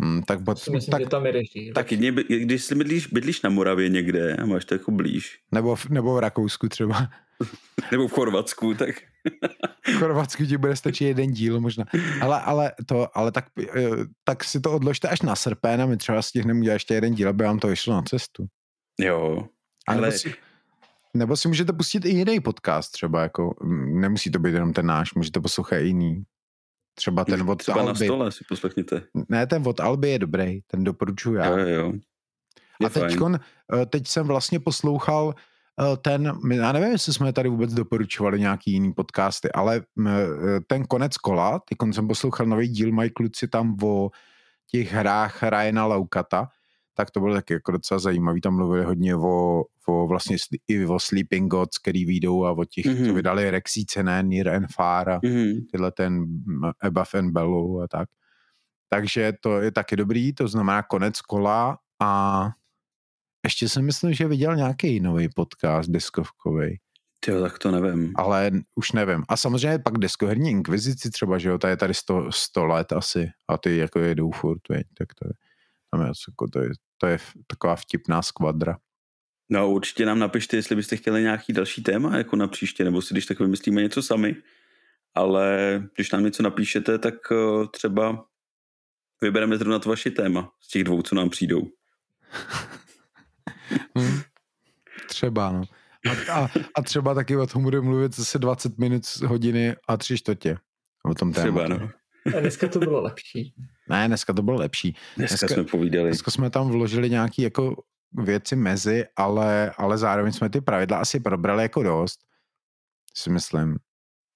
Hmm, tak, Si myslím, tak, že tam jedeš díl. Tak jedně, když si bydlíš, bydlíš na Moravě někde a máš to jako blíž, nebo, v, nebo v Rakousku třeba. nebo v Chorvatsku, tak V Chorvatsku ti bude stačit jeden díl možná. Ale, ale, to, ale tak, eh, tak si to odložte až na srpen a my třeba stihneme udělat ještě jeden díl, aby vám to vyšlo na cestu. jo. Ale nebo, si, nebo si můžete pustit i jiný podcast třeba, jako mm, nemusí to být jenom ten náš, můžete poslouchat i jiný. Třeba ten od třeba na Alby. stole si poslechněte. Ne, ten od Alby je dobrý, ten doporučuji já. Jo, jo. Je A teď, fajn. teď jsem vlastně poslouchal eh, ten, my- já nevím, jestli jsme tady vůbec doporučovali nějaký jiný podcasty, ale eh, ten konec kola, teď jsem poslouchal nový díl, mají kluci tam o těch hrách Ryana Laukata, tak to bylo taky jako docela zajímavý, tam mluvili hodně o, o vlastně i o Sleeping Gods, který výjdou a o těch, mm-hmm. co Mhm. vydali Rexíce, ne, Near and Far a Mhm. tyhle ten Above and Below a tak. Takže to je taky dobrý, to znamená konec kola a ještě si myslím, že viděl nějaký nový podcast deskovkový, Jo, tak to nevím. ale už nevím. A samozřejmě pak deskoherní inkvizici třeba, že jo, ta je tady 100, 100 let asi a ty jako jedou furt, veď, tak to je, tam je, jako to je, to je taková vtipná skvadra. No určitě nám napište, jestli byste chtěli nějaký další téma jako na příště, nebo si když tak vymyslíme něco sami. Ale když nám něco napíšete, tak eh, třeba vybereme zrovna to vaše téma z těch dvou, co nám přijdou. Hm? Třeba, no. A, a, a třeba taky o tom bude mluvit zase 20 minut, hodiny a tři čtvrtě. O tom Třeba, tématu. no. A dneska to bylo lepší. Ne, dneska to bylo lepší. Dneska, Dneska- jsme povídali. Dneska jsme tam vložili nějaký jako věci mezi, ale, ale zároveň jsme ty pravidla asi probrali jako dost, si myslím.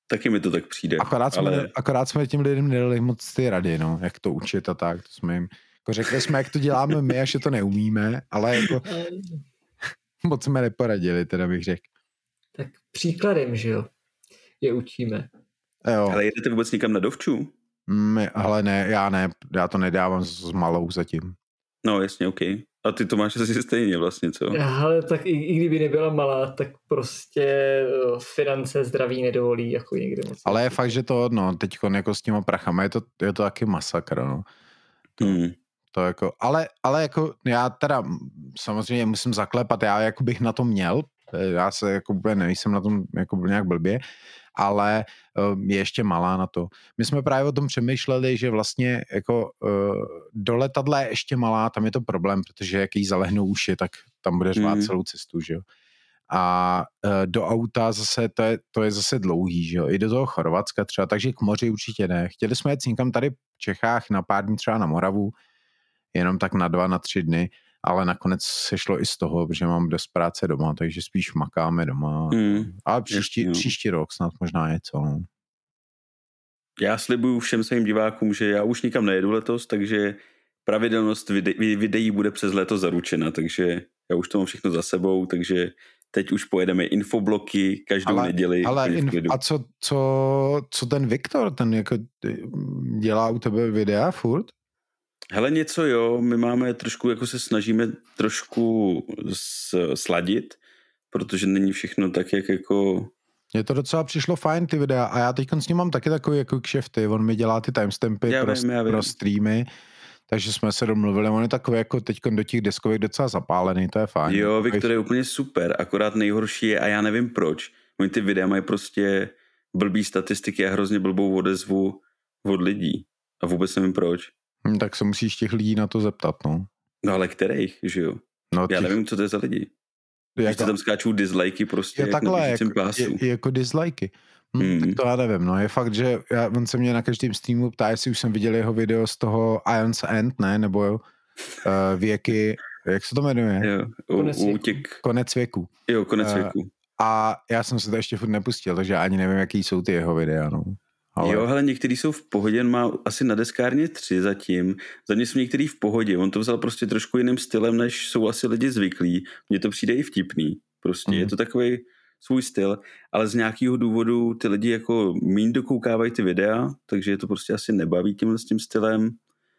Taky mi to tak přijde. Akorát jsme, ale akorát jsme těm lidem nedali moc ty rady, no, jak to učit a tak. To jsme jim, jako řekli jsme, jak to děláme my, až že to neumíme, ale jako moc jsme neporadili, teda bych řekl. Tak příkladem, že jo, je učíme. Jo, ale jedete vůbec někam na dovču? my, ale ne, já ne, já to nedávám s, s malou zatím. No jasně, OK. A ty to máš asi stejně vlastně, co? Ale tak i, i kdyby nebyla malá, tak prostě eh, finance zdraví nedovolí jako někde moc. Ale je fakt, že to, no, teď jako s těma prachama je to, je to taky masakr, no. Hmm. To jako, ale, ale jako já teda samozřejmě musím zaklepat, já jako bych na to měl, eh, já se jako úplně nejsem na tom jako nějak blbě, ale eh, je ještě malá na to. My jsme právě o tom přemýšleli, že vlastně jako eh, do letadla je ještě malá, tam je to problém, protože jak jí zalehnou uši, tak tam bude řvát Mhm. celou cestu, že jo. A do auta zase, to je, to je zase dlouhý, že jo, i do toho Chorvatska třeba, takže k moři určitě ne. Chtěli jsme jet někam tady v Čechách na pár dní třeba na Moravu, jenom tak na dva, na tři dny, ale nakonec se šlo i z toho, že mám dost práce doma, takže spíš makáme doma. Hmm. Ale příští, no. příští rok snad možná něco. No. Já slibuju všem svým divákům, že já už nikam nejedu letos, takže pravidelnost vide- vi- videí bude přes léto zaručena, takže já už to mám všechno za sebou, takže teď už pojedeme infobloky každou Ale- neděli. Ale úplně v in, klidu. a co, co, co ten Viktor, ten jako dělá u tebe videa furt? Hele, něco jo, my máme trošku, jako se snažíme trošku sladit, protože není všechno tak, jak jako... Mně to docela přišlo fajn ty videa a já teď s ním mám taky takový jako kšefty, on mi dělá ty timestampy Já pro, vím, já vím. pro streamy, takže jsme se domluvili, on je takový jako teď do těch deskových docela zapálený, to je fajn. Jo, Takový- Viktor je úplně super, akorát nejhorší je, a já nevím proč, oni ty videa mají prostě blbý statistiky a hrozně blbou odezvu od lidí. A vůbec nevím proč. Hm, tak se musíš těch lidí na to zeptat, no. No ale kterých, že jo? no Já těch- nevím, co to je za lidi. Jak tam skáčou dislikey prostě je jak takhle, jako, pásu. je, jako dislikey. Hm, Hmm. Tak to já nevím, no je fakt, že já, on se mě na každém streamu ptá, jestli už jsem viděl jeho video z toho Iron's End, ne, nebo uh, věky, jak se to jmenuje? Jo, u, Konec věku. těch, Konec věku. jo, konec Eh, věku. A já jsem se to ještě furt nepustil, takže já ani nevím, jaký jsou ty jeho videa, no. Ale... Jo, ale některý jsou v pohodě, on má asi na deskárně tři zatím. Za mě jsou některý v pohodě, on to vzal prostě trošku jiným stylem, než jsou asi lidi zvyklí. Mně to přijde i vtipný. Prostě mm. je to takový svůj styl, ale z nějakého důvodu ty lidi jako míň dokoukávají ty videa, takže je to prostě asi nebaví tímhle s tím stylem.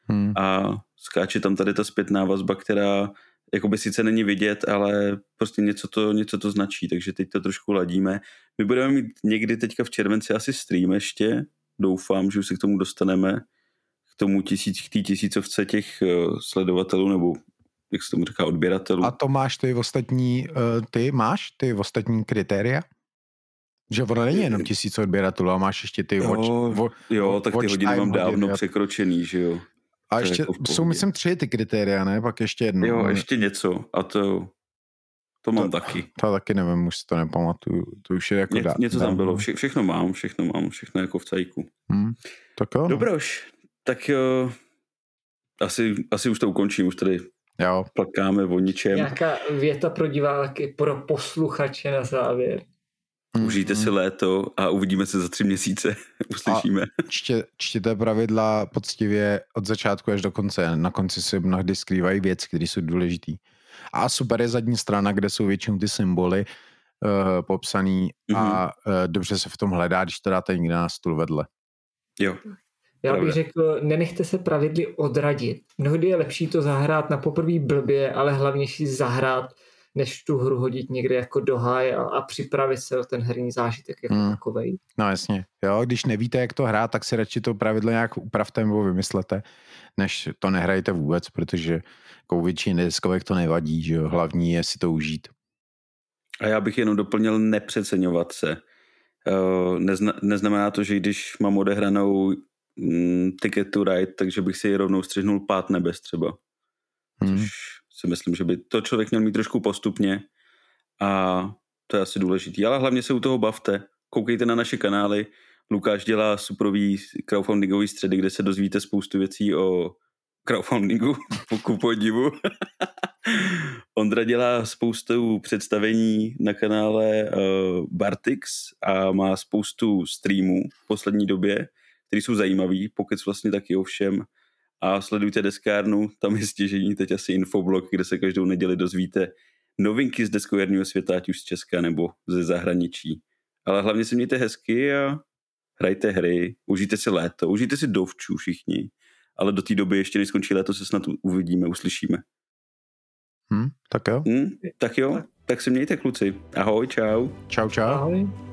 Hmm. A skáče tam tady ta zpětná vazba, která jakoby sice není vidět, ale prostě něco to, něco to značí, takže teď to trošku ladíme. My budeme mít někdy teďka v červenci asi stream ještě, doufám, že už se k tomu dostaneme, k tomu tisíc, k té tisícovce těch uh, sledovatelů, nebo jak se tomu říká, odběratelů. A to máš ty ostatní, uh, ty máš ty ostatní kritéria? Že ono není jenom tisíc odběratelů, a máš ještě ty watch, jo, watch, jo, tak ty hodiny mám dávno hodiny. překročený, že jo. A ještě jako jsou, myslím, tři ty kritéria, ne? Pak ještě jedno. Jo, ještě něco. A to, to mám to, taky. To taky nevím, už si to nepamatuju. To už je jako Ně, dá, Něco tam bylo, Vše, všechno mám, všechno mám, všechno jako v cajku. Hmm, tak jo. No. Dobroš, tak jo, asi, asi už to ukončím, už tady jo. plakáme o ničem. Nějaká věta pro diváky, pro posluchače na závěr. Užijte si mm. léto a uvidíme se za tři měsíce. Uslyšíme. A čtě, čtěte pravidla poctivě od začátku až do konce. Na konci se mnohdy skrývají věci, které jsou důležité. A super je zadní strana, kde jsou většinou ty symboly uh, popsaný mm-hmm. a uh, dobře se v tom hledá, když to dáte někde na stůl vedle. Jo. Já bych řekl, nenechte se pravidly odradit. Mnohdy je lepší to zahrát na poprvé blbě, ale hlavně si zahrát než tu hru hodit někde jako do háje a, a připravit se o ten herní zážitek jako hmm. takovej. No jasně, jo, když nevíte, jak to hrát, tak si radši to pravidlo nějak upravte nebo vymyslete, než to nehrajte vůbec, protože jako většině diskovek to nevadí, že jo, hlavní je si to užít. A já bych jenom doplnil nepřeceňovat se. Uh, nezna, neznamená to, že když mám odehranou mm, Ticket to Ride, takže bych si rovnou střihnul pát nebes třeba. Hmm. Což si myslím, že by to člověk měl mít trošku postupně a to je asi důležitý. Ale hlavně se u toho bavte. Koukejte na naše kanály. Lukáš dělá superový crowdfundingový středy, kde se dozvíte spoustu věcí o crowdfundingu, pokud podivu. Ondra dělá spoustu představení na kanále uh, Bartix a má spoustu streamů v poslední době, které jsou zajímavý, pokud vlastně taky ovšem a sledujte deskárnu, tam je stěžení teď asi infoblog, kde se každou neděli dozvíte novinky z deskoherního světa, ať už z Česka nebo ze zahraničí. Ale hlavně si mějte hezky a hrajte hry, užijte si léto, užijte si dovčů všichni, ale do té doby ještě než skončí léto se snad uvidíme, uslyšíme. Hmm, tak jo. Hmm, tak jo, tak se mějte kluci. Ahoj, čau. Čau, čau. Ahoj.